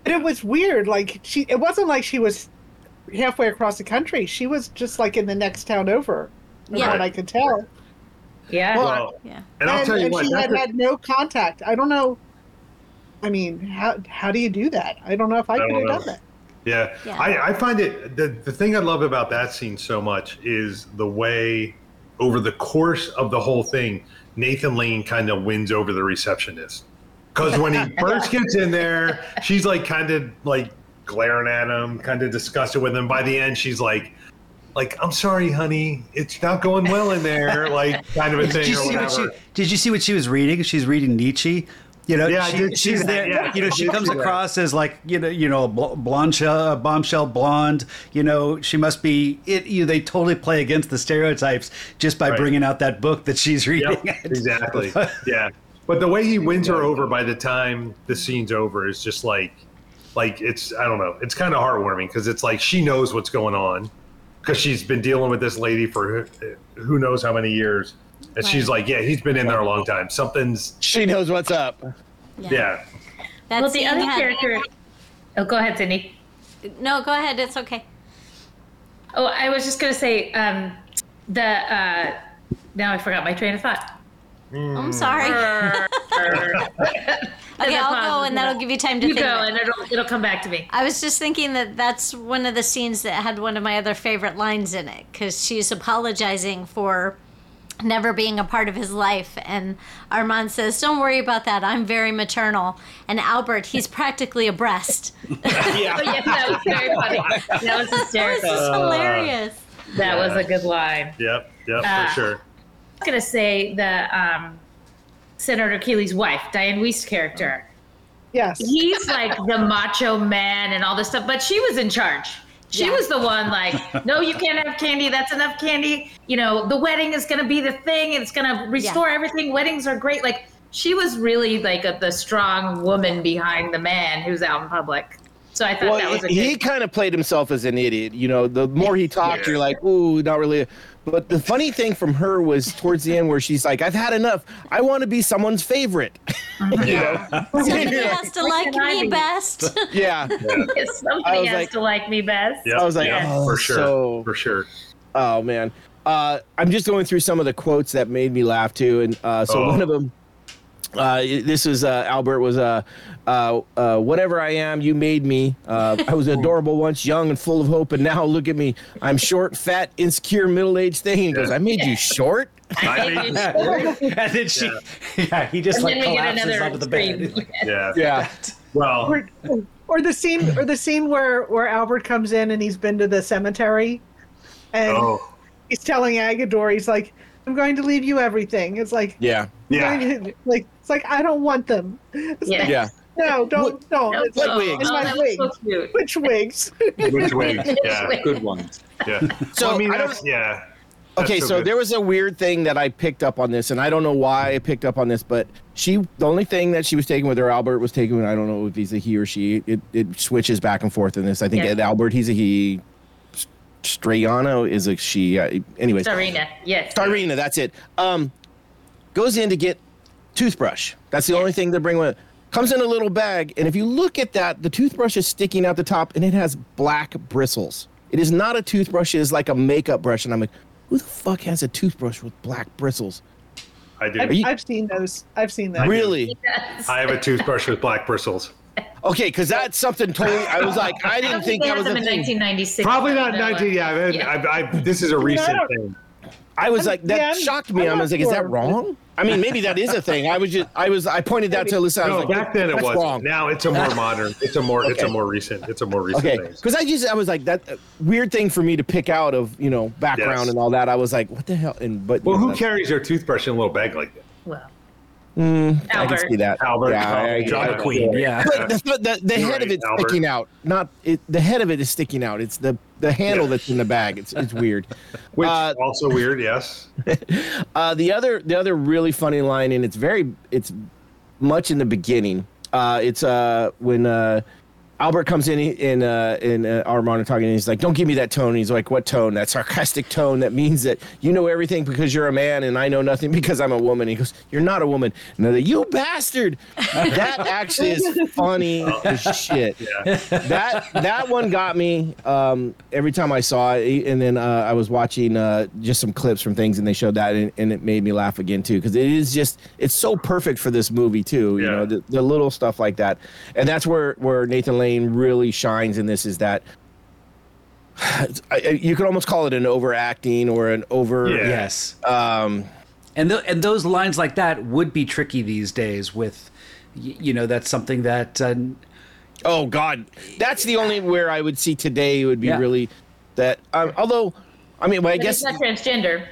but it was weird. Like she, it wasn't like she was halfway across the country. She was just like in the next town over, from Yeah. what I could tell. yeah. well, Yeah. and I'll tell you and what. she had a- had no contact. I don't know. I mean, how how do you do that? I don't know if I, could have know. done that. Yeah, Yeah. I, I find it the the thing I love about that scene so much is the way over the course of the whole thing, Nathan Lane kind of wins over the receptionist. Because when he first gets in there, she's like kind of like glaring at him, kind of disgusted with him. By the end, she's like, like I'm sorry, honey, it's not going well in there, like kind of a Did thing you or see what she? Did you see what she was reading? She's reading Nietzsche. You know, Yeah, she, she's that, there. yeah. You know, she comes see that. across as like you know, you know, bl- blonde uh, bombshell blonde. You know, she must be. It. You. know, They totally play against the stereotypes just by Right. bringing out that book that she's reading. Yep, exactly. yeah. But the way he wins her over by the time the scene's over is just like, like it's I don't know. It's kind of heartwarming because it's like she knows what's going on because she's been dealing with this lady for who knows how many years, and she's like, yeah, he's been in there a long time. Something's she knows what's up yeah. That well, the other had- character. Oh, go ahead, Sydney. No, go ahead. It's okay. Oh, I was just gonna say um, the. Uh, now I forgot my train of thought. I'm sorry. Okay, I'll go, and that'll give you time to You think. go, and it'll it'll come back to me. I was just thinking that that's one of the scenes that had one of my other favorite lines in it because she's apologizing for never being a part of his life. And Armand says, Don't worry about that. I'm very maternal. And Albert, he's practically a breast. Oh, yeah, that was very funny. That was This hysterical. is hilarious. That was a good line. Yep, yep, Ah. for sure. I was gonna say the um, Senator Keeley's wife, Dianne Wiest's character. Yes. He's like the macho man and all this stuff, but she was in charge. She Yeah. was the one like, no, you can't have candy. That's enough candy. You know, the wedding is gonna be the thing, it's gonna restore everything. Weddings are great. Like she was really like a, the strong woman behind the man who's out in public. So I thought well, that was a he good. kind of played himself as an idiot. You know, the more he talked, you're like, ooh, not really. But the funny thing from her was towards the end where she's like, I've had enough. I want to be someone's favorite. Yeah. Somebody has to like me best. yeah. Somebody has like- to like me best. Yep, I was like, yeah, oh, for sure, so- for sure. Oh man, uh, I'm just going through some of the quotes that made me laugh too, and uh, so Oh. one of them. Uh, this is uh, Albert was uh, uh, uh, whatever I am, you made me. Uh, I was adorable once, young and full of hope, and now look at me. I'm short, fat, insecure, middle-aged thing. He goes, I made you short. I mean, and then she, yeah, he just And like then we get collapses onto the bed. scream. yeah. Yeah, Well, or, or the scene or the scene where where Albert comes in and he's been to the cemetery and oh, he's telling Agador he's like I'm going to leave you everything. It's like yeah, yeah. like it's like I don't want them. It's Yeah. like, yeah. No, don't don't. No, It's like, no. wigs. it's Oh, my so wigs. cute. Which wigs? Which way? Yeah, Good ones. yeah. So, Well, I mean, I don't- that's, yeah. That's Okay, so, good. there was a weird thing that I picked up on this, and I don't know why I picked up on this, but she, the only thing that she was taking with her, Albert was taking. I don't know if he's a he or she. It, it switches back and forth in this. I think Yeah. Ed Albert, he's a he. Starina is a she. Uh, anyways, Serena, yes. Starina, that's it. Um, goes in to get toothbrush. That's the only thing to bring with. Comes in a little bag, and if you look at that, the toothbrush is sticking out the top, and it has black bristles. It is not a toothbrush; it is like a makeup brush. And I'm like, who the fuck has a toothbrush with black bristles? I do. I've, you- I've seen those. I've seen that. Really? Yes. I have a toothbrush with black bristles. Okay, because that's something totally. I was like, I I didn't don't think that had was a them in thing. 1996. Probably not That 19. Yeah, I, Yeah. I, I, this is a recent don't- thing. I was like, that Yeah, shocked me. I'm I not was like, is that sure. wrong? I mean, maybe that is a thing. I was just, I was, I pointed that to Alyssa. I was No, like, back then it was. wrong. Now it's a more modern. It's a more. It's a more recent. It's a more recent Okay, thing. because I just I was like that uh, weird thing for me to pick out of you know background Yes. and all that. I was like, what the hell? And but Well, you know, who carries their toothbrush in a little bag like that? Well, I can see that. Albert, Yeah, I- I- John I- Queen, yeah. But the, the, the You're head of right, it's Albert. sticking out. Not it. The head of it is sticking out. It's the the handle that's in the bag. It's it's weird. Which Uh, also weird. Yes. Uh, the other the other really funny line, and it's very it's much in the beginning. Uh, it's uh when uh, Albert comes in in uh, and uh, Armand are talking, and he's like, "Don't give me that tone." And he's like, "What tone? That sarcastic tone that means that you know everything because you're a man, and I know nothing because I'm a woman." He goes, "You're not a woman." And they're like, "You bastard!" that actually is funny as shit. That that one got me um, every time I saw it, and then uh, I was watching uh, just some clips from things, and they showed that, and, and it made me laugh again too, because it is just it's so perfect for this movie too. You know, the, the little stuff like that, and that's where where Nathan Lane really shines in this is that. I- I- You could almost call it an overacting or an over. Yes. Um, And th- and those lines like that would be tricky these days. With, you know, that's something that uh, Oh God, that's the only where I would see today would be Yeah. really that. Um, although, I mean, well, I but guess it's not transgender.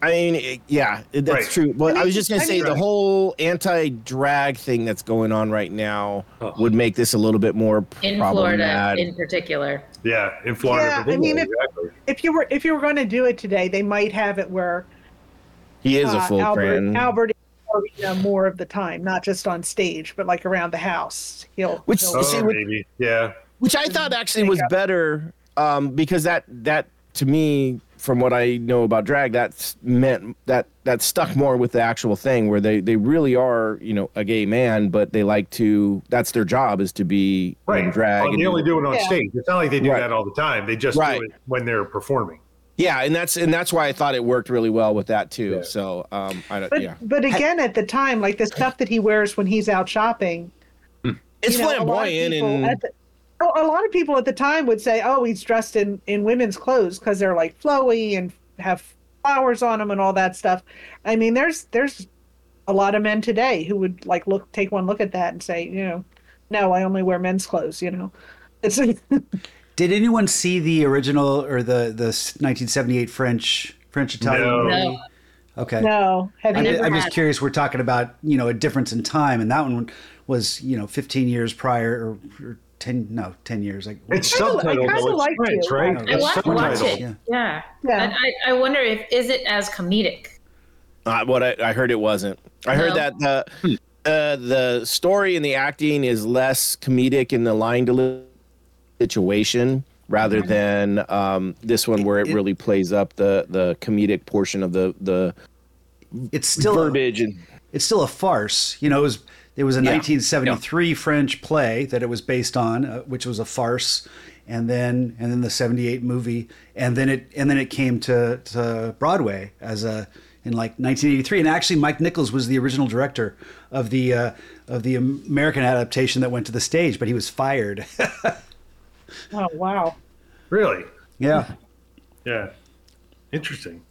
I mean, it- yeah, it- that's Right. true. But I, I was just gonna I say mean- the whole anti-drag thing that's going on right now Oh. would make this a little bit more In Florida, in particular. Yeah, in Florida. Yeah, I mean, if- exactly. If you were if you were going to do it today, they might have it where he is a uh, full Albert cran. Albert is arena more of the time, not just on stage, but like around the house. He'll Which- he'll- Oh, see, what- maybe. Yeah. which I thought actually was better um, because that that to me, from what I know about drag, that's meant that that stuck more with the actual thing where they they really are you know a gay man, but they like to that's their job is to be in Right. drag. Well, and they only do it on Yeah. stage. It's not like they do Right. that all the time. They just Right. do it when they're performing. Yeah, and that's and that's why I thought it worked really well with that too. Yeah. So um, I don't. But yeah, but again, at the time, like the stuff that he wears when he's out shopping, it's you know, a lot of flamboyant people and at the- Oh, a lot of people at the time would say, "Oh, he's dressed in in women's clothes because they're like flowy and have flowers on them and all that stuff." I mean, there's there's a lot of men today who would like look take one look at that and say, you know, no, I only wear men's clothes. You know, it's Did anyone see the original or the the 1978 French French Italian No. movie? No. Okay. no. Have I'm, you? just, I'm just curious. We're talking about you know a difference in time, and that one was you know 15 years prior or, or 10 no 10 years. Like It's I kinda- I subtitled kinda though. French, it. right? I I It's want to watch it. Yeah. Yeah. Yeah. And I, I wonder if is it as comedic? uh, what I, I heard it wasn't. I heard that the uh, the story and the acting is less comedic in the line delivery situation rather than um, this one where it, It- really plays up the the comedic portion of the the it's still a, verbiage and it's still a farce. You know, it was there was a Yeah. 1973 French play that it was based on, uh, which was a farce, and then and then the 78 movie, and then it and then it came to to Broadway as a in like 1983. And actually, Mike Nichols was the original director of the uh, of the American adaptation that went to the stage, but he was fired. oh wow. Really? yeah. Yeah. Interesting.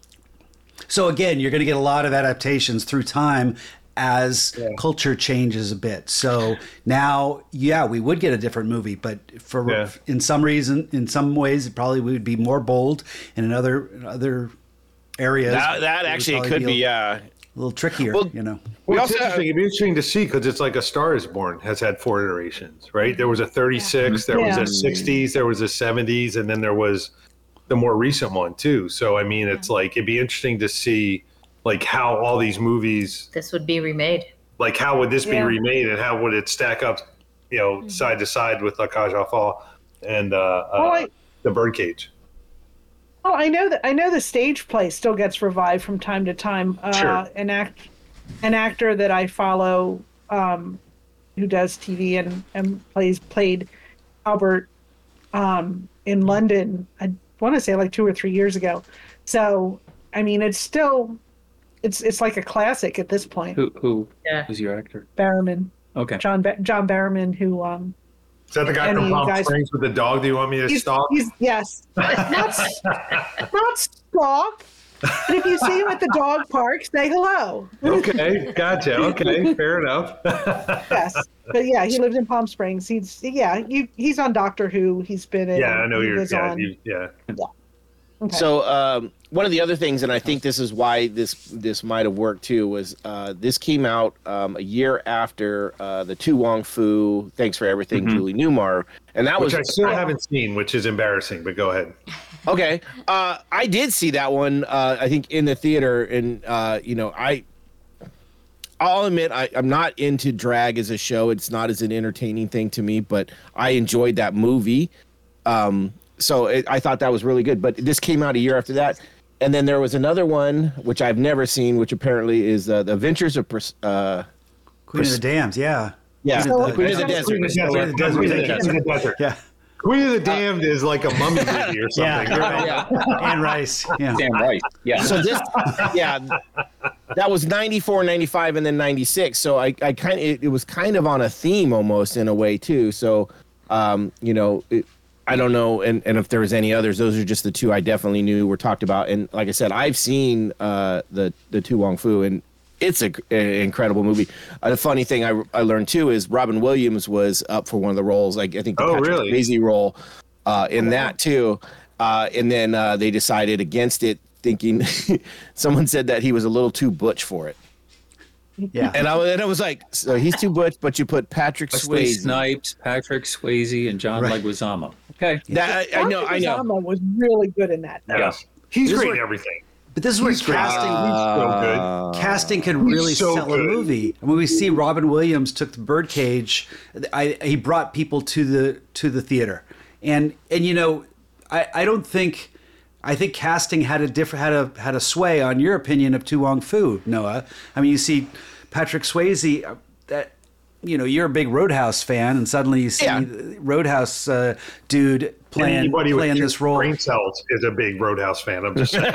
So again, you're going to get a lot of adaptations through time as culture changes a bit. So now, yeah, we would get a different movie, but for Yeah. in some reason, in some ways, it probably we would be more bold, and in other in other areas, that, that would actually probably could be a, yeah. a little trickier. Well, you know, We Well, also it's have- interesting. It'd be interesting to see because it's like A Star Is Born has had four iterations, right? There was a 36, there was a 60s, there was a 70s, and then there was the more recent one too. So I mean, it's like it'd be interesting to see like how all these movies, This would be remade. like how would this be remade, and how would it stack up, you know, side to side with La Cage aux Folles and uh, uh, Well, I- the Birdcage. Well, I know that I know the stage play still gets revived from time to time. Uh, Sure. An act, an actor that I follow, um, who does TV and, and plays played Albert um, in London. I want to say like two or three years ago. So I mean, it's still, it's it's like a classic at this point. Who who Yeah. who's your actor? Barrowman, Okay. John ba- John Barrowman, who um, Is that the guy Any from Palm guys- Springs with the dog? Do you want me to he's, stalk? he's yes, not not stalk. But if you see him at the dog park, say hello. okay, gotcha. Okay, fair enough. yes, but yeah, he lives in Palm Springs. He's yeah, you, he's on Doctor Who. He's been in. yeah, I know you're. was Yeah, on- you, yeah. Okay. So um, one of the other things, and I think this is why this this might have worked too, was uh, this came out um, a year after uh, the To Wong Foo "Thanks for Everything" Julie Newmar, and that was Which I was still haven't seen, which is embarrassing. But go ahead. okay. Uh, I did see that one. Uh, I think in the theater, and uh, you know, I. I'll admit I, I'm not into drag as a show. It's not as an entertaining thing to me, but I enjoyed that movie. Um, so it, I thought that was really good. But this came out a year after that, and then there was another one which I've never seen, which apparently is uh, the Adventures of Pers- uh, Queen of the Damned, yeah, yeah, Queen of the- Queen of the Queen Desert. Of the Desert. Queen of the Queen of the Desert. Queen of the Desert. yeah, Queen of the Damned is like a mummy movie or something. yeah, you're right. Yeah. Anne Rice, yeah. Damn right. Yeah. so this yeah that was 94 95 and then 96 so i, I kind of it, it was kind of on a theme almost in a way too so um you know it, i don't know and, and if there was any others those are just the two i definitely knew were talked about and like i said i've seen uh the the To Wong Foo and it's a, incredible movie. Uh, the funny thing I, I learned too is Robin Williams was up for one of the roles. Like I think the Oh, Patrick really? Swayze role uh, in that too. Uh, and then uh, they decided against it, thinking someone said that he was a little too butch for it. Yeah. And I, was- and I was like, so he's too butch, but you put Patrick Wesley Swayze. Snipes, Patrick Swayze, and John Right. Leguizamo. Okay. That I, I know, I know. Osama was really good in that. though. Yes. He's This great in everything. But this is where He's great. casting so good. casting can really so sell a movie. And when we see Robin Williams took the Birdcage, I, he brought people to the to the theater, and and you know, I, I don't think, I think casting had a different had a had a sway on your opinion of To Wong Foo, Noah. I mean, you see Patrick Swayze. uh, That you know you're a big Roadhouse fan, and suddenly you see Yeah. Roadhouse uh, dude playing Anybody with playing two this role. brain cells is a big Roadhouse fan. I'm just saying.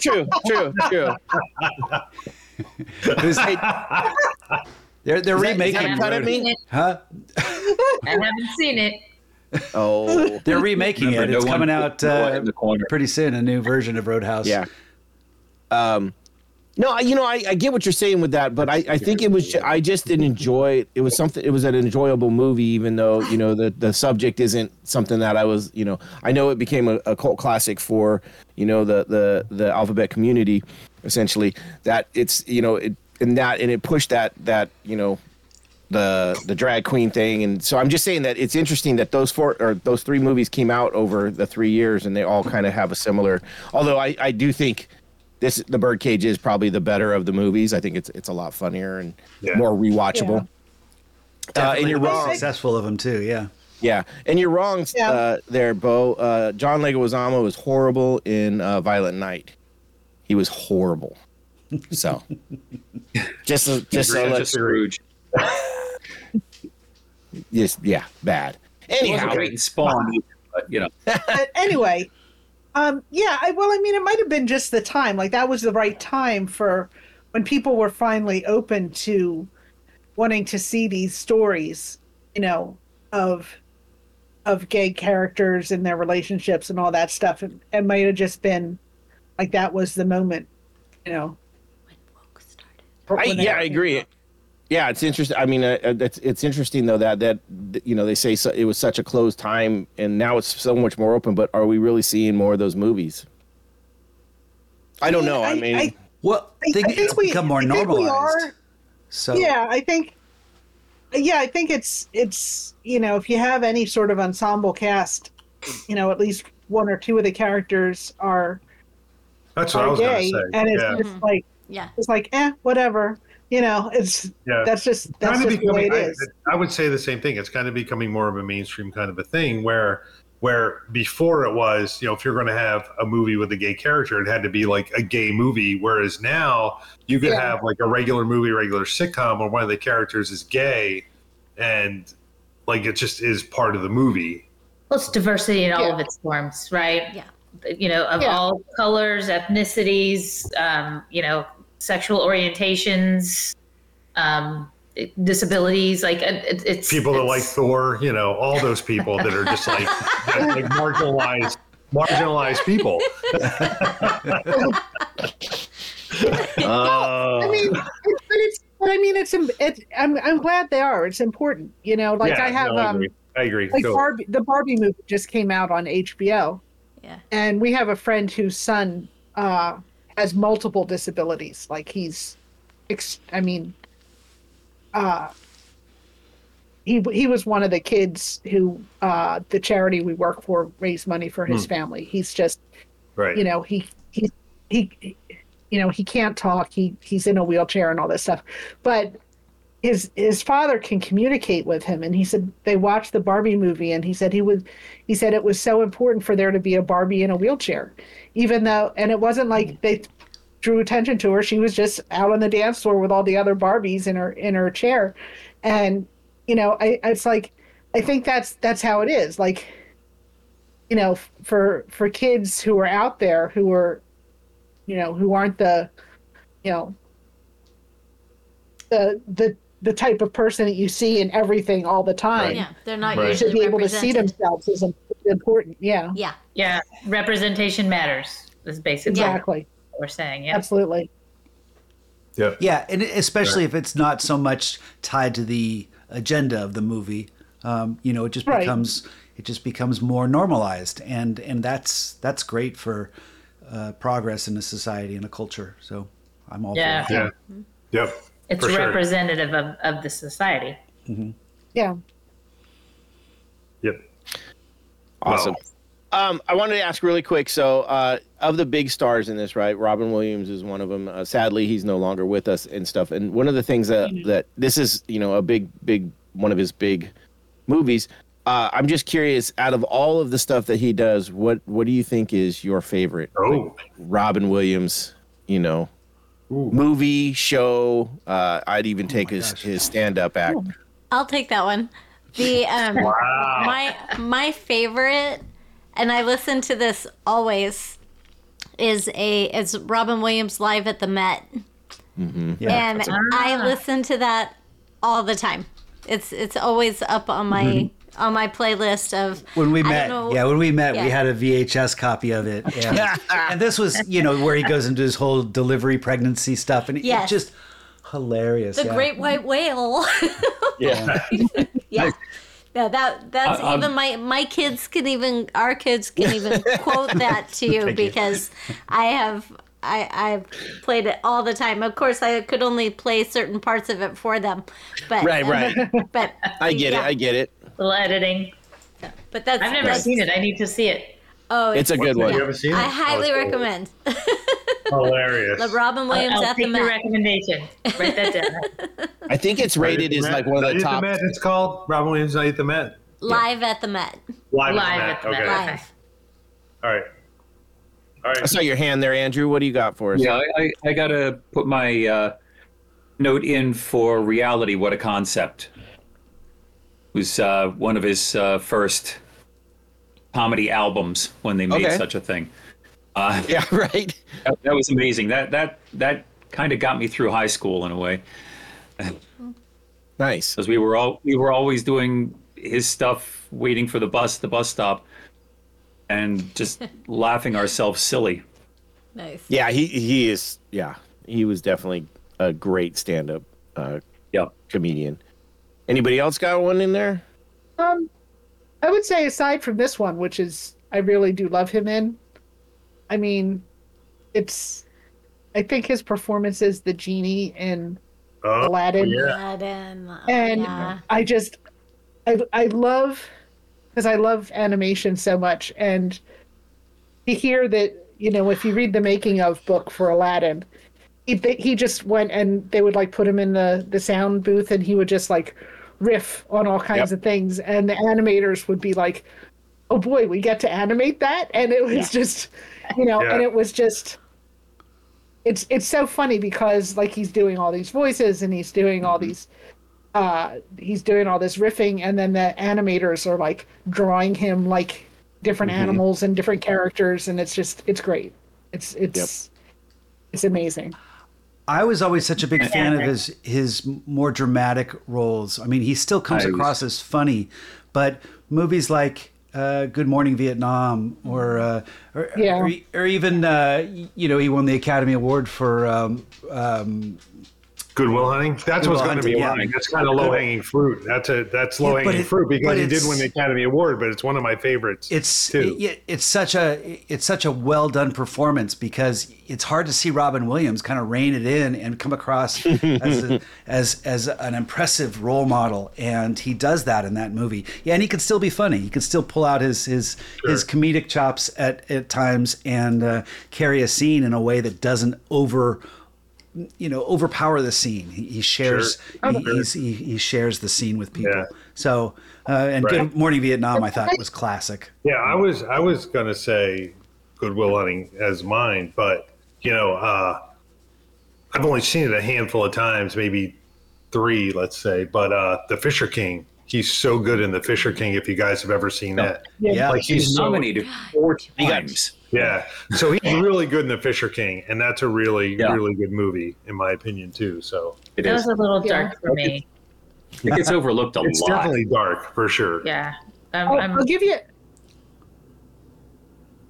True, true, true. Who's- they're they're Is that- is that remaking cut at me? huh? I haven't seen it. Oh, They're remaking Remember, it. no It's one coming out Noah uh, in the corner. pretty soon. A new version of Roadhouse. yeah. Um, no, I- you know, I, I get what you're saying with that, but I, I think it was, ju- I just didn't enjoy it. It was something, it was an enjoyable movie, even though, you know, the, the subject isn't something that I was, you know, I know it became a, a cult classic for, you know, the, the, the alphabet community, essentially, that it's, you know, it, and that, and it pushed that, that, you know, the the drag queen thing and so i'm just saying that it's interesting that those four or those three movies came out over the three years and they all kind of have a similar although i i do think this the birdcage is probably the better of the movies i think it's it's a lot funnier and Yeah. more rewatchable uh, and you're wrong Successful of them too. Yeah. yeah and you're wrong Yeah. uh there bo uh john leguizamo was horrible in uh violent night he was horrible so just a- just so Such a let's Scrooge. just yeah bad He wasn't anyhow great in Spawn, either, but you know. but anyway, um, yeah, I, well, I mean, it might have been just the time. Like that was the right time for when people were finally open to wanting to see these stories, you know, of of gay characters and their relationships and all that stuff. And it might have just been like that was the moment, you know. for I, when they- yeah, I agree. Yeah, it's interesting. I mean, uh, uh, it's it's interesting though that that that, you know they say so, it was such a closed time, and now it's so much more open. But are we really seeing more of those movies? I don't know. I, mean, I, Well, I, they, I think it's we become more I think we normalized. are. So yeah i think yeah i think it's it's you know if you have any sort of ensemble cast you know at least one or two of the characters are That's what I was going gay to say. and it's yeah. just like Yeah. it's like eh whatever you know it's yeah. that's just that's kind of just the way becoming. it I, is I would say the same thing. It's kind of becoming more of a mainstream kind of a thing where where before it was, you know, if you're going to have a movie with a gay character, it had to be like a gay movie. Whereas now you could Yeah. have like a regular movie, regular sitcom, where one of the characters is gay, and like it just is part of the movie. Well, it's diversity in all of its forms, right? Yeah. You know, of Yeah. all colors, ethnicities, um, you know, sexual orientations, um, disabilities. Like it, it- it's People that it's- like Thor, you know, all those people that are just like like marginalized marginalized people. i mean it's, but it's but i mean it's im- it, I'm, I'm glad they are it's important you know like Yeah, i have no, I um agree. I agree. like Totally. Barbie, the Barbie movie just came out on HBO, Yeah. and we have a friend whose son uh, has multiple disabilities. Like he's, ex- I mean, uh, he he was one of the kids who uh, the charity we work for raised money for his family. He's just, right. you know, he he he, you know, he can't talk. He he's in a wheelchair and all this stuff, but his his father can communicate with him. And he said they watched the barbie movie and he said he would he said it was so important for there to be a barbie in a wheelchair even though and it wasn't like mm-hmm. they drew attention to her. She was just out on the dance floor with all the other barbies in her in her chair. And you know i it's like i think that's that's how it is. Like you know for for kids who are out there who are you know who aren't the you know the the the type of person that you see in everything all the time Yeah. They're not Right. to usually be able to see themselves is important yeah Yeah. Yeah, representation matters. Is basically exactly what we're saying. Yeah. absolutely Yeah. Yeah, and especially if it's not so much tied to the agenda of the movie, um, you know, it just Right. becomes it just becomes more normalized, and and that's that's great for uh, progress in a society and a culture. So I'm all Yeah. for it. Yeah. Yep. It's for sure. representative of, of the society. yeah Yep. awesome. Um, I wanted to ask really quick. So, uh, of the big stars in this, right? Robin Williams is one of them. Uh, sadly, he's no longer with us and stuff. And one of the things that that this is, you know, a big, big one of his big movies. Uh, I'm just curious. Out of all of the stuff that he does, what what do you think is your favorite? Oh. Robin Williams, you know, movie, show. Uh, I'd even take his, his stand up act. I'll take that one. The um, Wow. my my favorite, and I listen to this always, is a is Robin Williams live at the Met, Yeah. and I listen to that all the time. It's it's always up on my on my playlist of when we I don't met, know- yeah, when we met, we had a VHS copy of it, and, and this was, you know, where he goes into his whole delivery pregnancy stuff, and Yes. it's just hilarious. the yeah. Great White Whale. Yeah. yeah. Yeah, that that's I- even my my kids can even our kids can even quote that to you because I have I I've played it all the time. Of course, I could only play certain parts of it for them, but Right, right. But I get yeah, it. I get it. Little editing. But that's I've never that's- seen it. I need to see it. Oh, It's a good one. You haven't seen it? I highly Oh, it's recommend. Hilarious. The Robin Williams I'll at the take your Met. recommendation. Write that down. I think it's rated as like one of Night the at top. Met, it's called Robin Williams Night at the Met. Live at the Met. Live, Live at at the the Met. Met. Okay. Live. All right. All I right. saw your hand there, Andrew. What do you got for us? Yeah, I, I, I got to put my uh, note in for reality. What a concept! It was uh, one of his uh, first comedy albums when they made Okay. such a thing. Uh, Yeah, right. that, that was amazing. That that that kind of got me through high school in a way Nice. because we were all we were always doing his stuff, waiting for the bus, the bus stop, and just laughing ourselves silly. Nice. Yeah, he he is. Yeah, he was definitely a great stand-up uh, Yep. comedian. Anybody else got one in there? Um, I would say aside from this one, which is I really do love him in. I mean, it's. I think his performance is the genie in Oh, Aladdin. yeah. Aladdin, oh, and yeah. I just I I love because I love animation so much and to hear that you know if you read the making of book for Aladdin he he just went and they would like put him in the the sound booth and he would just like riff on all kinds Yep. of things and the animators would be like oh boy we get to animate that? And it was just you know Yeah. and it was just it's it's so funny because like he's doing all these voices and he's doing all these uh he's doing all this riffing and then the animators are like drawing him like different animals and different characters and it's just it's great. It's it's it's amazing I was always such a big fan of his his more dramatic roles. I mean, he still comes I was- across as funny, but movies like uh, Good Morning Vietnam or uh, or, Yeah. or, or even uh, you know he won the Academy Award for um, um, Good Will Hunting. That's Good what's going to be yeah. mine. That's kind of low hanging fruit. That's a that's low hanging it- fruit because he did win the Academy Award, but it's one of my favorites. it's too. it- it's such a it's such a well done performance because it's hard to see Robin Williams kind of rein it in and come across as a, as as an impressive role model and he does that in that movie yeah and he can still be funny he can still pull out his his his comedic chops at at times and uh, carry a scene in a way that doesn't over you know overpower the scene he, he shares Sure. he, he's, he, he shares the scene with people Yeah. so uh, and Right. good morning vietnam i thought was classic Yeah, I was I was gonna say Good Will Hunting as mine, but you know, uh, I've only seen it a handful of times, maybe three, let's say. But uh, the Fisher King, he's so good in the Fisher King. If you guys have ever seen that, yeah like He's he's so nominated four times. yeah. So he's really good in the Fisher King, and that's a really Yeah. really good movie in my opinion too. So It That is. was a little Yeah. dark for me. It gets overlooked a it's lot. It's definitely dark for sure. Yeah. I'm, I'll, I'm, I'll give you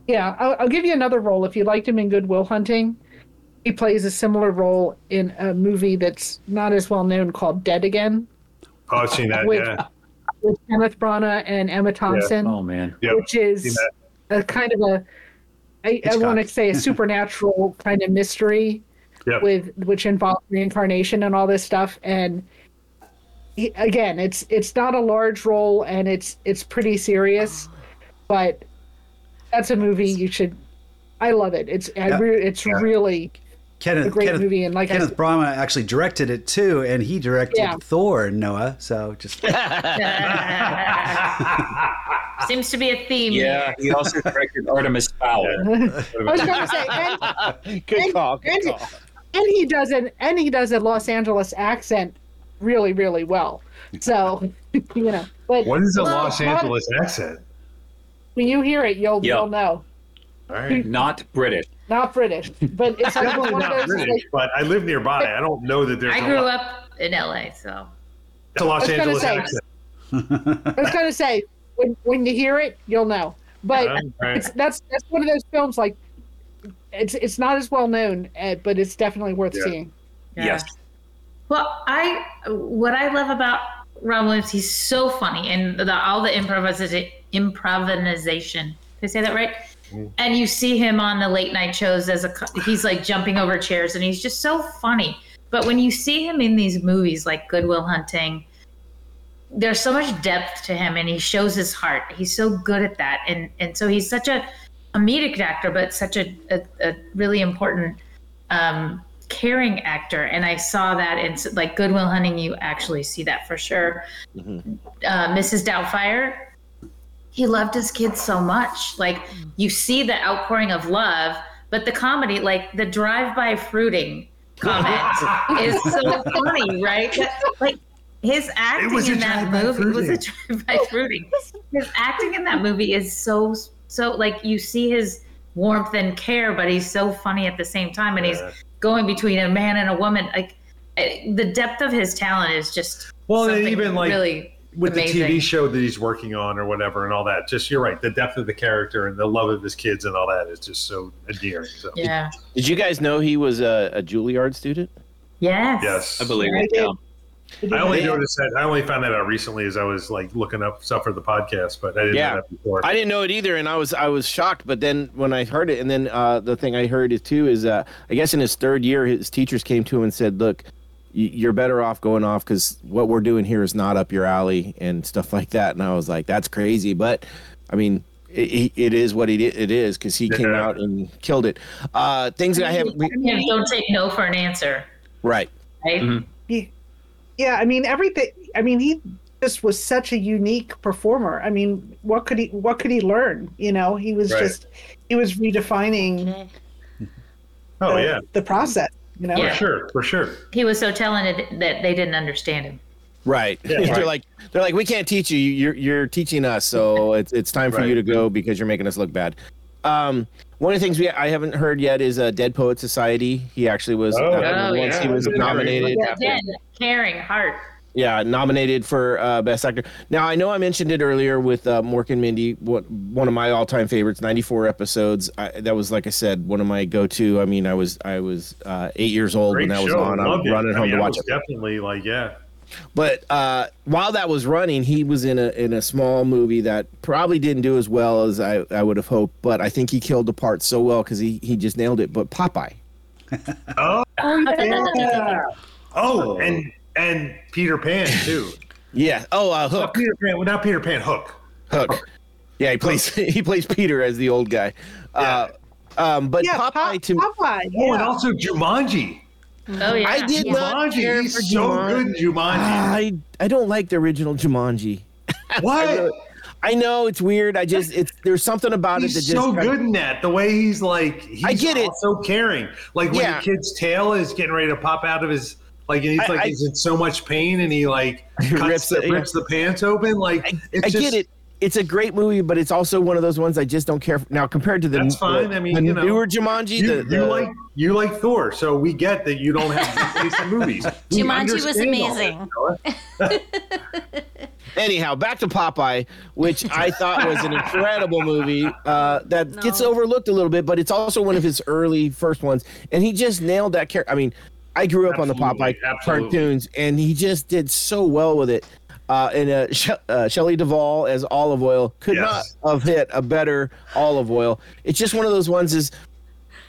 yeah I'll, I'll give you another role if you liked him in Good Will Hunting he plays a similar role in a movie that's not as well known called Dead Again Oh, I've seen that. With- yeah. with Kenneth Branagh and Emma Thompson Oh man. Yep. which Seen is a kind of a I, I want to say a supernatural kind of mystery Yep. with which involves reincarnation and all this stuff and he- again it's it's not a large role and it's it's pretty serious but that's a movie you should i love it it's I re- it's really Kenneth, a great Kenneth, movie and like Kenneth said- Branagh actually directed it too, and he directed Yeah. Thor, Noah. So just seems to be a theme. Yeah, he also directed Artemis Fowl. i was going to say and, Good and- call. Good and- call. and he does an and he does a Los Angeles accent really really well. So you know, but What is a Well, Los not- Angeles accent? when you hear it, you'll Yeah. you'll know. All right. Not British. Not British, but it's like Definitely not. British, Like, but I live nearby. I don't know that there's I grew Lo- up in LA, so It's a Los I Angeles say- accent. I was gonna say when when you hear it, you'll know. But All right. it's, that's that's one of those films like it's it's not as well known, uh, but it's definitely worth Yeah. seeing. yeah. Yes. Well, I what I love about Ron Williams, he's so funny, and the, all the improvisation. Improvisation. Did I say that right? And you see him on the late night shows as a he's like jumping over chairs, and he's just so funny. But when you see him in these movies like Good Will Hunting, there's so much depth to him, and he shows his heart. He's so good at that, and and so he's such a comedic actor, but such a a, a really important um, caring actor. And I saw that in like Good Will Hunting. You actually see that for sure. Uh, Mrs. Doubtfire. He loved his kids so much. Like you see the outpouring of love, but the comedy, like the drive-by fruiting comment, is so funny, right? Like his acting in that movie was a drive-by fruiting. His acting in that movie is so so like you see his warmth and care, but he's so funny at the same time, and he's going between a man and a woman. Like eh, the depth of his talent is just Well, and even, like, really with amazing. the TV show that he's working on or whatever and all that. Just you're right. The depth of the character and the love of his kids and all that is just so endearing. So Yeah. Did you guys know he was a, a Juilliard student? Yes. yes, I believe I it. did. Yeah. I only Yeah. noticed that. I only found that out recently as I was like looking up stuff for the podcast, but I didn't Yeah. know that before. I didn't know it either, and I was I was shocked. But then when I heard it, and then uh, the thing I heard is too is uh, I guess in his third year, his teachers came to him and said, "Look, y- you're better off going off because what we're doing here is not up your alley and stuff like that." And I was like, "That's crazy," but I mean. It, it is what it it is because he came out and killed it. Uh, things that I have Yeah, don't take no for an answer, right. right? Mm-hmm. He, yeah, I mean everything. I mean he just was such a unique performer. I mean, what could he what could he learn? You know, he was Right. just he was redefining oh the, yeah, the process. You know, Yeah. for sure, for sure. He was so talented that they didn't understand him. Right. Yeah, they're right. like they're like we can't teach you. You're you're teaching us, so it's it's time for Right. you to go because you're making us look bad. Um, one of the things we I haven't heard yet is uh, Dead Poet Society. He actually was Oh, uh, yeah. once he Oh, was yeah. nominated. Again, caring heart. Yeah, nominated for uh, best actor. Now I know I mentioned it earlier with uh, Mork and Mindy. What one of my all-time favorites, 94 episodes. I, that was like I said, one of my go-to. I mean, I was I was uh, eight years old Great when that was show. on. I was Loved it. running I home mean, to watch it. Definitely like yeah. But uh, while that was running, he was in a in a small movie that probably didn't do as well as I, I would have hoped. But I think he killed the part so well because he, he just nailed it. But Popeye, Oh, yeah. oh, and and Peter Pan too. yeah. Oh, uh, Not Hook, Peter Pan. Well, not Peter Pan. Hook. Hook. Yeah, he plays he plays Peter as the old guy. Uh, um, but Yeah, Popeye Pop- to Popeye. Oh, and also Jumanji. Oh yeah. I did not Jumanji. care He's for so Jumanji. good in Jumanji. I I don't like the original Jumanji. what? I know it's weird. I just it's there's something about it that He's just so kinda- good in that. The way he's like, he's I get it. So caring. Like when Yeah. the kid's tail is getting ready to pop out of his, like, and he's I- like, I- he's in so much pain, and he like cuts Rips the, it, rips the pants open. Like, I, it's I just, get it. It's a great movie, but it's also one of those ones I just don't care for. Now compared to the, That's fine. the, I mean, the you know, newer Jumanji, You, the, you the- like you like Thor, so we get that you don't have good taste in movies. We Jumanji was amazing. anyhow back to Popeye, which I thought was an incredible movie uh, that gets overlooked a little bit, but it's also one of his early first ones, and he just nailed that character. I mean, I grew up on the Popeye absolutely. cartoons, and he just did so well with it. Uh, and uh, Sh- uh, Shelley Duvall as Olive Oyl could Yes. not have hit a better Olive Oyl. It's just one of those ones. Is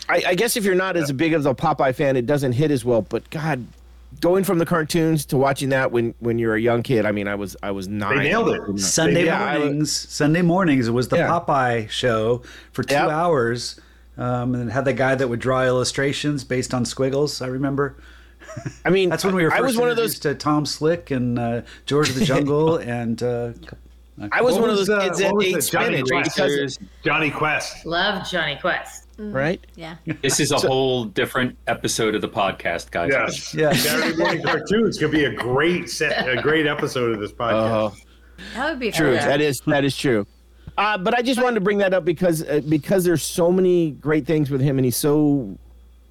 I, I guess if you're not as big of a Popeye fan, it doesn't hit as well. But God, going from the cartoons to watching that when when you're a young kid, I mean, I was I was nine. They nailed it. Sunday Yeah, I- mornings. Sunday mornings. It was the Yeah. Popeye show for two Yep. hours, um, and had the guy that would draw illustrations based on squiggles. I remember. I mean, That's when we were I first was one of those. introduced to Tom Slick and uh, George of the Jungle and uh, I was What one of those kids what that was ate the Johnny spinach Quest? because, Jonny Quest. Love Jonny Quest. right? Yeah. This is a whole different episode of the podcast, guys. Yes. Yeah. Saturday morning cartoons could be a great set, a great episode of this podcast. Oh, That would be true. fun. That is that is true. Uh, but I just wanted to bring that up because uh, because there's so many great things with him, and he's so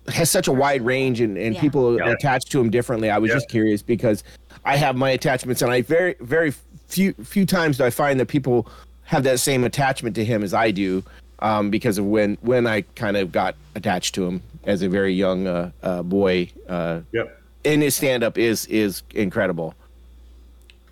has such a wide range, and, and Yeah. people Yeah. are attached to him differently. I was Yeah. just curious because I have my attachments, and I very very few few times do I find that people have that same attachment to him as I do, um, because of when when I kind of got attached to him as a very young uh, uh, boy. Uh, Yep. and his stand up is is incredible.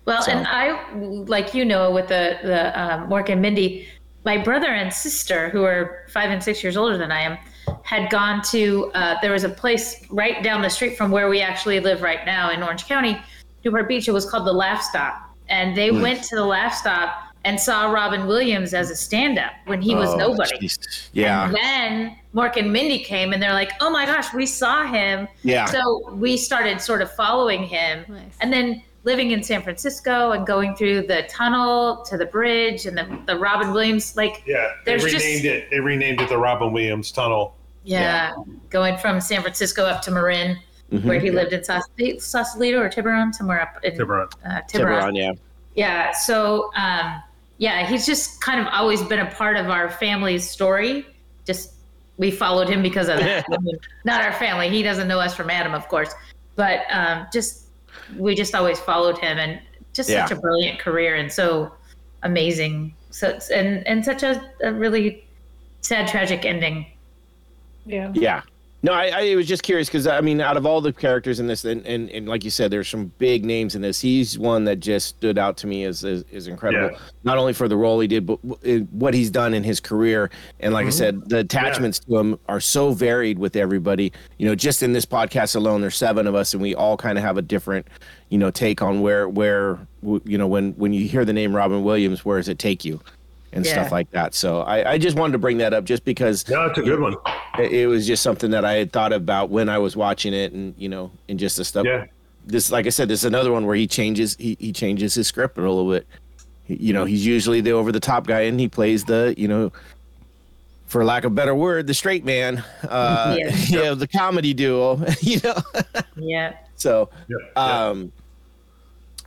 Well, So- and I, like you know, with the the um, Mork and Mindy, my brother and sister, who are five and six years older than I am, had gone to. Uh, there was a place right down the street from where we actually live right now in Orange County, Newport Beach. It was called the Laugh Stop, and they went to the Laugh Stop and saw Robin Williams as a stand-up when he was Oh, nobody. jeez. Yeah. And then Mark and Mindy came and they're like, oh my gosh, we saw him. Yeah. So we started sort of following him. Nice. And then living in San Francisco and going through the tunnel to the bridge and the, the Robin Williams, like, Yeah, they There's renamed just- it. They renamed it the Robin Williams Tunnel. yeah, going from San Francisco up to Marin, Mm-hmm. where he lived in Saus- Sausalito or Tiburon, somewhere up in Tiburon. Uh, Tiburon. Tiburon, yeah. Yeah. So, um, yeah, he's just kind of always been a part of our family's story. Just we followed him because of that. I mean, not our family. He doesn't know us from Adam, of course, but um, just we just always followed him, and just such a brilliant career and so amazing. So it's- and and such a, a really sad, tragic ending. Yeah. Yeah. No, I, I was just curious because I mean, out of all the characters in this, and, and, and like you said, there's some big names in this. He's one that just stood out to me as as, as incredible. Yeah. Not only for the role he did, but what he's done in his career. And like I mm-hmm. said, the attachments to him are so varied with everybody. You know, just in this podcast alone, there's seven of us, and we all kind of have a different, you know, take on where where you know when when you hear the name Robin Williams, where does it take you? And Yeah. stuff like that. So I, I just wanted to bring that up just because No, it's a good one. it, it was just something that I had thought about when I was watching it, and you know, and just the stuff. Yeah. This, like I said, this is another one where he changes he, he changes his script a little bit. He- you know, he's usually the over the top guy, and he plays the you know, for lack of a better word, the straight man. Uh, Yeah. you know, the comedy duo. You know, Yeah. so Yeah. yeah. um.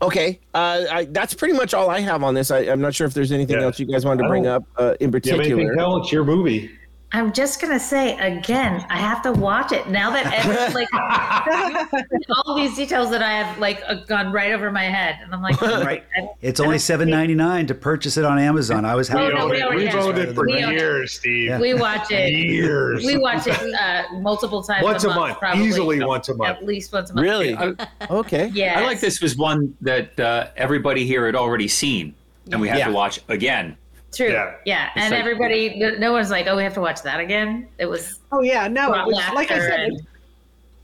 Okay, uh, I, that's pretty much all I have on this. I, I'm not sure if there's anything Yeah. else you guys wanted to bring up uh, in You have anything, particular. It's your movie. I'm just gonna say again, I have to watch it now that every, like all these details that I have like uh, gone right over my head, and I'm like, Right. I- It's only seven ninety nine to purchase it on Amazon. I was Oh, happy. no, we get already We've owned it. it for We own it. years, Steve. we watch it. Years. We watch it uh, multiple times Once a month, month. probably. Easily once a month. At least once a month. Really? I, Okay. Yeah. I like this was one that uh, everybody here had already seen, and we had Yeah. to watch again. True. Yeah. Yeah. And like- everybody, no- no one's like, oh, we have to watch that again. It was Oh yeah, no. It was, like I said, and-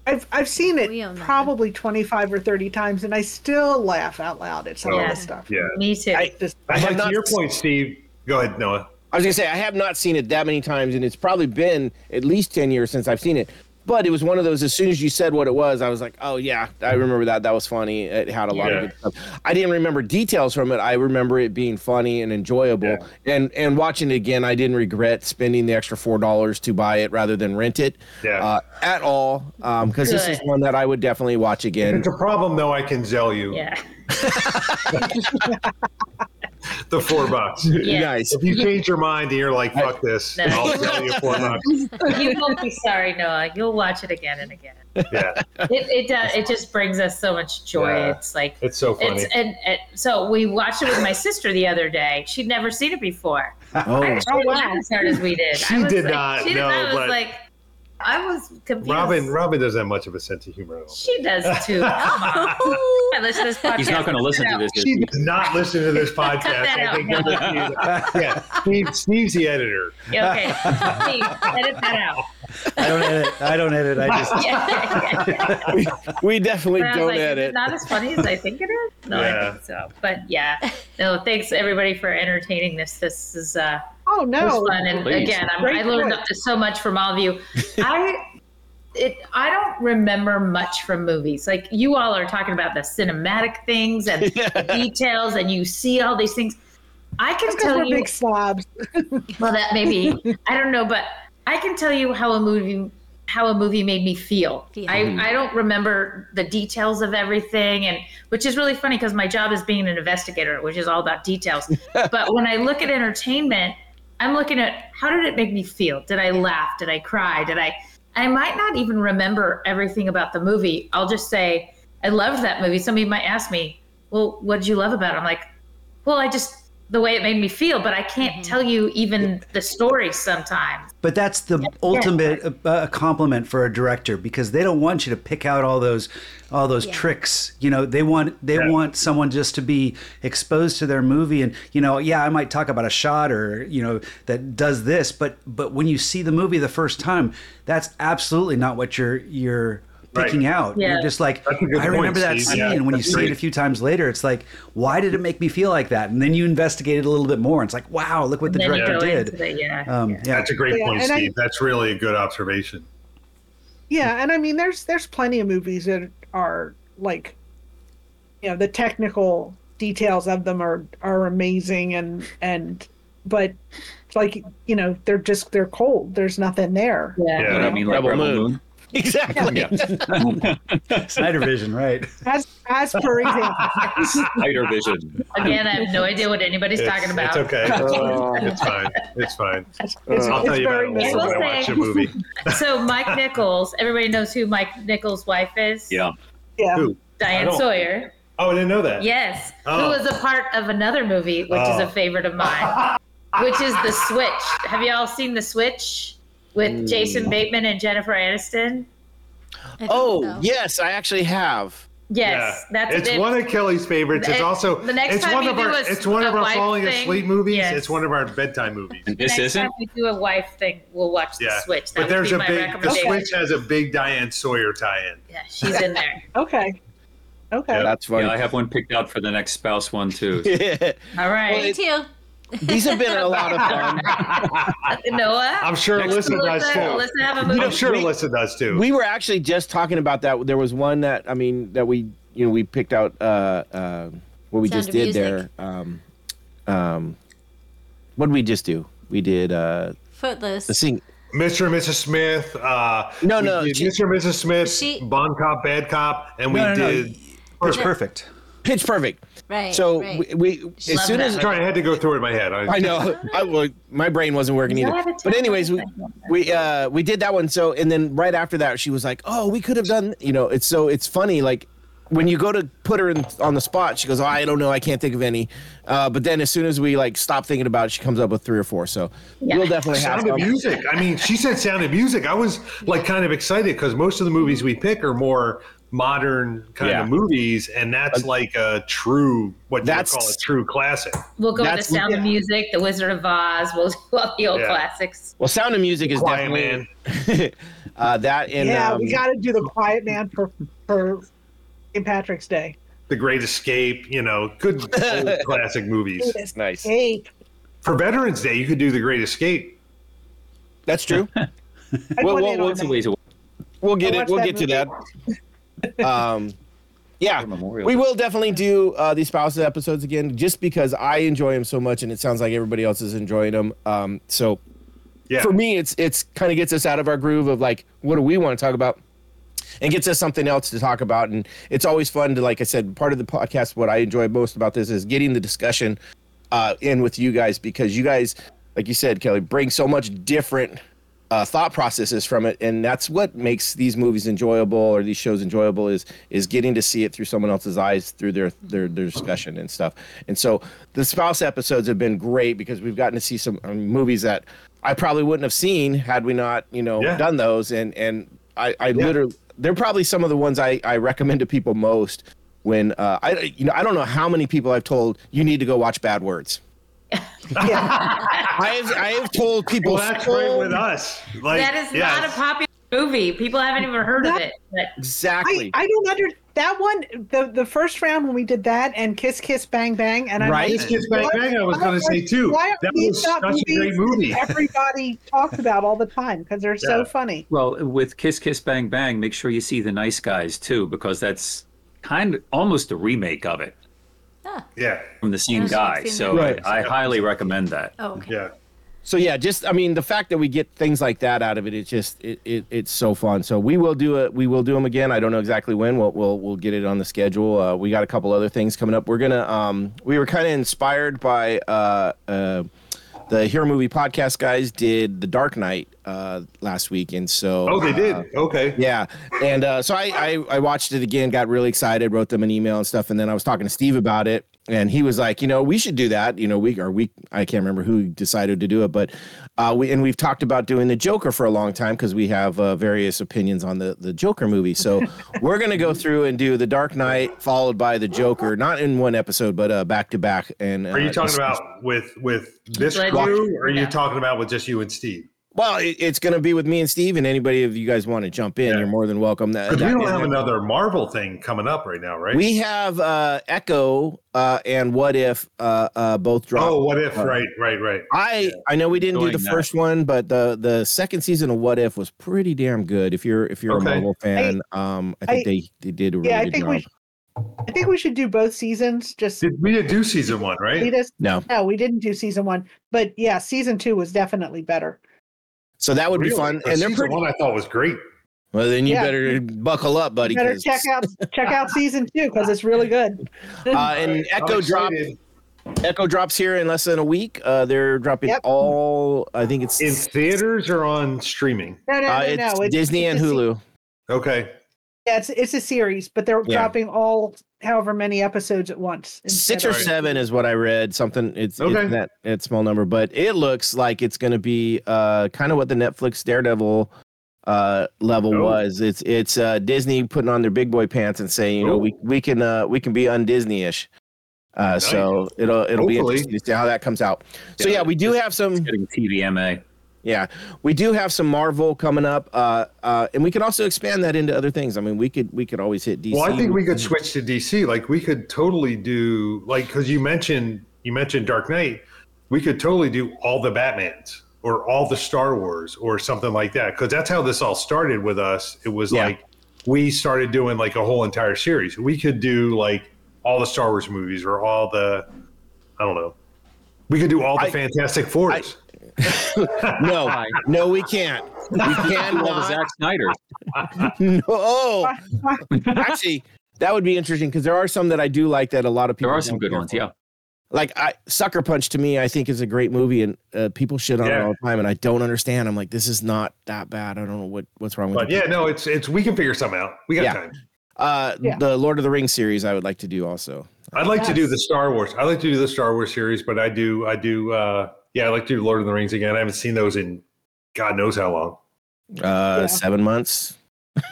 I've I've seen it own that probably twenty five or thirty times, and I still laugh out loud at some Yeah. of the stuff. Yeah. me too. I, Just I have not to your point, Steve. Go ahead, Noah. I was gonna say I have not seen it that many times, and it's probably been at least ten years since I've seen it. But it was one of those. As soon as you said what it was, I was like, "Oh yeah, I remember that. That was funny. It had a lot Yeah. of good stuff." I didn't remember details from it. I remember it being funny and enjoyable. Yeah. And and watching it again, I didn't regret spending the extra four dollars to buy it rather than rent it Yeah. uh, at all. Because this is one that I would definitely watch again. it's a problem, though, I can sell you yeah. the four bucks. Yeah. Nice. If you change your mind and you're like, fuck this, No. I'll sell you four bucks. You won't be sorry, Noah. You'll watch it again and again. Yeah. It it does. It just brings us so much joy. Yeah. It's like It's so funny. It's and, and so we watched it with my sister the other day. She'd never seen it before. Oh, I didn't laugh as hard as we did. She I was did like, not, She did no, not. I was but- like, I was confused. Robin Robin doesn't have much of a sense of humor at all. She does too. Come. I listen to this podcast. He's not going to listen to this. is She does not listen to this podcast. that I out, think no. that yeah, Steve, Steve's the editor. Yeah, Okay. Steve, edit that out. I don't edit. I don't edit. I just Yeah, yeah, yeah. we, we definitely But don't like, is it edit. not as funny as I think it is? No, I Yeah. think so. But yeah. No, thanks everybody for entertaining this. This is uh oh It was no, fun, and Please. again, I'm, I learned point. so much from all of you. I it I don't remember much from movies. Like you all are talking about the cinematic things and the details, and you see all these things. I can Because tell we're you. big slobs. Well, that maybe I don't know, but I can tell you how a movie how a movie made me feel. Yeah. I, mm-hmm. I don't remember the details of everything, and which is really funny because my job is being an investigator, which is all about details. but when I look at entertainment, I'm looking at how did it make me feel? Did I laugh? Did I cry? Did I? I might not even remember everything about the movie. I'll just say I loved that movie. Somebody might ask me, "Well, what did you love about it?" I'm like, "Well, I just." The way it made me feel, but I can't tell you even the story sometimes. But that's the ultimate uh, uh, compliment for a director because they don't want you to pick out all those all those tricks. You know, they want they want someone just to be exposed to their movie and you know, yeah, I might talk about a shot or, you know, that does this, but but when you see the movie the first time, that's absolutely not what you're you're picking Right. out. Yeah. You're just like That's a good I remember point, that Steve. scene Yeah, and when you that's see it a few times later, it's like, why did it make me feel like that? And then you investigate it a little bit more. And it's like, wow, look what the director did. the yeah. Um, yeah. yeah. That's a great Yeah, point, and I- Steve. That's really a good observation. Yeah, and I mean, there's there's plenty of movies that are like, you know, the technical details of them are are amazing, and and but like you know, they're just they're cold. There's nothing there. Yeah. Yeah. What I mean, like Rebel Rebel, Moon. Moon. Exactly. Snyder Vision, right? As as per example, Snyder Vision. Again, I have no idea what anybody's It's, talking about. it's okay. Oh. It's fine. It's fine. it's, I'll it's tell you about it when I watch a movie. So Mike Nichols, everybody knows who Mike Nichols' wife is. Yeah. Yeah, Who? Diane. Sawyer. Oh, I didn't know that. Yes, Oh. who was a part of another movie, which is Oh. a favorite of mine, which is The Switch. Have you all seen The Switch with Jason Bateman and Jennifer Aniston? Oh, so. yes, I actually have. Yes, yeah. that's it's it. one of Kelly's favorites. It's It- also the next it's time one you of do our a- it's one of our falling thing, asleep movies. yes. It's one of our bedtime movies. And this Next isn't? time we do a wife thing, we'll watch The Yeah, Switch. That but there's a big the. Switch has a big Diane Sawyer tie-in. Yeah, she's in there. okay, okay. That's funny. Yeah, I have one picked out for the next spouse one too. All right, Me too. These have been a lot of fun. Noah. I'm sure Alyssa does too. Alyssa have a movie. I'm sure we- Alyssa does too. We were actually just talking about that. There was one that I mean that we you know we picked out uh, uh, what we Sound just did Music. there. Um, um, what did we just do? We did uh, Footloose. the sing. Mr. and Mrs. Smith. Uh, No, we no, did she- Mr. and Mrs. Smith, She- Bon Cop, Bad Cop, and we No, no, no. did. It's perfect. Pitch Perfect. Right. So right. we, we as Love soon as. Sorry, I had to go through it in my head. I know. I well, my brain wasn't working Is either. But anyways, we we uh we did that one. So and then right after that, she was like, "Oh, we could have done." You know, it's so it's funny. Like when you go to put her in, on the spot, she goes, oh, "I don't know. I can't think of any." Uh, but then as soon as we like stop thinking about it, she comes up with three or four. So Yeah. we'll definitely have Sound of some. Music. I mean, she said Sound of Music. I was like kind of excited because most of the movies we pick are more modern kind Yeah. of movies, and that's like a true what you would That's- call a true classic. We'll go with That's- The Sound of Music, The Wizard of Oz. We'll do all the old Yeah. classics. Well, Sound of Music is Quiet definitely uh, that and yeah, um, we got to do the Quiet Man for for St. Patrick's Day. The Great Escape. You know, good old classic movies. nice. Escape. For Veterans Day, you could do The Great Escape. That's true. Well, well, well, on It's a ways away. We'll get I'll it. We'll that get to that. Um, yeah, we will definitely do uh, these spouses episodes again, just because I enjoy them so much, and it sounds like everybody else is enjoying them. Um, so Yeah. for me, it's it's kind of gets us out of our groove of like, what do we want to talk about, and gets us something else to talk about. And it's always fun to, like I said, part of the podcast. What I enjoy most about this is getting the discussion uh, in with you guys because you guys, like you said, Kelly, bring so much different uh, thought processes from it, and that's what makes these movies enjoyable or these shows enjoyable is is getting to see it through someone else's eyes through their their their discussion and stuff. And so the spouse episodes have been great because we've gotten to see some um, movies that I probably wouldn't have seen had we not you know Yeah. done those. And and I I literally they're probably some of the ones I I recommend to people most. When uh, I you know I don't know how many people I've told you need to go watch Bad Words. I have I have told people Well, that's so- right with us. Like, that is yes. not a popular movie. People haven't even heard of it. But exactly. I, I don't under that one. The the first round when we did that and Kiss Kiss Bang Bang and I'm Right. Kiss Kiss Bang Bang, I was gonna say, too. Why That was not such a great movie. Everybody talks about all the time because they're so funny. Well, with Kiss Kiss Bang Bang, make sure you see the Nice Guys too, because that's kind of almost a remake of it. Yeah, from the same guy. So that. I, I highly recommend that. Oh, okay. yeah. So yeah, just I mean the fact that we get things like that out of it, it's just it, it it's so fun. So we will do it. We will do them again. I don't know exactly when. We'll we'll we'll get it on the schedule. Uh, we got a couple other things coming up. We're gonna um we were kind of inspired by uh uh the Hero Movie Podcast guys did the Dark Knight uh last week, and so Oh, they did. uh, Okay. yeah, and uh, so I, I I watched it again, got really excited, wrote them an email and stuff, and then I was talking to Steve about it, and he was like, you know, we should do that. You know, we or we I can't remember who decided to do it, but uh, we and we've talked about doing the Joker for a long time because we have uh, various opinions on the the Joker movie. So we're gonna go through and do the Dark Knight followed by the Joker, not in one episode, but uh, back to back. And Are you uh, talking about with with this Ledger? crew, or are you talking about with just you and Steve? Well, it, it's going to be with me and Steve, and anybody of you guys want to jump in, Yeah. you're more than welcome. That, Because we don't have another Marvel thing coming up right now, right? We have uh, Echo uh, and What If uh, uh, both dropped. oh, what if? uh, Right, right, right. I I know we didn't do Enjoying the that. first one, but the the second season of What If was pretty damn good. If you're if you're Okay. a Marvel fan, um, I think I- they they did a really Yeah, I good think job. we. Sh- I think we should do both seasons. Just Did we did do season one, right? lead us. No, No, we didn't do season one, but yeah, season two was definitely better. So that would be fun. fun, 'Cause and they're season pretty. one I thought was great. Well, then you Yeah. better buckle up, buddy. You better 'cause- check out check out season two because it's really good. Uh, and I'm Echo dropped. excited. Echo drops here in less than a week. Uh, they're dropping Yep. all. I think it's in theaters or on streaming. No, no, uh, no, it's no. It's, Disney it's and a se- Hulu. Okay. Yeah, it's it's a series, but they're Yeah. dropping all however many episodes at once. Six or of- seven is what I read. Something it's, Okay. it's that it's small number, but it looks like it's going to be uh kind of what the Netflix Daredevil uh level Oh. was. It's it's uh Disney putting on their big boy pants and saying, you know, Oh. we we can uh we can be un-Disney-ish. Uh, so it'll it'll be interesting to see how that comes out. So Yeah, yeah, we do have some Getting TVMA. Yeah, we do have some Marvel coming up, uh, uh, and we could also expand that into other things. I mean, we could we could always hit DC. Well, I think we could switch to DC. Like we could totally do like because you mentioned you mentioned Dark Knight. We could totally do all the Batmans or all the Star Wars or something like that because that's how this all started with us. It was Yeah. like we started doing like a whole entire series. We could do like all the Star Wars movies or all the I don't know. We could do all the I- Fantastic Fours. No, no, we can't. We All the cannot. Zack Snyder. no. Oh, actually, that would be interesting because there are some that I do like that a lot of people. There are some good ones. for. Yeah. Like I, Sucker Punch to me, I think is a great movie, and uh, people shit on it all the time, and I don't understand. I'm like, this is not that bad. I don't know what what's wrong with but it. yeah, no, it's it's we can figure something out. We got Yeah. time. Uh, Yeah. the Lord of the Rings series, I would like to do also. I'd like to do the Star Wars. I like to do the Star Wars series, but I do, I do, uh, yeah, I like to do Lord of the Rings again. I haven't seen those in God knows how long. Uh, Yeah. seven months.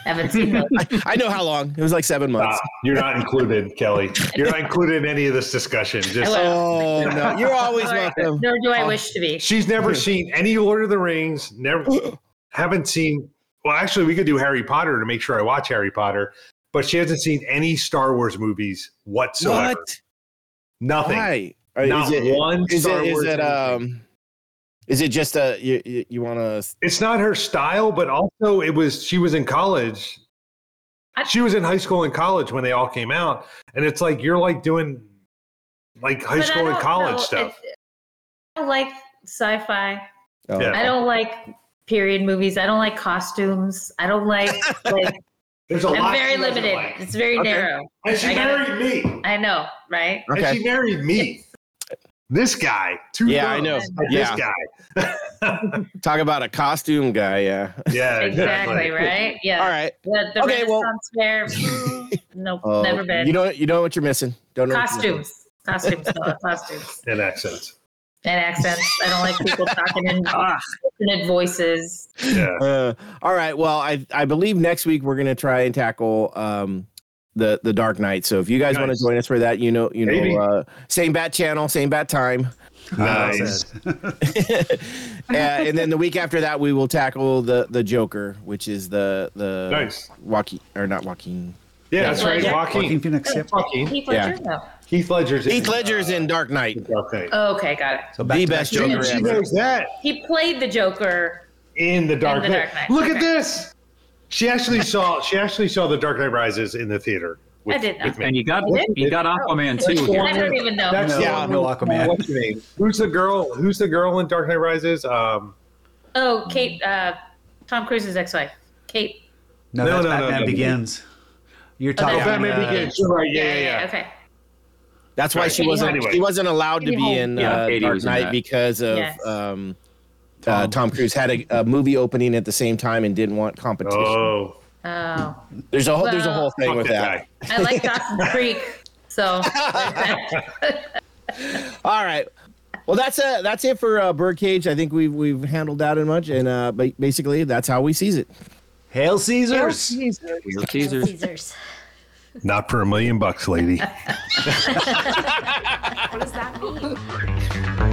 Haven't seen those. I, I know how long. It was like seven months. Ah, you're not included, Kelly. You're not included in any of this discussion. Just Oh no, you're always welcome. Nor do I wish to be. she's never seen any Lord of the Rings. Never, haven't seen. Well, actually, we could do Harry Potter to make sure I watch Harry Potter, but she hasn't seen any Star Wars movies whatsoever. What? Nothing. Why? Or Not is it, one Is Star it? Is Wars it? Um. Is it just a you? You, you want to? It's not her style, but also it was. She was in college. She was in high school and college when they all came out, and it's like you're like doing like high But school and college know, stuff. it- I don't like sci-fi. Oh, Yeah. I don't like period movies. I don't like costumes. I don't like like. There's a I'm lot very she doesn't limited. like. It's very Okay. narrow. And she I gotta- married me. I know, right? Okay. And she married me. This guy. Two Yeah, I know. thumbs. Yeah. This guy. Talk about a costume guy. Yeah. yeah, Exactly, right? Yeah. All right. The, the Okay, well- Renaissance fair. mm, nope, Oh, never been. You know. You know what you're missing. Don't know. what you're missing. costumes. Costumes. No, costumes. And accents. And accents. I don't like people talking in Ah, alternate voices. Yeah. Uh, all right. Well, I I believe next week we're gonna try and tackle um the the Dark Knight. So if you guys want to join us for that, you know, you know, uh, same bat channel, same bat time. Nice. uh, and then the week after that, we will tackle the the Joker, which is the the Nice. Joaquin or not Joaquin. Yeah, that's right. Ledger. Joaquin. Joaquin Phoenix. Yep. Joaquin. Heath Yeah. Ledger? No. Heath Ledger's Heath in, Ledger's in Dark Knight. uh, Dark Knight. Oh, okay, got it. So The best Joker. Joker She ever. knows that He played the Joker. in the Dark the Knight. Dark Knight. Look at this. She actually saw. She actually saw the Dark Knight Rises in the theater. with, I did not. And you got You you got Aquaman too. I don't even know. That's No, Yeah. no Aquaman. What's her name? Who's the girl? Who's the girl in Dark Knight Rises? Um, Oh, Kate, uh, Tom Cruise's ex-wife, Kate. No, No, that's no, no, Batman no. Begins. You're Oh, talking. that's Batman uh, Begins. You're right. Yeah, yeah, yeah. Okay. That's why Right. she wasn't. Anyway. She wasn't allowed to be in Yeah, uh, Katie Dark Knight because of Yes. Um, uh, Tom Cruise had a, a movie opening at the same time and didn't want competition. Oh, Oh, There's a whole there's a whole thing with that that. guy. I like Dawson's Creek, so All right. Well, that's uh, that's it for uh, Birdcage. I think we've we've handled that as much, and uh, basically that's how we sees it. Hail Caesars. Jesus. Hail Caesars. Caesars. not for a million bucks, lady. What does that mean?